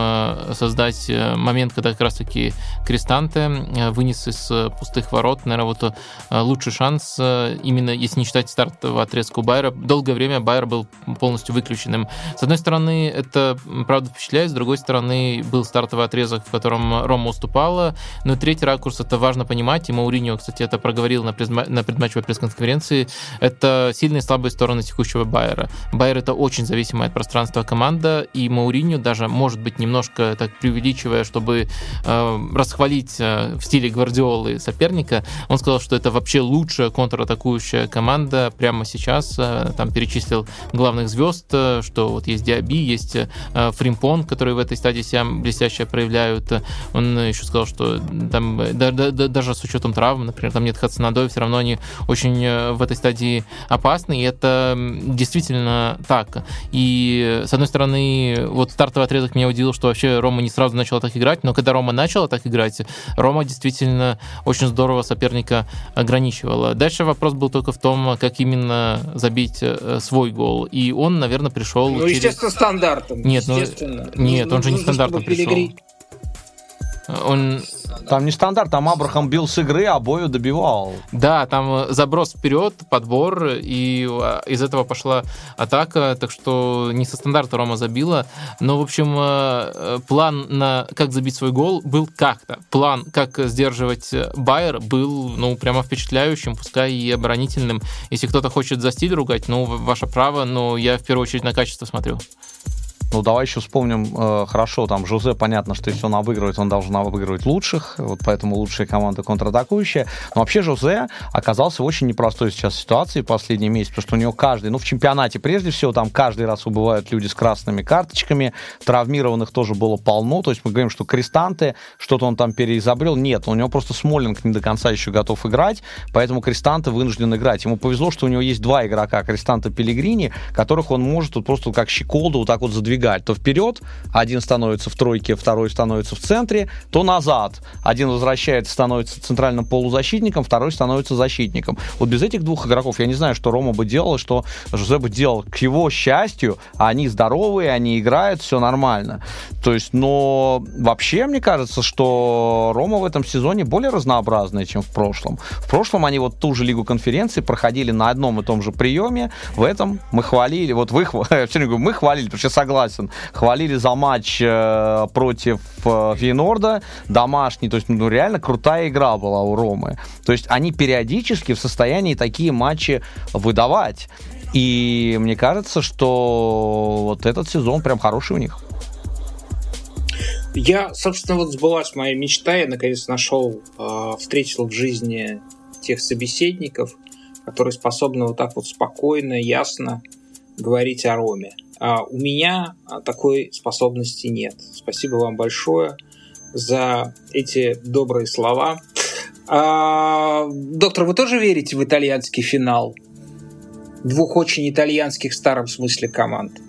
Speaker 2: создать момент, когда как раз-таки Крестанте вынес из пустых ворот, наверное, вот лучший шанс, именно если не считать стартового отрезка у Байера. Долгое время Байер был полностью выключенным. С одной стороны, это, правда, впечатляет, с другой стороны, был стартовый отрезок, в котором Рома уступала, но третий ракурс, это важно понимать, и Мауриньо, кстати, это проговорил на, призма... на предматчевой пресс-конференции, это сильные и слабые стороны текущего Байера. Байер это очень зависимая от пространства команда, и Мауриньо даже, может быть, немножко так преувеличивая, чтобы э, расхвалить э, в стиле Гвардиолы соперника, он сказал, что это вообще лучшая контратакующая команда прямо сейчас, э, там перечислил главных звезд, э, что вот есть Диаби, есть э, Фримпон, которые в этой стадии себя блестяще проявляют. Он еще сказал, что там да, да, да, даже с учетом травм, например, там нет Хацанадой, все равно они очень в этой стадии опасны, и это действительно так. И, с одной стороны, вот стартовый отрезок меня удивил, что вообще Рома не сразу начал так играть, но когда Рома начала так играть, Рома действительно очень здорово соперника ограничивала. Дальше вопрос был только в том, как именно забить э, свой гол. И он, наверное, пришел...
Speaker 1: Ну, через... естественно, стандартом.
Speaker 2: Нет, ну, нет, ну, он же не стандартом пришел.
Speaker 3: Он... Там не стандарт, там Абрахам бил с игры, а Бою добивал.
Speaker 2: Да, там заброс вперед, подбор, и а, из этого пошла атака, так что не со стандарта Рома забила. Но, в общем, э, план на как забить свой гол был как-то. План, как сдерживать Байер, был, ну, прямо впечатляющим, пускай и оборонительным. Если кто-то хочет за стиль ругать, ну, ваше право, но я в первую очередь на качество смотрю.
Speaker 3: Ну, давай еще вспомним э, хорошо, там Жузе, понятно, что если он обыгрывает, он должен обыгрывать лучших, вот поэтому лучшая команда контратакующая. Но вообще Жузе оказался в очень непростой сейчас ситуации последний месяц, потому что у него каждый, ну, в чемпионате прежде всего, там каждый раз убывают люди с красными карточками, травмированных тоже было полно, то есть мы говорим, что Крестанты, что-то он там переизобрел, нет, у него просто Смолинг не до конца еще готов играть, поэтому Крестанты вынужден играть. Ему повезло, что у него есть два игрока, Крестанта Пелигрини, которых он может вот просто как щеколду вот так вот задвигать сдвигать то вперед, один становится в тройке, второй становится в центре, то назад. Один возвращается, становится центральным полузащитником, второй становится защитником. Вот без этих двух игроков я не знаю, что Рома бы делал, что Жозе бы делал. К его счастью, они здоровые, они играют, все нормально. То есть, но вообще мне кажется, что Рома в этом сезоне более разнообразная, чем в прошлом. В прошлом они вот ту же Лигу конференции проходили на одном и том же приеме. В этом мы хвалили, вот вы, все говорю, мы хвалили, потому что согласен согласен. Хвалили за матч э, против э, Фейнорда, домашний. То есть, ну, реально крутая игра была у Ромы. То есть, они периодически в состоянии такие матчи выдавать. И мне кажется, что вот этот сезон прям хороший у них.
Speaker 1: Я, собственно, вот сбылась моя мечта. Я наконец нашел, э, встретил в жизни тех собеседников, которые способны вот так вот спокойно, ясно говорить о Роме. А у меня такой способности нет. Спасибо вам большое за эти добрые слова. А, доктор, вы тоже верите в итальянский финал? Двух очень итальянских в старом смысле команд.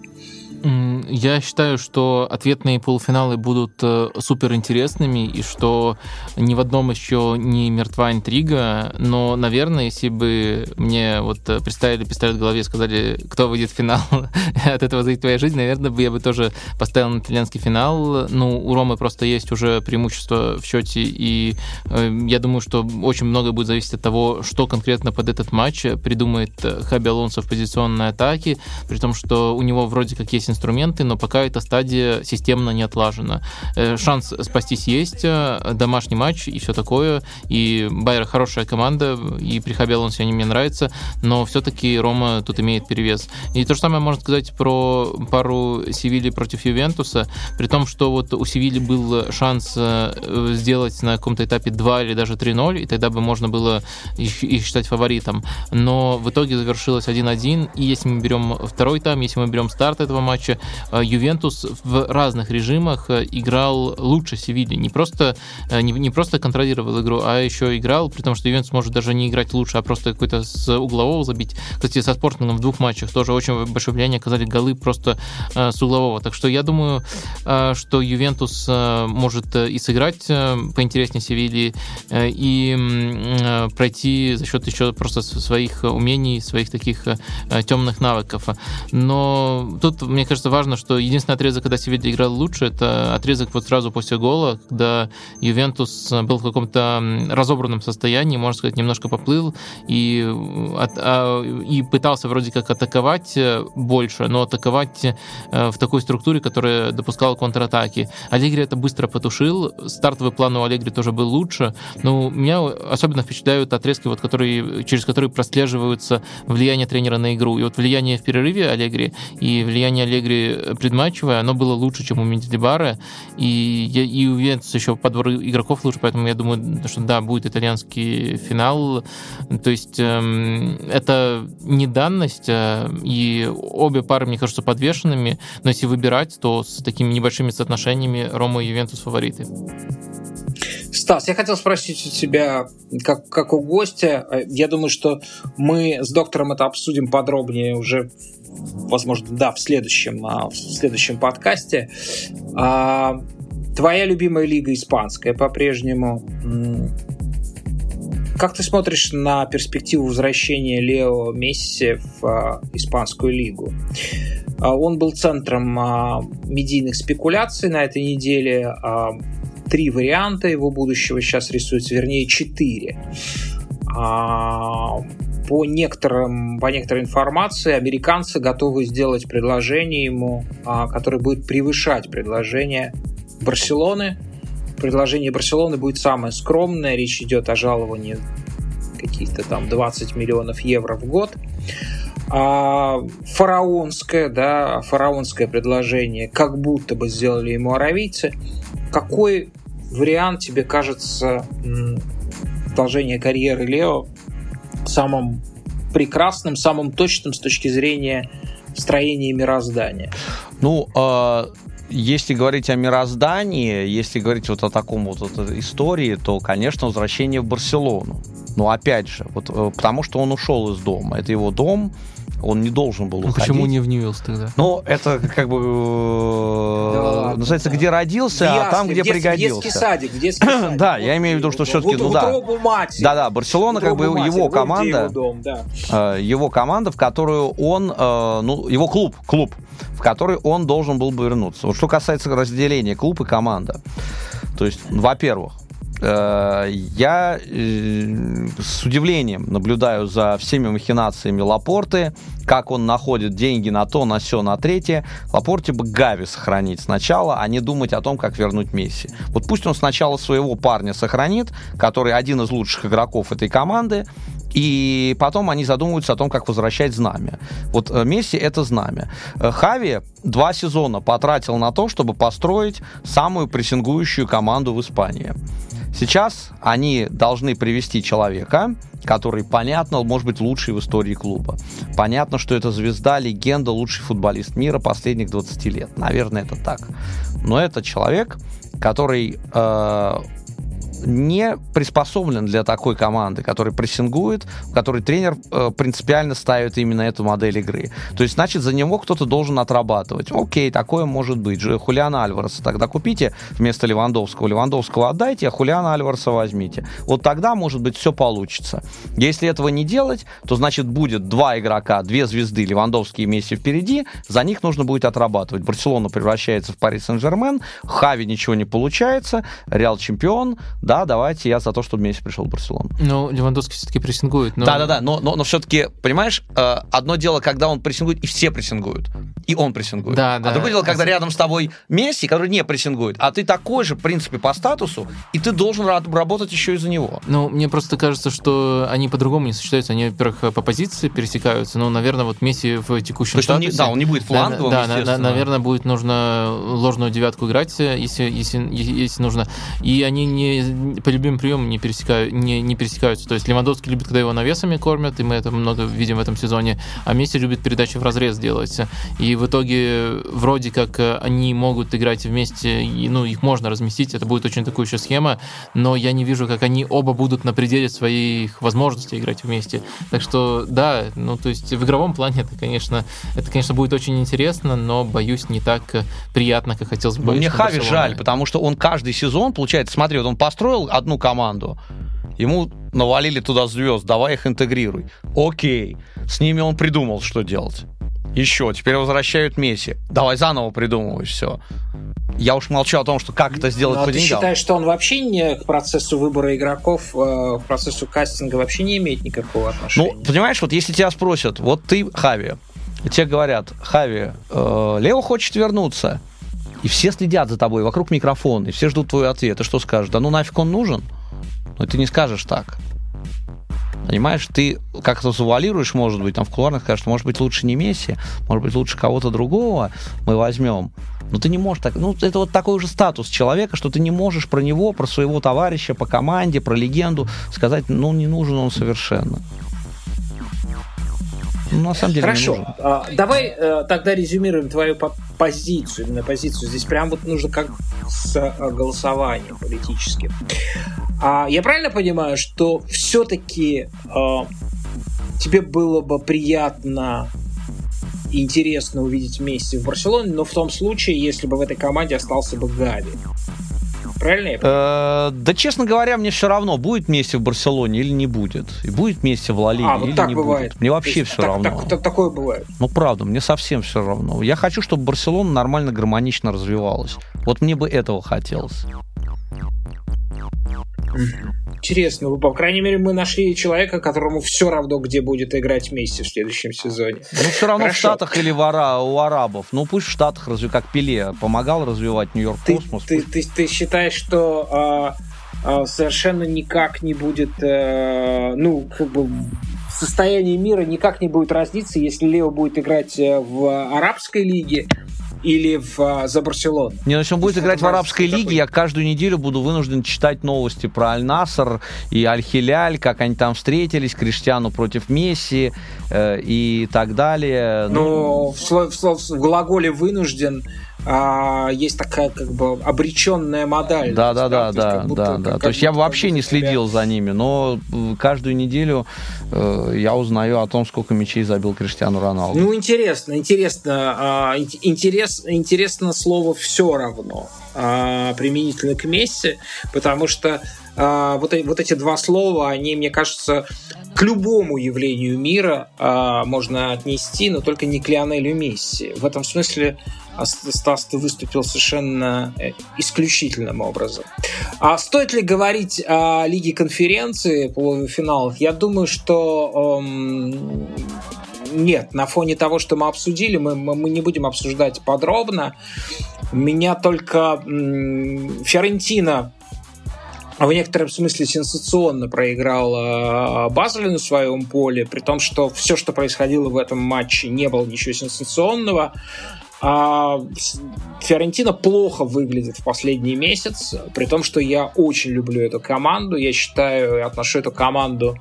Speaker 2: Я считаю, что ответные полуфиналы будут э, супер интересными, и что ни в одном еще не мертва интрига, но, наверное, если бы мне вот э, представили пистолет в голове и сказали, кто выйдет в финал, от этого зависит твоя жизнь, наверное, бы я бы тоже поставил на итальянский финал. Ну, у Ромы просто есть уже преимущество в счете, и э, я думаю, что очень многое будет зависеть от того, что конкретно под этот матч придумает Хаби Алонсо в позиционной атаке, при том, что у него вроде как есть инструменты, но пока эта стадия системно не отлажена. Э, шанс спастись есть, э, домашний матч и все такое, и Байер хорошая команда, и при Хабе Алонсе они мне нравятся, но все-таки Рома тут имеет перевес. И то же самое можно сказать про пару Севильи против Ювентуса, при том, что вот у Севильи был шанс э, сделать на каком-то этапе 2 или даже 3-0, и тогда бы можно было их, их считать фаворитом. Но в итоге завершилось 1-1, и если мы берем второй там, если мы берем старт этого матча, э, Ювентус в разных режимах э, играл лучше Севильи. Не просто, э, не, не просто контролировал игру, а еще играл, при том, что Ювентус может даже не играть лучше, а просто какой-то с углового забить. Кстати, со Спортингом в двух матчах тоже очень большое влияние оказали голы просто с углового. Так что я думаю, что Ювентус может и сыграть поинтереснее Севильи, и пройти за счет еще просто своих умений, своих таких темных навыков. Но тут, мне кажется, важно, что единственный отрезок, когда Севилья играл лучше, это отрезок вот сразу после гола, когда Ювентус был в каком-то разобранном состоянии, можно сказать, немножко поплыл и, от, а, и пытался вроде как атаковать больше, но атаковать в такой структуре, которая допускала контратаки. Аллегри это быстро потушил, стартовый план у Аллегри тоже был лучше, но меня особенно впечатляют отрезки, вот, которые, через которые прослеживаются влияние тренера на игру. И вот влияние в перерыве Аллегри и влияние Аллегри предматчевое, оно было лучше, чем у Мендибара. И, и у Ювентуса еще подбор игроков лучше, поэтому я думаю, что да, будет итальянский финал. То есть эм, это не данность, э, и обе пары, мне кажется, подвешенными, но если выбирать, то с такими небольшими соотношениями Рома и Ювентус фавориты.
Speaker 1: Стас, я хотел спросить у тебя, как, как у гостя, я думаю, что мы с доктором это обсудим подробнее уже, возможно, да, в следующем, а, в следующем подкасте. А, твоя любимая лига испанская по-прежнему. Как ты смотришь на перспективу возвращения Лео Месси в а, испанскую лигу? Он был центром медийных спекуляций на этой неделе три варианта его будущего сейчас рисуются, вернее, четыре. По, некоторым, по некоторой информации американцы готовы сделать предложение ему, а, которое будет превышать предложение Барселоны. Предложение Барселоны будет самое скромное. Речь идет о жаловании каких-то там 20 миллионов евро в год. А фараонское, да, фараонское предложение, как будто бы сделали ему аравийцы. Какой вариант тебе кажется продолжение карьеры Лео самым прекрасным, самым точным с точки зрения строения мироздания?
Speaker 3: Ну, э, если говорить о мироздании, если говорить вот о таком вот, вот истории, то, конечно, возвращение в Барселону. Но опять же, вот, э, потому что он ушел из дома. Это его дом, он не должен был ну,
Speaker 2: уходить. Почему не в Ньюэлс тогда?
Speaker 3: Ну, это как бы э, называется, где родился, а там, где пригодился.
Speaker 1: Детский садик, детский садик.
Speaker 3: Да, я имею в виду, что все-таки, ну да. Да, да, Барселона как бы его команда, э, его команда, в которую он, э, ну, его клуб, клуб, в который он должен был бы вернуться. Вот что касается разделения клуб и команда. То есть, во-первых, я э, с удивлением наблюдаю за всеми махинациями Лапорты, как он находит деньги на то, на все, на третье. Лапорте бы Гави сохранить сначала, а не думать о том, как вернуть Месси. Вот пусть он сначала своего парня сохранит, который один из лучших игроков этой команды, и потом они задумываются о том, как возвращать знамя. Вот э, Месси — это знамя. Хави два сезона потратил на то, чтобы построить самую прессингующую команду в Испании. Сейчас они должны привести человека, который, понятно, может быть лучший в истории клуба. Понятно, что это звезда, легенда, лучший футболист мира последних 20 лет. Наверное, это так. Но это человек, который э, не приспособлен для такой команды, который прессингует, в которой тренер э, принципиально ставит именно эту модель игры. То есть, значит, за него кто-то должен отрабатывать. Окей, такое может быть. Хулиана Альвареса тогда купите вместо Левандовского. Левандовского отдайте, а Хулиана Альвареса возьмите. Вот тогда, может быть, все получится. Если этого не делать, то, значит, будет два игрока, две звезды, Левандовский и Месси впереди, за них нужно будет отрабатывать. Барселона превращается в Пари Сен-Жермен, Хави ничего не получается, Реал чемпион, да, давайте я за то, чтобы Месси пришел в Барселону.
Speaker 2: Ну, Левандовский все-таки прессингует.
Speaker 3: Но... Да-да-да, но, но, но все-таки, понимаешь, э, одно дело, когда он прессингует, и все прессингуют, и он прессингует. Да, а да. другое дело, когда рядом с тобой Месси, который не прессингует, а ты такой же, в принципе, по статусу, и ты должен работать еще из-за него.
Speaker 2: Ну, мне просто кажется, что они по-другому не сочетаются. Они, во-первых, по позиции пересекаются, но, наверное, вот Месси в текущем То статусе...
Speaker 3: Он не, да, он не будет фланговым,
Speaker 2: Да, да наверное, будет нужно ложную девятку играть, если, если, если нужно. И они не по любым приемам не, пересекают, не, не пересекаются. То есть Левандовский любит, когда его навесами кормят, и мы это много видим в этом сезоне, а Месси любит передачи в разрез делать. И в итоге вроде как они могут играть вместе, и, ну, их можно разместить, это будет очень такая еще схема, но я не вижу, как они оба будут на пределе своих возможностей играть вместе. Так что, да, ну, то есть в игровом плане это, конечно, это, конечно, будет очень интересно, но, боюсь, не так приятно, как хотелось бы.
Speaker 3: Мне Хави жаль, потому что он каждый сезон, получается, смотри, вот он построил построил одну команду, ему навалили туда звезд, давай их интегрируй. Окей, с ними он придумал, что делать. Еще, теперь возвращают Месси. Давай заново придумывай все. Я уж молчу о том, что как это сделать
Speaker 1: Но
Speaker 3: по
Speaker 1: ты
Speaker 3: деньгам.
Speaker 1: считаешь, что он вообще не к процессу выбора игроков, э, к процессу кастинга вообще не имеет никакого отношения?
Speaker 3: Ну, понимаешь, вот если тебя спросят, вот ты Хави, и тебе говорят, Хави, э, Лео хочет вернуться, и все следят за тобой, вокруг микрофон, и все ждут твой ответ, ты что скажешь? Да ну нафиг он нужен? Ну, ты не скажешь так. Понимаешь, ты как-то завуалируешь, может быть, там в кулуарных скажешь, может быть, лучше не Месси, может быть, лучше кого-то другого мы возьмем. Но ты не можешь так... Ну, это вот такой уже статус человека, что ты не можешь про него, про своего товарища по команде, про легенду сказать, ну, не нужен он совершенно. Ну, на самом деле
Speaker 1: Хорошо, а, давай э, тогда резюмируем твою по- позицию, именно позицию. Здесь прям вот нужно как с э, голосованием политическим. А, я правильно понимаю, что все-таки тебе было бы приятно интересно увидеть Месси в Барселоне, но в том случае, если бы в этой команде остался бы Гави. Правильно я понимаю?
Speaker 3: Э, да, честно говоря, мне все равно, будет Месси в Барселоне или не будет. И будет Месси в Ла Лиге
Speaker 1: А, вот
Speaker 3: или
Speaker 1: так
Speaker 3: не
Speaker 1: бывает.
Speaker 3: будет. Мне вообще
Speaker 1: есть
Speaker 3: все
Speaker 1: так-
Speaker 3: равно.
Speaker 1: так- так- такое бывает.
Speaker 3: Ну, правда, мне совсем все равно. Я хочу, чтобы Барселона нормально, гармонично развивалась. Вот мне бы этого хотелось.
Speaker 1: Интересно, по крайней мере, мы нашли человека, которому все равно, где будет играть Месси в следующем сезоне.
Speaker 3: Ну, все равно
Speaker 1: Хорошо.
Speaker 3: в Штатах или в Ара- у арабов. Ну, пусть в Штатах разве как Пеле помогал развивать Нью-Йорк
Speaker 1: Ты,
Speaker 3: Космос.
Speaker 1: ты,
Speaker 3: пусть-
Speaker 1: ты, ты считаешь, что а, а, совершенно никак не будет, э, ну, как бы состояние мира никак не будет разниться, если Лео будет играть э, в арабской лиге или в, а, за Барселону?
Speaker 3: Не, ну, если он будет
Speaker 1: Если
Speaker 3: играть в арабской
Speaker 1: такой-
Speaker 3: лиге, я каждую неделю буду вынужден читать новости про Аль-Наср и Аль-Хиляль, как они там встретились, Криштиану против Месси э, и так далее. Ну,
Speaker 1: Но в, сло- в сло- в глаголе вынужден а, есть такая как бы обреченная модель.
Speaker 3: Да, да, да,
Speaker 1: То есть
Speaker 3: да,
Speaker 1: будто-
Speaker 3: да, да.
Speaker 1: как
Speaker 3: То есть я вообще не
Speaker 1: тебя-
Speaker 3: следил за ними, но э, каждую неделю э, я узнаю о том, сколько мячей забил Криштиану Роналду.
Speaker 1: Ну, интересно, интересно. ин- интерес, интересно слово «все равно» а, применительно к Месси, потому что вот, э- вот эти два слова, они, мне кажется, к любому явлению мира а, можно отнести, но только не к Лионелю Месси. В этом смысле а, Стас, ты выступил совершенно э, исключительным образом. А стоит ли говорить о Лиге конференции, полуфиналах? Я думаю, что эм, нет, на фоне того, что мы обсудили, мы, мы не будем обсуждать подробно. Меня только м, Фиорентина в некотором смысле сенсационно проиграл э, Базелю на своем поле, при том, что все, что происходило в этом матче, не было ничего сенсационного. А Фиорентина плохо выглядит в последний месяц, при том, что я очень люблю эту команду. Я считаю и отношу эту команду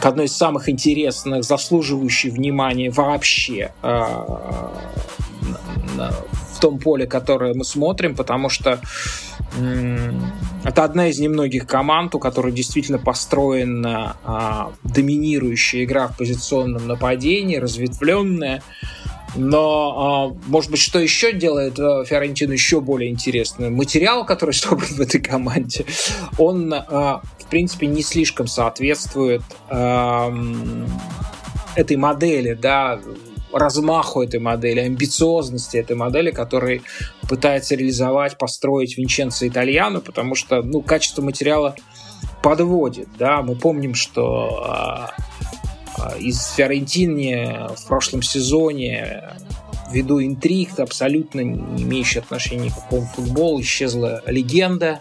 Speaker 1: к одной из самых интересных, заслуживающей внимания вообще в том поле, которое мы смотрим, потому что это одна из немногих команд, у которой действительно построена а, доминирующая игра в позиционном нападении, разветвленная. Но, а, может быть, что еще делает а, Фиорентину еще более интересным? Материал, который собран в этой команде, он, а, в принципе, не слишком соответствует этой модели, да, размаху этой модели, амбициозности этой модели, который пытается реализовать, построить Винченцо Итальяно, потому что, ну, качество материала подводит, да, мы помним, что а, а, из Фиорентины в прошлом сезоне ввиду интриг, абсолютно не имеющей отношения к какому футболу, исчезла легенда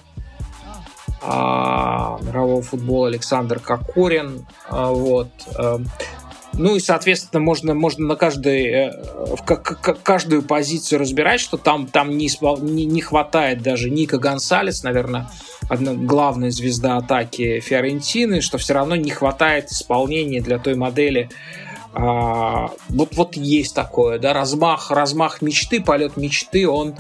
Speaker 1: а, мирового футбола Александр Кокорин. А, вот. а, ну и, соответственно, можно, можно на каждой, э, в ка- ка- каждую позицию разбирать, что там, там не, не, не хватает даже Ника Гонсалес, наверное, одна главная звезда атаки Фиорентины, что все равно не хватает исполнения для той модели. А, вот, вот есть такое, да, размах, размах мечты, полет мечты, он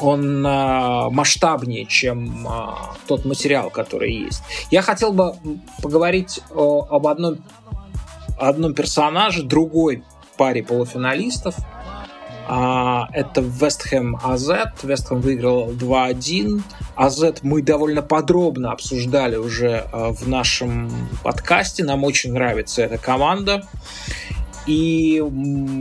Speaker 1: он а, масштабнее, чем а, тот материал, который есть. Я хотел бы поговорить о- об одном, одном персонаже, другой паре полуфиналистов. А, это Вестхэм АЗ. Вестхэм выиграл 2-1. АЗ мы довольно подробно обсуждали уже в нашем подкасте. Нам очень нравится эта команда. И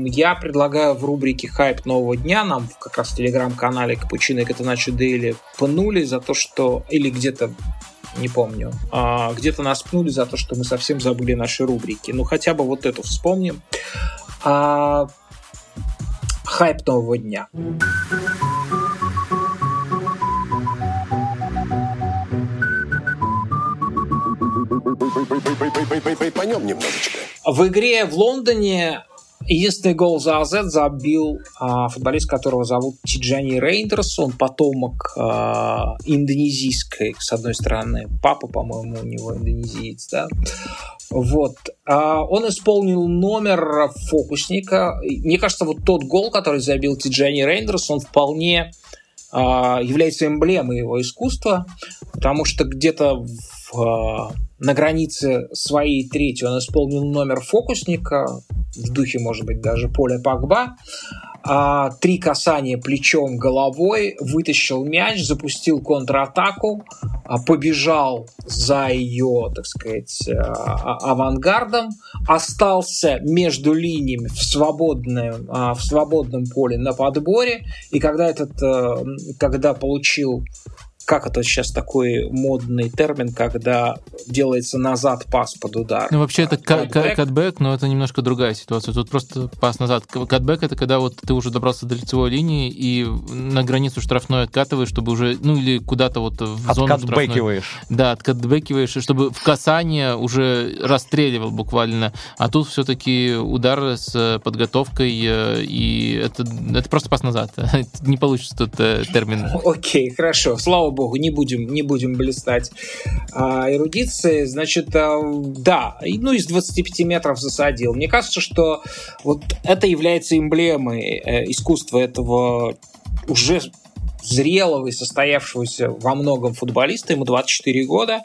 Speaker 1: я предлагаю в рубрике «Хайп нового дня» нам как раз в телеграм-канале Капучино и Катаначо Дейли пнули за то, что... Или где-то не помню. А, где-то нас пнули за то, что мы совсем забыли наши рубрики. Ну, хотя бы вот эту вспомним. А, хайп нового дня. Поймем немножечко. В игре в Лондоне единственный гол за АЗ забил а, футболист, которого зовут Тиджани Рейндерс. Он потомок а, индонезийской, с одной стороны. Папа, по-моему, у него индонезиец, да. Вот. А, он исполнил номер фокусника. Мне кажется, вот тот гол, который забил Тиджани Рейндерс, он вполне а, является эмблемой его искусства, потому что где-то в, а, на границе своей трети он исполнил номер фокусника, в духе, может быть, даже Поля Пагба, а, три касания плечом, головой, вытащил мяч, запустил контратаку, а, побежал за ее, так сказать, а, авангардом, остался между линиями в свободном, а, в свободном поле на подборе, и когда, этот, а, когда получил как это сейчас такой модный термин, когда делается назад пас под удар.
Speaker 2: Ну, вообще это катбэк, но это немножко другая ситуация. Тут просто пас назад. Катбэк это когда вот ты уже добрался до лицевой линии и на границу штрафной откатываешь, чтобы уже, ну или куда-то вот в зону
Speaker 3: Откатбэкиваешь.
Speaker 2: Штрафной. Да, откатбэкиваешь, чтобы в касание уже расстреливал буквально. А тут все-таки удар с подготовкой, э, и это, это просто пас назад. Не получится тут э, термин.
Speaker 1: Окей, хорошо. Слава богу, не будем, не будем блистать а, эрудицией. Значит, а, да, ну, из 25 метров засадил. Мне кажется, что вот это является эмблемой э, искусства этого уже зрелого и состоявшегося во многом футболиста, ему 24 года.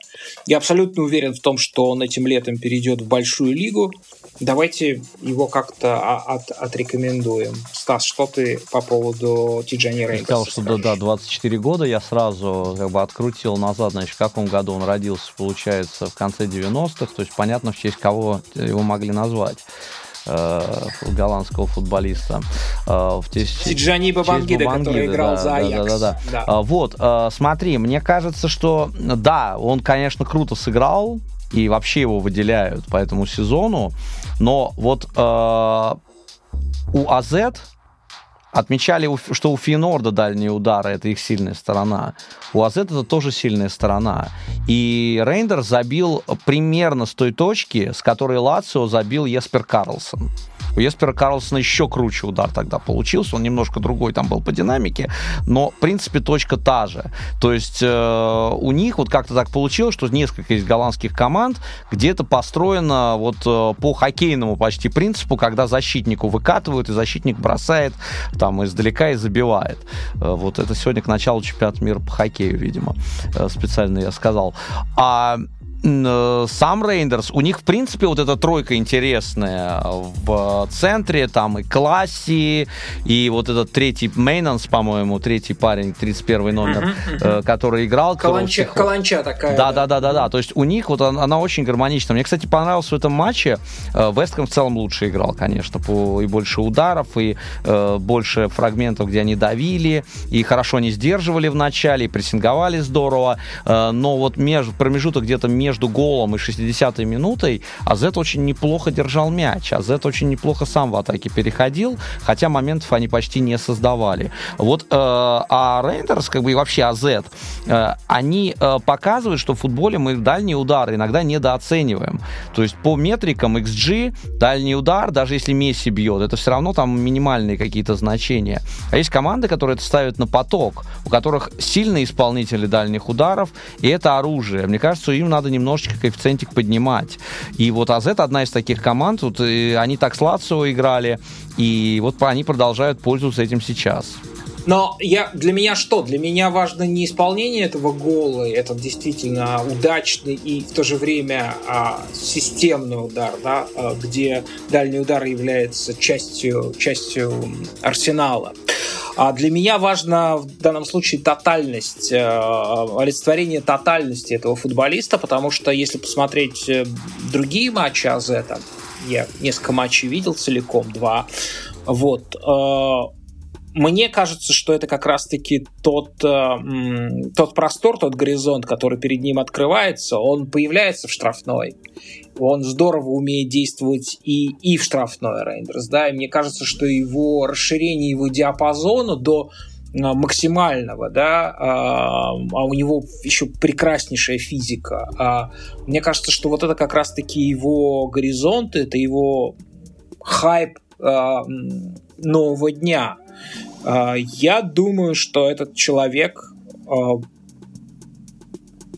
Speaker 1: Я абсолютно уверен в том, что он этим летом перейдет в большую лигу. Давайте его как-то от, отрекомендуем. Стас, что ты по поводу Тиджани Рейнса? Я
Speaker 3: сказал, что да, да, 24 года. Я сразу как бы открутил назад, значит, в каком году он родился, получается, в конце 90-х. То есть понятно, в честь кого его могли назвать голландского футболиста.
Speaker 1: Э, в те, Тиджани Бабангида, который играл да, за Аякс. Да, да, да,
Speaker 3: да. Вот, э, смотри, мне кажется, что да, он, конечно, круто сыграл, и вообще его выделяют по этому сезону. Но вот э, у АЗ отмечали, что у Финорда дальние удары это их сильная сторона. У АЗ это тоже сильная сторона. И Рейндер забил примерно с той точки, с которой Лацио забил Еспер Карлсон. У Еспера Карлсона еще круче удар тогда получился, он немножко другой там был по динамике, но, в принципе, точка та же. То есть э, у них вот как-то так получилось, что несколько из голландских команд где-то построено вот э, по хоккейному почти принципу, когда защитнику выкатывают, и защитник бросает там издалека и забивает. Э, вот это сегодня к началу чемпионата мира по хоккею, видимо, э, специально я сказал. А сам Рейндерс, у них, в принципе, вот эта тройка интересная в центре, там и Класси, и вот этот третий Мейнанс, по-моему, третий парень, 31 номер, uh-huh, uh-huh. который играл.
Speaker 1: Каланча, каланча такая.
Speaker 3: Да, да, да, да, да. То есть у них вот она, она очень гармонична. Мне, кстати, понравилось в этом матче. Э, Вестком в целом лучше играл, конечно, по, и больше ударов, и э, больше фрагментов, где они давили, и хорошо не сдерживали в начале, и прессинговали здорово. Э, но вот между, промежуток где-то между между голом и 60-й минутой Азет очень неплохо держал мяч. Азет очень неплохо сам в атаке переходил, хотя моментов они почти не создавали. Вот, э, а Рейндерс, как бы и вообще Азет, э, они э, показывают, что в футболе мы дальние удары иногда недооцениваем. То есть по метрикам XG дальний удар, даже если Месси бьет, это все равно там минимальные какие-то значения. А есть команды, которые это ставят на поток, у которых сильные исполнители дальних ударов, и это оружие. Мне кажется, им надо немного немножечко коэффициентик поднимать. И вот АЗ одна из таких команд, вот, они так с Лацио играли, и вот они продолжают пользоваться этим сейчас.
Speaker 1: Но я, для меня что? Для меня важно не исполнение этого гола, это действительно удачный и в то же время а, системный удар, да, а, где дальний удар является частью, частью арсенала. А для меня важно в данном случае тотальность, э, олицетворение тотальности этого футболиста, потому что если посмотреть э, другие матчи АЗ, там, я несколько матчей видел целиком, два, вот, э, мне кажется, что это как раз-таки тот, тот простор, тот горизонт, который перед ним открывается, он появляется в штрафной. Он здорово умеет действовать и, и в штрафной Рейндерс, да, и мне кажется, что его расширение его диапазона до максимального, да, а, а у него еще прекраснейшая физика. А мне кажется, что вот это как раз-таки его горизонт, это его хайп нового дня. А, я думаю, что этот человек а,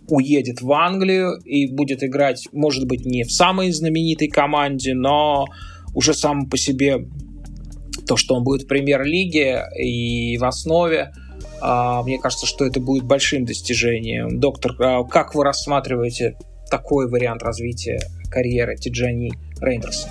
Speaker 1: уедет в Англию и будет играть, может быть, не в самой знаменитой команде, но уже сам по себе то, что он будет в премьер-лиге и в основе, а, мне кажется, что это будет большим достижением. Доктор, как вы рассматриваете такой вариант развития карьеры Тиджани Рейндерса?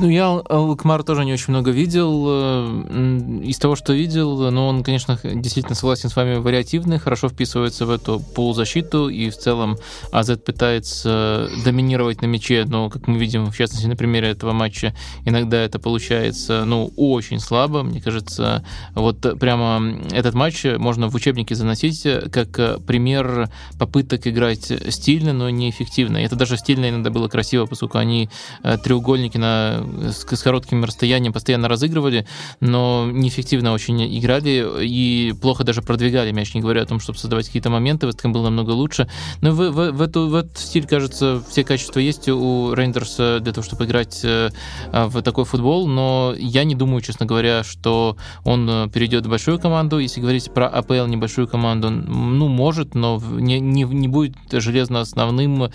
Speaker 2: Ну, я Лукмар тоже не очень много видел. Э, из того, что видел, ну, он, конечно, действительно согласен с вами, вариативный, хорошо вписывается в эту полузащиту, и в целом АЗ пытается доминировать на мяче, но, как мы видим, в частности, на примере этого матча, иногда это получается, ну, очень слабо. Мне кажется, вот прямо этот матч можно в учебнике заносить как пример попыток играть стильно, но неэффективно. Это даже стильно иногда было красиво, поскольку они э, треугольники на с, с коротким расстоянием постоянно разыгрывали, но неэффективно очень играли и плохо даже продвигали мяч, не говоря о том, чтобы создавать какие-то моменты. Вестхэм был намного лучше. Но в, в, в, эту, в этот стиль, кажется, все качества есть у Рейндерса для того, чтобы играть э, в такой футбол, но я не думаю, честно говоря, что он э, перейдет в большую команду. Если говорить про АПЛ, небольшую команду, ну, может, но не, не, не будет железно основным.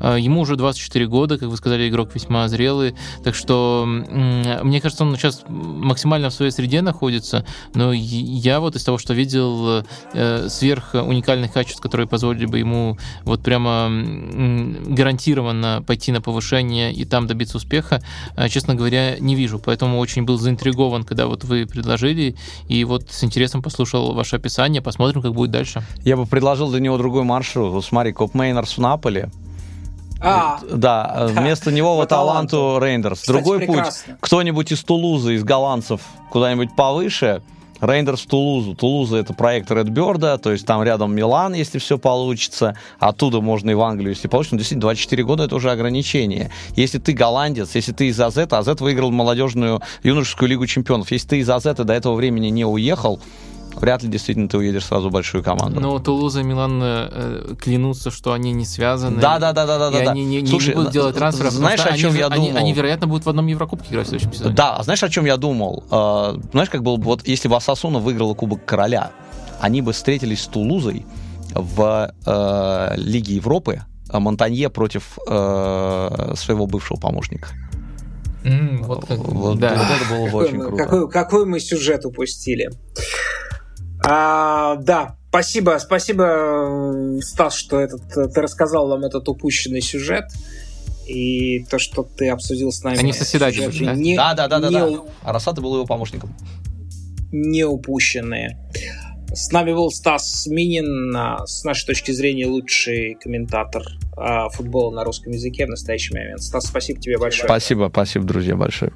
Speaker 2: Э, ему уже 24 года, как вы сказали, игрок весьма зрелый, так что что мне кажется, он сейчас максимально в своей среде находится, но я вот из того, что видел э, сверх уникальных качеств, которые позволили бы ему вот прямо гарантированно пойти на повышение и там добиться успеха, э, честно говоря, не вижу. Поэтому очень был заинтригован, когда вот вы предложили, и вот с интересом послушал ваше описание. Посмотрим, как будет дальше.
Speaker 3: Я бы предложил для него другой маршрут. Вот смотри, Копмейнерс в Наполи, а, да, вместо него в Аталанту Рейндерс. Другой прекрасно. путь. Кто-нибудь из Тулузы, из голландцев, куда-нибудь повыше, Рейндерс в Тулузу. Тулуза это проект Редберда, то есть там рядом Милан, если все получится. Оттуда можно и в Англию, если получится. Но действительно, 24 года это уже ограничение. Если ты голландец, если ты из АЗ, АЗ выиграл молодежную юношескую лигу чемпионов. Если ты из АЗ до этого времени не уехал, вряд ли действительно ты уедешь сразу в большую команду.
Speaker 2: Но Тулуза и Милан э, клянутся, что они не связаны.
Speaker 3: Да, да, да, да, да.
Speaker 2: И да, они не, Слушай, не будут делать трансферов.
Speaker 3: Знаешь, о чем
Speaker 2: они,
Speaker 3: я думал?
Speaker 2: Они, они, вероятно, будут в одном Еврокубке играть в следующем сезоне.
Speaker 3: Да, знаешь, о чем я думал? Э, знаешь, как было бы, вот если бы Асасуна выиграла Кубок Короля, они бы встретились с Тулузой в э, Лиге Европы, а Монтанье против э, своего бывшего помощника.
Speaker 2: Mm, вот, как,
Speaker 3: вот, да. вот это было бы очень круто.
Speaker 1: Какой, какой мы сюжет упустили. А, да, спасибо, спасибо, Стас, что этот, ты рассказал нам этот упущенный сюжет. И то, что ты обсудил с нами.
Speaker 2: Они соседатели,
Speaker 3: да? Не, да, да, да, да, да. А Рассада был его помощником.
Speaker 1: Не упущенные. С нами был Стас Минин, с нашей точки зрения лучший комментатор а, футбола на русском языке в настоящий момент. Стас, спасибо тебе большое.
Speaker 3: Спасибо, спасибо, друзья, большое.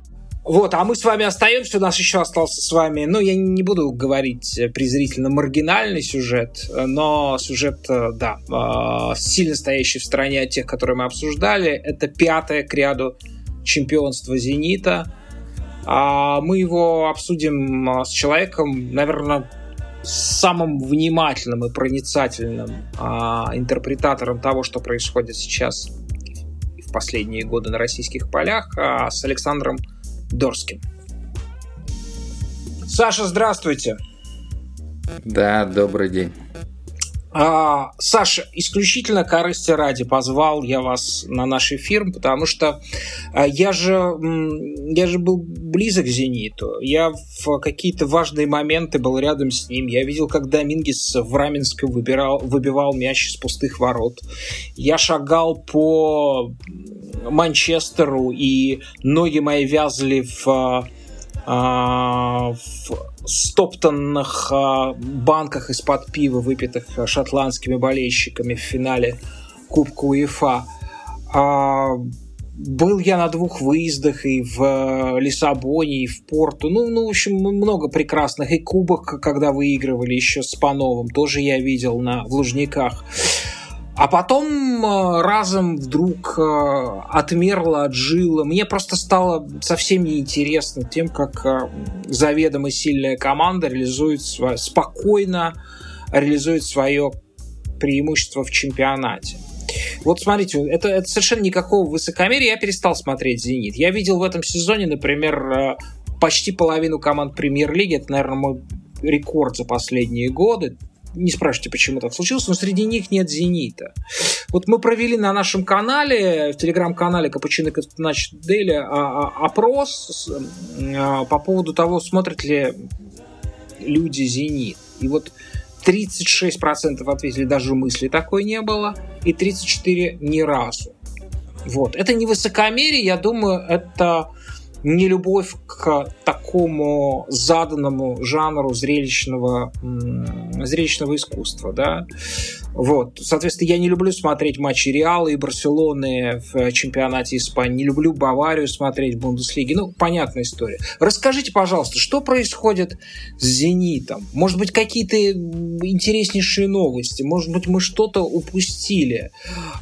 Speaker 1: Вот, а мы с вами остаемся, у нас еще остался с вами, ну, я не буду говорить презрительно маргинальный сюжет, но сюжет, э, да, э, сильно стоящий в стороне от тех, которые мы обсуждали. Это пятое к ряду чемпионство «Зенита». А мы его обсудим э, с человеком, наверное, самым внимательным и проницательным а, интерпретатором того, что происходит сейчас в последние годы на российских полях, а, с Александром Дорским. Саша, здравствуйте.
Speaker 4: Да, добрый день.
Speaker 1: А, Саша, исключительно корысти ради позвал я вас на наш эфир, потому что а, я же, я же был близок к «Зениту». Я в какие-то важные моменты был рядом с ним. Я видел, как Домингес в Раменском выбирал, выбивал мяч из пустых ворот. Я шагал по Манчестеру, и ноги мои вязли в в стоптанных банках из-под пива, выпитых шотландскими болельщиками в финале Кубка УЕФА. Был я на двух выездах и в Лиссабоне, и в Порту. Ну, ну, в общем, много прекрасных. И кубок, когда выигрывали еще с Пановым, тоже я видел на, в Лужниках. А потом э, разом вдруг э, отмерло, отжило. Мне просто стало совсем неинтересно тем, как э, заведомо сильная команда реализует спокойно реализует свое преимущество в чемпионате. Вот смотрите, это, это совершенно никакого высокомерия. Я перестал смотреть «Зенит». Я видел в этом сезоне, например, почти половину команд премьер-лиги. Это, наверное, мой рекорд за последние годы не спрашивайте, почему так случилось, но среди них нет «Зенита». Вот мы провели на нашем канале, в телеграм-канале Капучино значит Дели, а, а, опрос а, по поводу того, смотрят ли люди «Зенит». И вот 36% ответили, даже мысли такой не было, и 34% ни разу. Вот. Это не высокомерие, я думаю, это не любовь к такому заданному жанру зрелищного, зрелищного искусства, да. Вот. Соответственно, я не люблю смотреть матчи Реала и Барселоны в чемпионате Испании, не люблю Баварию смотреть в Бундеслиге. Ну, понятная история. Расскажите, пожалуйста, что происходит с «Зенитом»? Может быть, какие-то интереснейшие новости? Может быть, мы что-то упустили?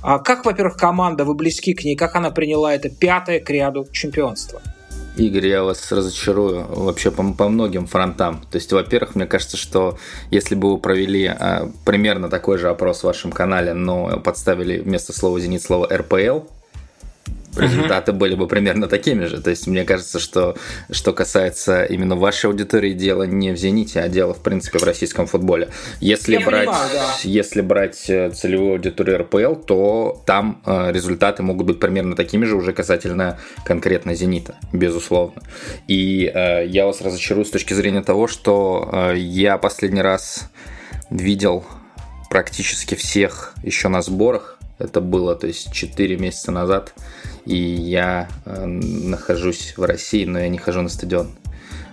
Speaker 1: А как, во-первых, команда, вы близки к ней, как она приняла это пятое к ряду чемпионства?
Speaker 4: Игорь, я вас разочарую вообще по, по многим фронтам. То есть, во-первых, мне кажется, что если бы вы провели а, примерно такой же опрос в вашем канале, но подставили вместо слова «Зенит» слово «РПЛ», результаты были бы примерно такими же. То есть мне кажется, что что касается именно вашей аудитории, дело не в «Зените», а дело, в принципе, в российском футболе. Если, Я брать, понимаю, да. если брать э, целевую аудиторию РПЛ, то там э, результаты могут быть примерно такими же уже касательно конкретно «Зенита», безусловно. И э, я вас разочарую с точки зрения того, что э, я последний раз видел практически всех еще на сборах. Это было, то есть, 4 месяца назад и я э, нахожусь в России, но я не хожу на стадион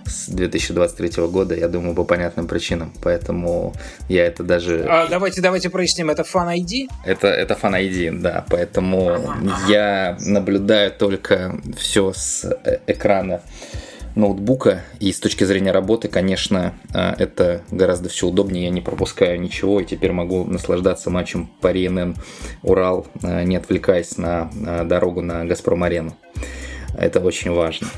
Speaker 4: с 2023 года, я думаю, по понятным причинам. Поэтому я это даже...
Speaker 1: А, давайте, давайте проясним, это Fan ID?
Speaker 4: Это, это Fan ID, да. Поэтому я наблюдаю только все с э, экрана ноутбука. И с точки зрения работы, конечно, э, это гораздо все удобнее. Я не пропускаю ничего и теперь могу наслаждаться матчем по РНН Урал, э, не отвлекаясь на дорогу на Газпром-арену. Это очень важно.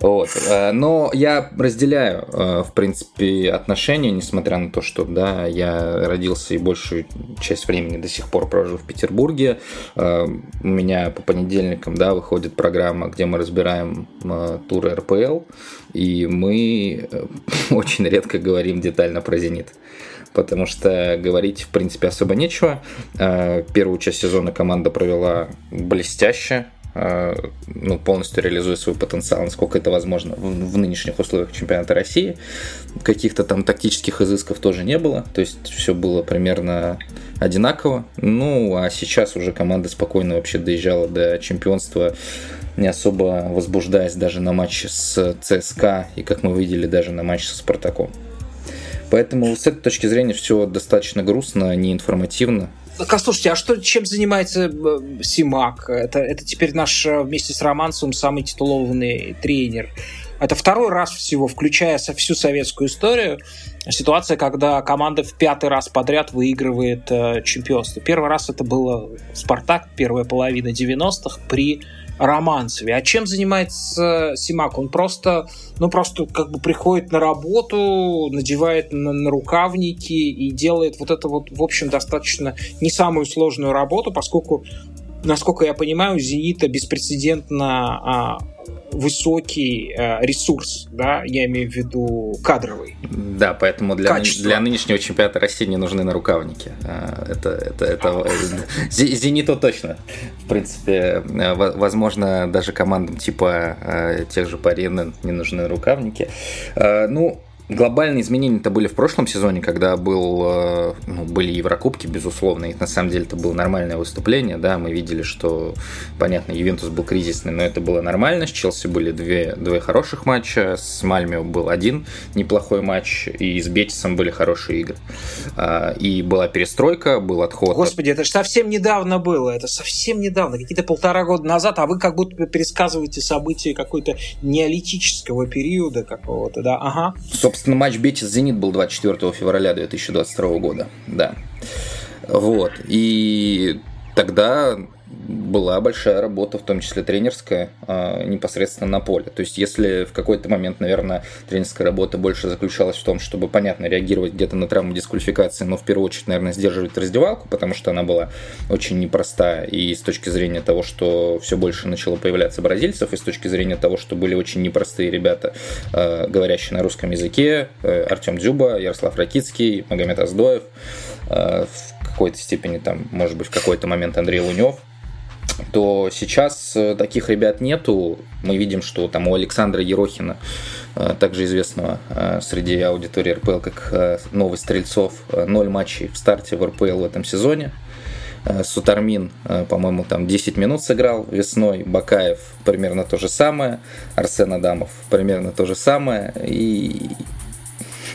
Speaker 4: Вот. Э, но я разделяю, э, в принципе, отношения, несмотря на то, что да, я родился и большую часть времени до сих пор провожу в Петербурге. Э, у меня по понедельникам да, выходит программа, где мы разбираем туры РПЛ, и мы очень редко говорим детально про «Зенит» потому что говорить, в принципе, особо нечего. Первую часть сезона команда провела блестяще, ну, полностью реализуя свой потенциал, насколько это возможно в, в нынешних условиях чемпионата России. Каких-то там тактических изысков тоже не было, то есть все было примерно одинаково. Ну, а сейчас уже команда спокойно вообще доезжала до чемпионства, не особо возбуждаясь даже на матче с ЦСКА и, как мы видели, даже на матче со Спартаком. Поэтому с этой точки зрения все достаточно грустно, неинформативно.
Speaker 1: А слушайте, а что, чем занимается э, Симак? Это, это теперь наш э, вместе с Романцевым самый титулованный тренер. Это второй раз всего, включая всю советскую историю, ситуация, когда команда в пятый раз подряд выигрывает э, чемпионство. Первый раз это было Спартак, первая половина 90-х при Романцеве. А чем занимается Симак? Он просто, ну, просто как бы приходит на работу, надевает на, на рукавники и делает вот это вот, в общем, достаточно не самую сложную работу, поскольку насколько я понимаю, «Зенита» беспрецедентно а, высокий э, ресурс, да, я имею в виду кадровый.
Speaker 4: Да, поэтому для, ны, для нынешнего чемпионата России не нужны нарукавники. Э, это, это, это э, Зениту точно. В принципе, возможно, даже командам типа тех же Парины не нужны рукавники. Ну, глобальные изменения-то были в прошлом сезоне, когда был, э, ну, были Еврокубки, безусловно, и на самом деле это было нормальное выступление, да, мы видели, что, понятно, Ювентус был кризисный, но это было нормально, с Челси были две, две хороших матча, с Мальмио был один неплохой матч, и с Бетисом были хорошие игры. А, и была перестройка, был отход.
Speaker 1: Господи, это же совсем недавно было, это совсем недавно, какие-то полтора года назад, а вы как будто пересказываете события какой-то неолитического периода какого-то, да, ага.
Speaker 4: Собственно, матч Бетис-Зенит был 24 февраля 2022 года, да. Вот, и тогда была большая работа, в том числе тренерская, а, непосредственно на поле. То есть, если в какой-то момент, наверное, тренерская работа больше заключалась в том, чтобы, понятно, реагировать где-то на травму дисквалификации, но в первую очередь, наверное, сдерживать раздевалку, потому что она была очень непроста и с точки зрения того, что все больше начало появляться бразильцев, и с точки зрения того, что были очень непростые ребята, а, говорящие на русском языке, э, Артем Дзюба, Ярослав Ракицкий, Магомед Аздоев, а, в какой-то степени, там, может быть, в какой-то момент Андрей Лунев, то сейчас э, таких ребят нету. Мы видим, что там у Александра Ерохина, э, также известного э, среди аудитории РПЛ как новый Стрельцов, ноль матчей в старте в РПЛ в этом сезоне. Сутармин, по-моему, там 10 минут сыграл весной. Бакаев примерно то же самое. Арсен Адамов примерно то же самое. И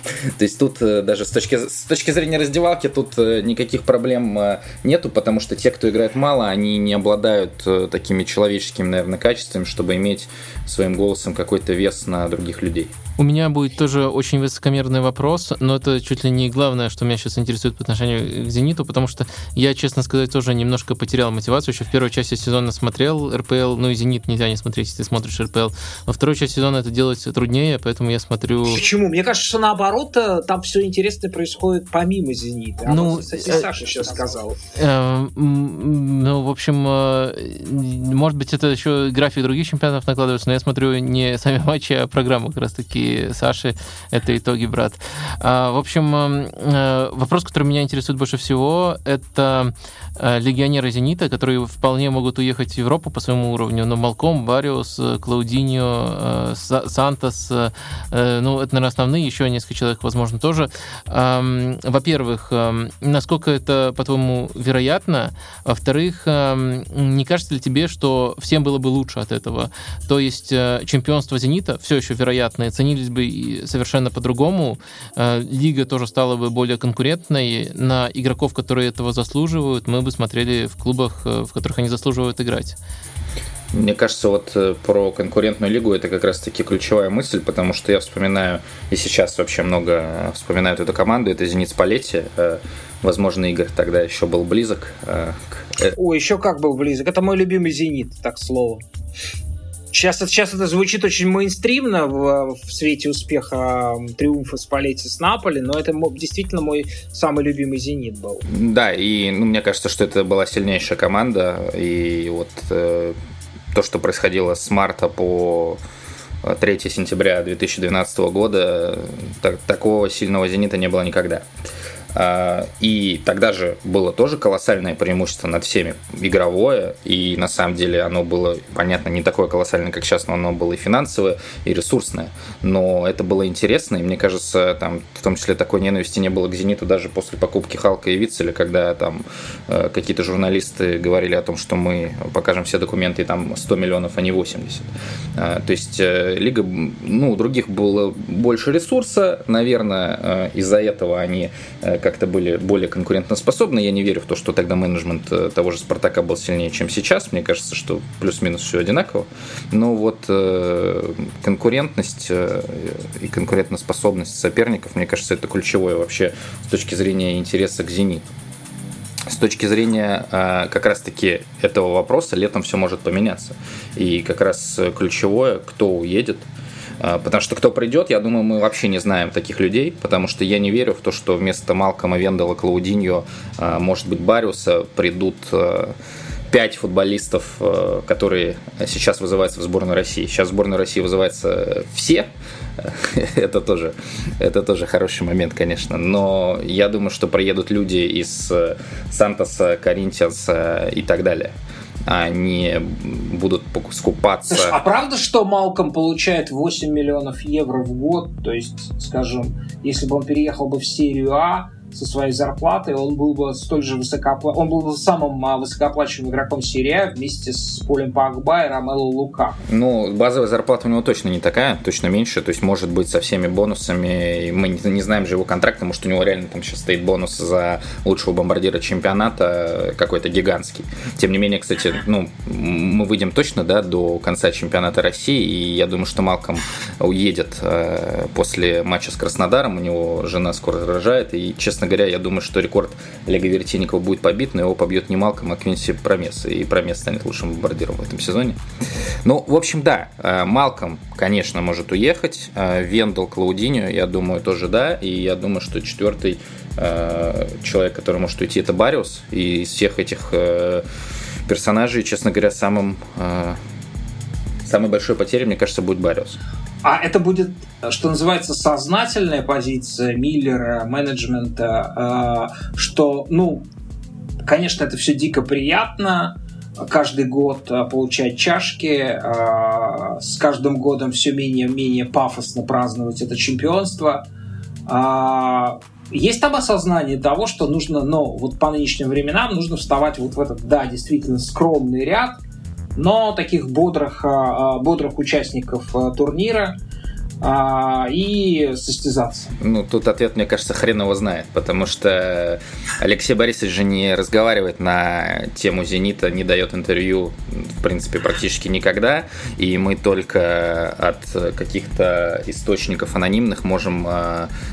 Speaker 4: То есть тут э, даже с точки, с точки зрения раздевалки тут э, никаких проблем э, нету, потому что те, кто играет мало, они не обладают такими человеческими, наверное, качествами, чтобы иметь своим голосом какой-то вес на других людей.
Speaker 2: У меня будет тоже очень высокомерный вопрос, но это чуть ли не главное, что меня сейчас интересует по отношению к «Зениту», потому что я, честно сказать, тоже немножко потерял мотивацию. Еще в первой части сезона смотрел РПЛ, ну и «Зенит» нельзя не смотреть, если ты смотришь РПЛ. Во второй части сезона это делать труднее, поэтому я смотрю...
Speaker 1: Почему? Мне кажется, что наоборот, э, там все интересное происходит помимо «Зенита». А ну, вот, кстати, э, Саша сейчас сказал.
Speaker 2: Э, ну, в общем, может быть, это еще график других чемпионатов накладывается, но я смотрю не сами матчи, а программу как раз-таки Саши. Это итоги, брат. А, в общем, э, вопрос, который меня интересует больше всего, это э, легионеры «Зенита», которые вполне могут уехать в Европу по своему уровню, но Малком, Бариус, Клаудиньо, э, Сантос, ну, это, наверное, основные, еще несколько человек, возможно, тоже. Во-первых, насколько это, по-твоему, вероятно? Во-вторых, не кажется ли тебе, что всем было бы лучше от этого? То есть чемпионство «Зенита» все еще вероятно, ценить ценились бы совершенно по-другому. Э, лига тоже стала бы более конкурентной. На игроков, которые этого заслуживают, мы бы смотрели в клубах, э, в которых они заслуживают играть.
Speaker 4: Мне кажется, вот э, про конкурентную лигу это как раз-таки ключевая мысль, потому что я вспоминаю, и сейчас вообще много вспоминают эту команду, это «Зенит Спалетти». Возможно, Игорь тогда еще был близок.
Speaker 1: О, еще как был близок. Это мой любимый «Зенит», так слово. Сейчас, сейчас это звучит очень мейнстримно в, в свете успеха триумфа Спалетти с Наполи, но это действительно мой самый любимый «Зенит» был.
Speaker 4: Да, и ну, мне кажется, что это была сильнейшая команда, и вот э, то, что происходило с марта по 3 сентября 2012 года, так, такого сильного «Зенита» не было никогда. А, и тогда же было тоже колоссальное преимущество над всеми игровое, и на самом деле оно было, понятно, не такое колоссальное, как сейчас, но оно было и финансовое, и ресурсное. Но это было интересно, и мне кажется, там в том числе такой ненависти не было к «Зениту» даже после покупки Халка и Вицеля, когда там э, какие-то журналисты говорили о том, что мы покажем все документы, и там 100 миллионов, а не 80. А, то есть э, Лига, ну, у других было больше ресурса, наверное, э, из-за этого они как-то были более конкурентоспособны. Я не верю в то, что тогда менеджмент э, того же Спартака был сильнее, чем сейчас. Мне кажется, что плюс-минус все одинаково. Но вот э, конкурентность э, и конкурентоспособность соперников, мне кажется, это ключевое вообще с точки зрения интереса к «Зениту». С точки зрения как раз-таки этого вопроса летом все может поменяться. И как раз ключевое, кто уедет – потому что кто придет, я думаю, мы вообще не знаем таких людей, потому что я не верю в то, что вместо Малкома, Вендела, Клаудиньо, а, может быть, Бариуса придут а, пять футболистов, которые сейчас вызываются в сборную России. Сейчас в сборную России вызываются все. это, тоже, это тоже хороший момент, конечно. Но я думаю, что приедут люди из Сантоса, Коринтианса и так далее. Не будут скупаться. Слушай,
Speaker 1: а правда, что Малком получает 8 миллионов евро в год? То есть, скажем, если бы он переехал бы в серию А, со своей зарплатой, он был бы столь же высокоопла... он был бы самым а, высокооплачиваемым игроком серии а вместе с Полем Пагба и Ромело Лука.
Speaker 4: Ну, базовая зарплата у него точно не такая, точно меньше, то есть может быть со всеми бонусами, мы не, не знаем же его контракта, может у него реально там сейчас стоит бонус за лучшего бомбардира чемпионата какой-то гигантский. Тем не менее, кстати, ну, мы выйдем точно, да, до конца чемпионата России, и я думаю, что Малком уедет э, после матча с Краснодаром, у него жена скоро рожает, и, честно честно говоря, я думаю, что рекорд Олега Вертинникова будет побит, но его побьет не Малком, а Квинси Промес. И Промес станет лучшим бомбардиром в этом сезоне. Ну, в общем, да, э, Малком, конечно, может уехать. Э, Вендел, Клаудиньо, я думаю, тоже да. И я думаю, что четвертый э, человек, который может уйти, это Бариус. И из всех этих персонажей, честно говоря, самым самой большой потерей, мне кажется, будет Бариус.
Speaker 1: А это будет, что называется, сознательная позиция Миллера, менеджмента, э, что, ну, конечно, это все дико приятно, каждый год э, получать чашки, э, с каждым годом все менее и менее пафосно праздновать это чемпионство. Есть там осознание того, что нужно, ну, вот по нынешним временам нужно вставать вот в этот, да, действительно скромный ряд – но таких бодрых, а, а, бодрых участников а, и состязаться.
Speaker 4: Ну, тут ответ, мне кажется, хрен его знает, потому что Алексей Борисович же не разговаривает на тему «Зенита», не дает интервью, в принципе, практически никогда, и мы только от каких-то источников анонимных можем,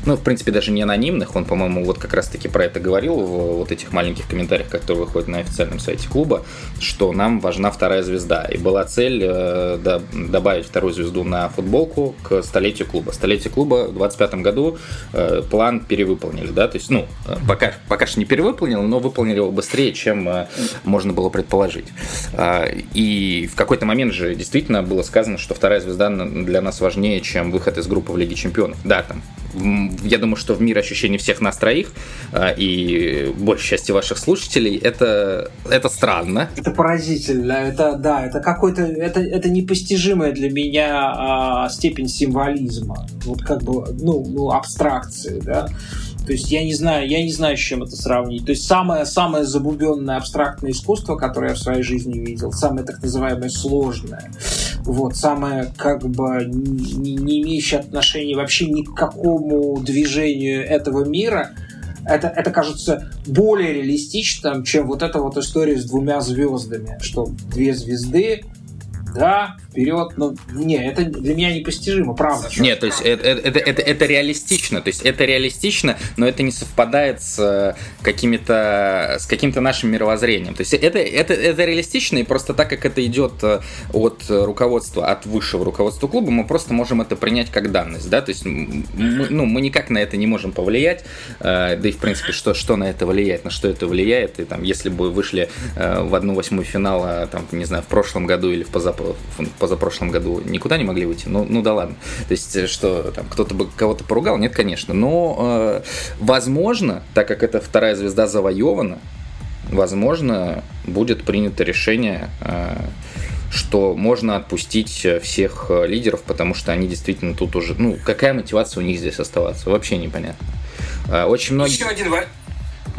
Speaker 4: ну, в принципе, даже не анонимных, он, по-моему, вот как раз-таки про это говорил в вот этих маленьких комментариях, которые выходят на официальном сайте клуба, что нам важна вторая звезда, и была цель э, добавить вторую звезду на футболку к столетию клуба. Столетие клуба в 25 году э, план перевыполнили, да, то есть, ну, э, пока, пока что не перевыполнил, но выполнили его быстрее, чем э, можно было предположить. Э, и в какой-то момент же действительно было сказано, что вторая звезда для нас важнее, чем выход из группы в Лиге Чемпионов. Да, там я думаю, что в мир ощущений всех нас троих а, и большей части ваших слушателей это, это странно.
Speaker 1: Это поразительно. Это, да, это какой-то, это, это непостижимая для меня а, степень символизма. Вот как бы, ну, ну абстракции, да. То есть я не знаю, я не знаю, с чем это сравнить. То есть самое, самое забубенное абстрактное искусство, которое я в своей жизни видел, самое так называемое сложное, вот, самое как бы не, не имеющее отношения вообще ни к какому движению этого мира, это, это кажется более реалистичным, чем вот эта вот история с двумя звездами, что две звезды да, вперед, но не, это для меня непостижимо, правда.
Speaker 4: Нет, то есть это, это, это, это реалистично, то есть это реалистично, но это не совпадает с э, какими-то, с каким-то нашим мировоззрением. То есть это, это, это реалистично, и просто так как это идет э, от руководства, от высшего руководства клуба, мы просто можем это принять как данность, да, то есть мы, ну, мы никак на это не можем повлиять, э, да и в принципе, что, что на это влияет, на что это влияет, и там, если бы вышли в одну восьмую финала, там, не знаю, в прошлом году или в позапрошлом позапрошлом году никуда не могли выйти. Ну, ну да ладно. То есть, э, что там кто-то бы кого-то поругал? Нет, конечно. Но, э, возможно, так как эта вторая звезда завоевана, возможно, будет принято решение, э, что можно отпустить всех э, лидеров, потому что они действительно тут уже... Ну, какая мотивация у них здесь оставаться? Вообще непонятно. Э, очень многие... Еще один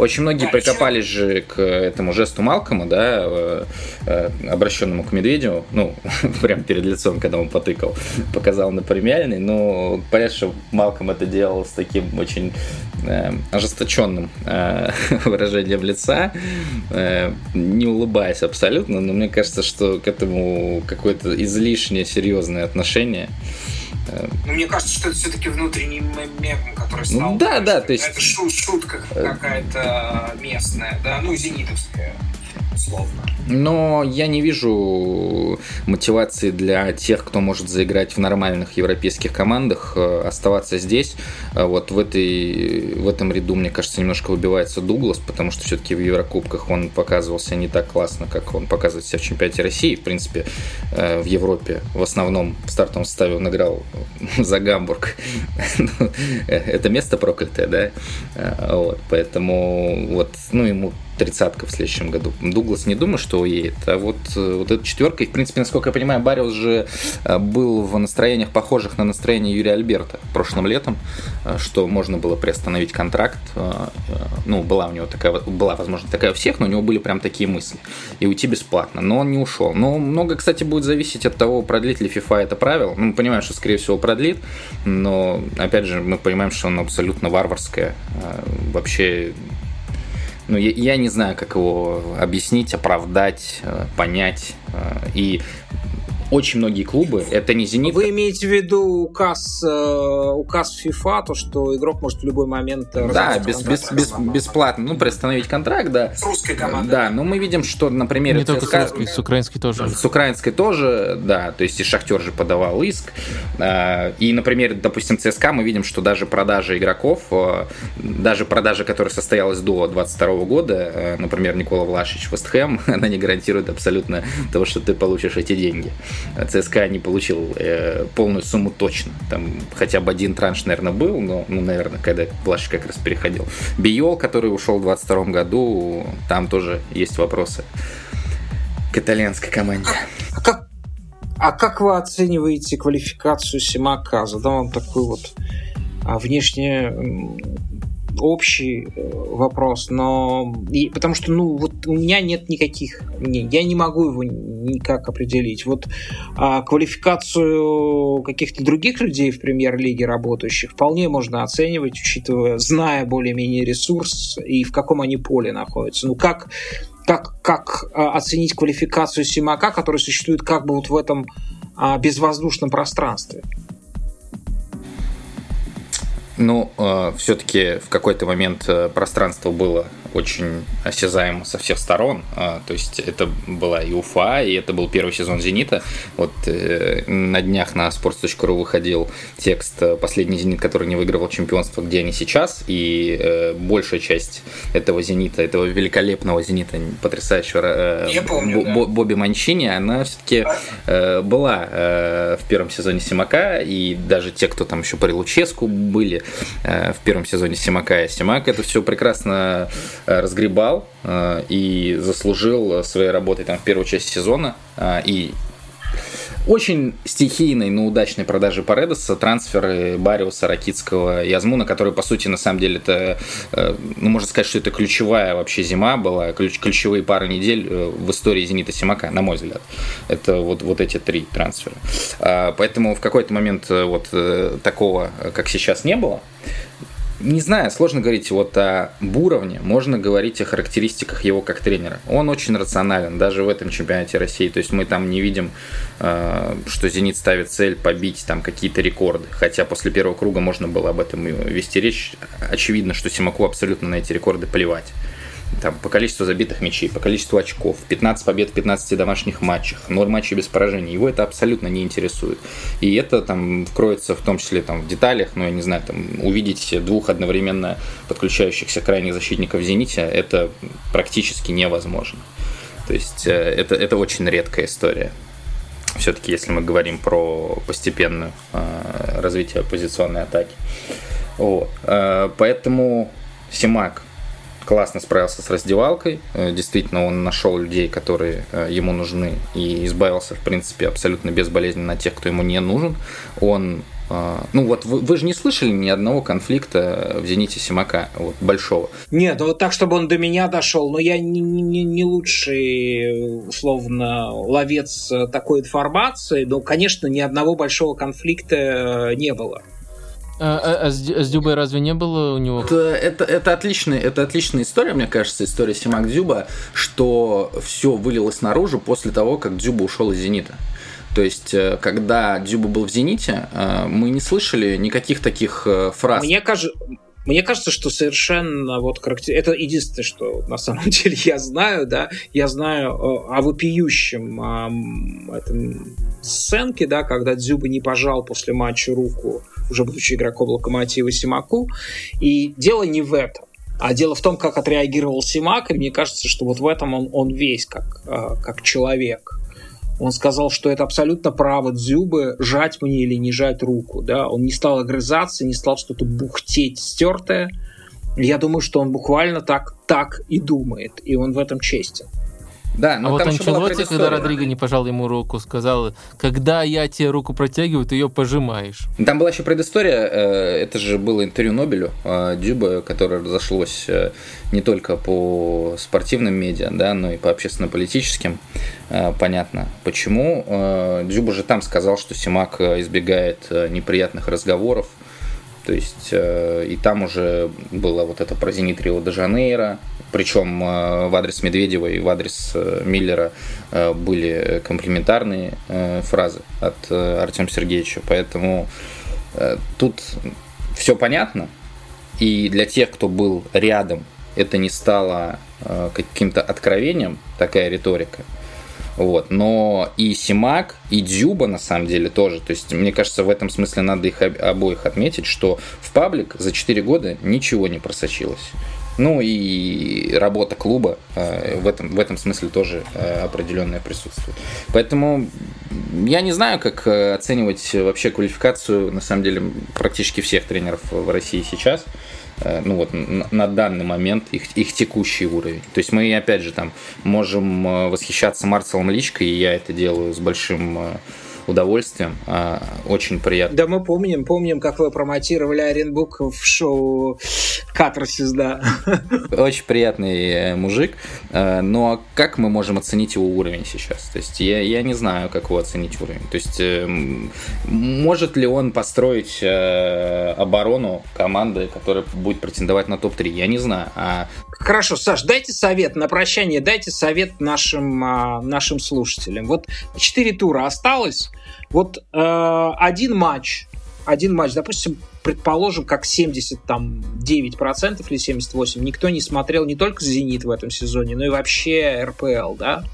Speaker 4: очень многие прикопались же к этому жесту Малкома, да, э, э, обращенному к Медведеву, ну, прям перед лицом, когда он потыкал, показал на премиальный, но понятно, что Малком это делал с таким очень э, ожесточенным э, выражением лица, э, не улыбаясь абсолютно, но мне кажется, что к этому какое-то излишне серьезное отношение.
Speaker 1: Ну, мне кажется, что это все-таки внутренний мем, который ну стал.
Speaker 4: Ну, да, да, то есть...
Speaker 1: Это шутка какая-то местная, да, ну, зенитовская условно.
Speaker 4: Но я не вижу мотивации для тех, кто может заиграть в нормальных европейских командах, э, оставаться здесь. А вот в, этой, в этом ряду, мне кажется, немножко выбивается Дуглас, потому что все-таки в Еврокубках он показывался не так классно, как он показывает себя в чемпионате России. В принципе, э, в Европе в основном в стартовом составе он играл за Гамбург. Ну, это место проклятое, да? Э, поэтому вот, ну, ему тридцатка в следующем году. Дуглас не думаю, что уедет. А вот, э, вот эта четверка, и, в принципе, насколько я понимаю, Бариус же э, был в настроениях, похожих на настроение Юрия Альберта прошлым летом, э, что можно было приостановить контракт. Ну, была у него такая, была, возможно, такая у всех, но у него были прям такие мысли. И уйти бесплатно. Но он не ушел. Но много, кстати, будет зависеть от того, продлит ли FIFA это правило. Ну, мы понимаем, что, скорее всего, продлит, но, опять же, мы понимаем, что оно абсолютно варварское. Вообще ну, я, я не знаю, как его объяснить, оправдать, э, понять. Э, и очень многие клубы, это не «Зенит».
Speaker 1: Вы имеете в виду указ, э, указ FIFA, то, что игрок может в любой момент...
Speaker 4: Да, без, без, без, бесплатно, ну, приостановить контракт, да.
Speaker 1: С русской командой.
Speaker 4: Да, но мы видим, что, например...
Speaker 2: Не только ЦСКА, с русской, с украинской тоже.
Speaker 4: С украинской тоже, да, то есть и Шахтер же подавал иск. Э, и, например, допустим, ЦСКА, мы видим, что даже продажа игроков, э, даже продажа, которая состоялась до 22 года, например, Никола Влашич в Вестхэм, она не гарантирует абсолютно того, что ты получишь эти деньги. ЦСКА не получил э, полную сумму точно. Там хотя бы один транш, наверное, был, но, ну, наверное, когда Влашич как раз переходил. Биол, который ушел в 22 году, там тоже есть вопросы к итальянской команде.
Speaker 1: А как, а как вы оцениваете квалификацию Симака? Задам вам такой вот а, внешне общий э, вопрос, но и, потому что, ну, вот у меня нет никаких, не, я не могу его никак определить. Вот а, квалификацию каких-то других людей в премьер-лиге работающих вполне можно оценивать, учитывая, зная более-менее ресурс и в каком они поле находятся. Ну, как как, как а, оценить квалификацию Симака, который существует как бы вот в этом а, безвоздушном пространстве?
Speaker 4: Ну, э, все-таки в какой-то момент э, пространство было очень осязаемо со всех сторон. Э, то есть это была и Уфа, и это был первый сезон «Зенита». Вот э, на днях на sports.ru выходил текст э, «Последний «Зенит», который не выигрывал чемпионство, где они сейчас». И э, большая часть этого «Зенита», этого великолепного «Зенита», потрясающего э, помню, да. Бобби Манчини, она все-таки была в первом сезоне «Симака», и даже те, кто там еще при Луческу были, в первом сезоне Симака. И Симак это все прекрасно разгребал э, и заслужил своей работой там в первую часть сезона. И очень стихийной, но удачной продажи Паредоса, трансферы Бариуса, Ракитского и Азмуна, которые, по сути, на самом деле, это, ну, можно сказать, что это ключевая вообще зима была, ключ, ключевые пары недель в истории «Зенита Симака», на мой взгляд. Это вот, вот эти три трансфера. Поэтому в какой-то момент вот такого, как сейчас, не было. Не знаю, сложно говорить вот о Буровне, можно говорить о характеристиках его как тренера. Он очень рационален, даже в этом чемпионате России. То есть мы там не видим, э, что «Зенит» ставит цель побить там какие-то рекорды. Хотя после первого круга можно было об этом вести речь. Очевидно, что Симаку абсолютно на эти рекорды плевать там, по количеству забитых мячей, по количеству очков, 15 побед в 15 домашних матчах, 0 матчей без поражений. Его это абсолютно не интересует. И это там вкроется в том числе там, в деталях, ну, я не знаю, там, увидеть двух одновременно подключающихся крайних защитников в «Зените» это практически невозможно. То есть э, это, это очень редкая история. Все-таки, если мы говорим про постепенное э, развитие оппозиционной атаки. Вот. Э, поэтому Симак классно справился с раздевалкой. Э, действительно, он нашел людей, которые э, ему нужны, и избавился, в принципе, абсолютно безболезненно от тех, кто ему не нужен. Он э, ну вот вы, вы же не слышали ни одного конфликта в «Зените» Симака, вот, большого?
Speaker 1: Нет, вот так, чтобы он до меня дошел, но я не, не, не лучший, условно, ловец такой информации, но, конечно, ни одного большого конфликта не было.
Speaker 2: А, а, а, с, с Дюбой разве не было у него?
Speaker 4: Это, это, это, отличная, это отличная история, мне кажется, история Симак Дзюба, что все вылилось наружу после того, как Дзюба ушел из «Зенита». То есть, э, когда Дзюба был в «Зените», э, мы не слышали никаких таких э, фраз.
Speaker 1: Мне кажется, мне кажется, что совершенно вот характер... Это единственное, что на самом деле я знаю, да, я знаю о вопиющем о этом сценке, да, когда Дзюба не пожал после матча руку уже будучи игроком Локомотива Симаку. И дело не в этом. А дело в том, как отреагировал Симак, и мне кажется, что вот в этом он, он весь как, э, как человек. Он сказал, что это абсолютно право Дзюбы жать мне или не жать руку. Да? Он не стал огрызаться, не стал что-то бухтеть стертое. Я думаю, что он буквально так, так и думает, и он в этом честен.
Speaker 2: Да, но а вот Анчелоти, когда Родриго не пожал ему руку, сказал, когда я тебе руку протягиваю, ты ее пожимаешь.
Speaker 4: Там была еще предыстория, э, это же было интервью Нобелю э, Дюба, которое разошлось э, не только по спортивным медиа, да, но и по общественно-политическим. Понятно, почему. Дюба же там сказал, что Симак избегает неприятных разговоров, то есть и там уже было вот это про «Зенит Рио-де-Жанейро», причем э, в адрес Медведева и в адрес э, Миллера э, были комплиментарные фразы от Артема Сергеевича. Поэтому тут все понятно. И для тех, кто был рядом, это не стало каким-то откровением, такая риторика. Вот. Но и Симак, и Дзюба, на самом деле, тоже. То есть, мне кажется, в этом смысле надо их обоих отметить, что в паблик за 4 года ничего не просочилось. Ну и работа клуба э, в этом, в этом смысле тоже э, определенное присутствует. Поэтому я не знаю, как э, оценивать вообще квалификацию, на самом деле, практически всех тренеров в России сейчас ну вот на данный момент их, их текущий уровень. То есть мы, опять же, там можем восхищаться Марселом Личкой, и я это делаю с большим удовольствием. А, очень приятно.
Speaker 1: Да, мы помним, помним, как вы промотировали Оренбук в шоу Катарсис, да.
Speaker 4: Очень приятный э, мужик. Э, но как мы можем оценить его уровень сейчас? То есть я, я не знаю, как его оценить уровень. То есть э, может ли он построить оборону команды, которая будет претендовать на топ-3? Я не знаю. А...
Speaker 1: Хорошо, Саш, дайте совет на прощание, дайте совет нашим, а, нашим слушателям. Вот четыре тура осталось. Вот э, один матч, один матч, допустим, предположим, как 79% или 78%, никто не смотрел не только «Зенит» в этом сезоне, но и вообще РПЛ, да?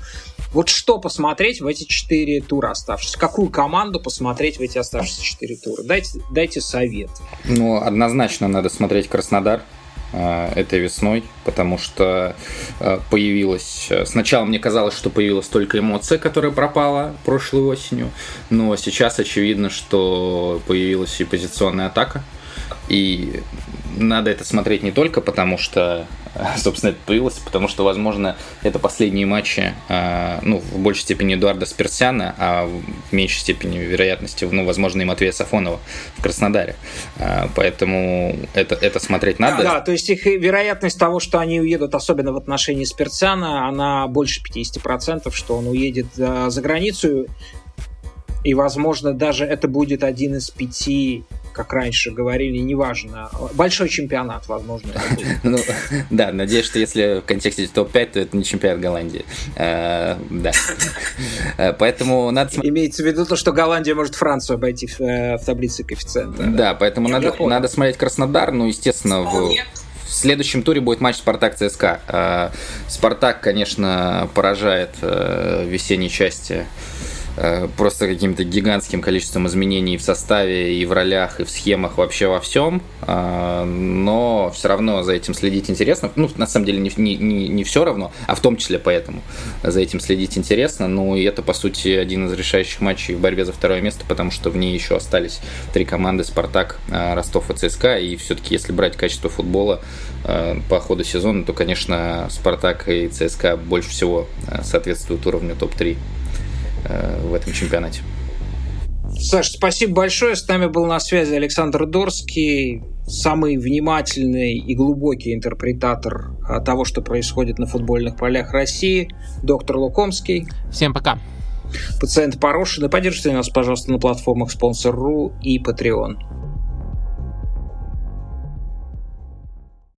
Speaker 1: Вот что посмотреть в эти четыре тура оставшиеся? Какую команду посмотреть в эти оставшиеся четыре тура? Дайте, дайте совет.
Speaker 4: Ну, однозначно надо смотреть Краснодар. Э, этой весной, потому что э, появилась... Э, сначала мне казалось, что появилась только эмоция, которая пропала прошлой осенью, но сейчас очевидно, что появилась и позиционная атака, и надо это смотреть не только потому, что собственно, это появилось, потому что, возможно, это последние матчи, а, ну, в большей степени Эдуарда Сперсяна, а в меньшей степени вероятности, ну, возможно, и Матвея Сафонова в Краснодаре. А, поэтому это, это смотреть надо.
Speaker 1: Да, то есть их вероятность того, что они уедут, особенно в отношении Сперсяна, она больше 50%, что он уедет за границу, и, возможно, даже это будет один из пяти как раньше говорили, неважно. Большой чемпионат, возможно.
Speaker 4: ну, да, надеюсь, что если в контексте топ-5, то это не чемпионат Голландии. Э, да. Э, поэтому надо...
Speaker 1: Имеется в виду то, что Голландия может Францию обойти в, э, таблице коэффициента.
Speaker 4: Да, поэтому надо, смотреть Краснодар, ну, естественно, в... В следующем туре будет матч Спартак ЦСКА. Спартак, конечно, поражает в весенней части просто каким-то гигантским количеством изменений в составе и в ролях, и в схемах, вообще во всем. А, но все равно за этим следить интересно. Ну, на самом деле, не, не, не все равно, а в том числе поэтому за этим следить интересно. Ну, и это, по сути, один из решающих матчей в борьбе за второе место, потому что в ней еще остались три команды «Спартак», э, «Ростов» и «ЦСКА». И все-таки, если брать качество футбола э, по ходу сезона, то, конечно, «Спартак» и «ЦСКА» больше всего соответствуют уровню топ-3 Э, в этом чемпионате.
Speaker 1: Саш, спасибо большое. С нами был на связи Александр Дорский, самый внимательный и глубокий интерпретатор э, того, что происходит на футбольных полях России, доктор Лукомский.
Speaker 2: Всем пока.
Speaker 1: Пациент Порошин. И поддержите нас, пожалуйста, на платформах Sponsor.ru и Patreon.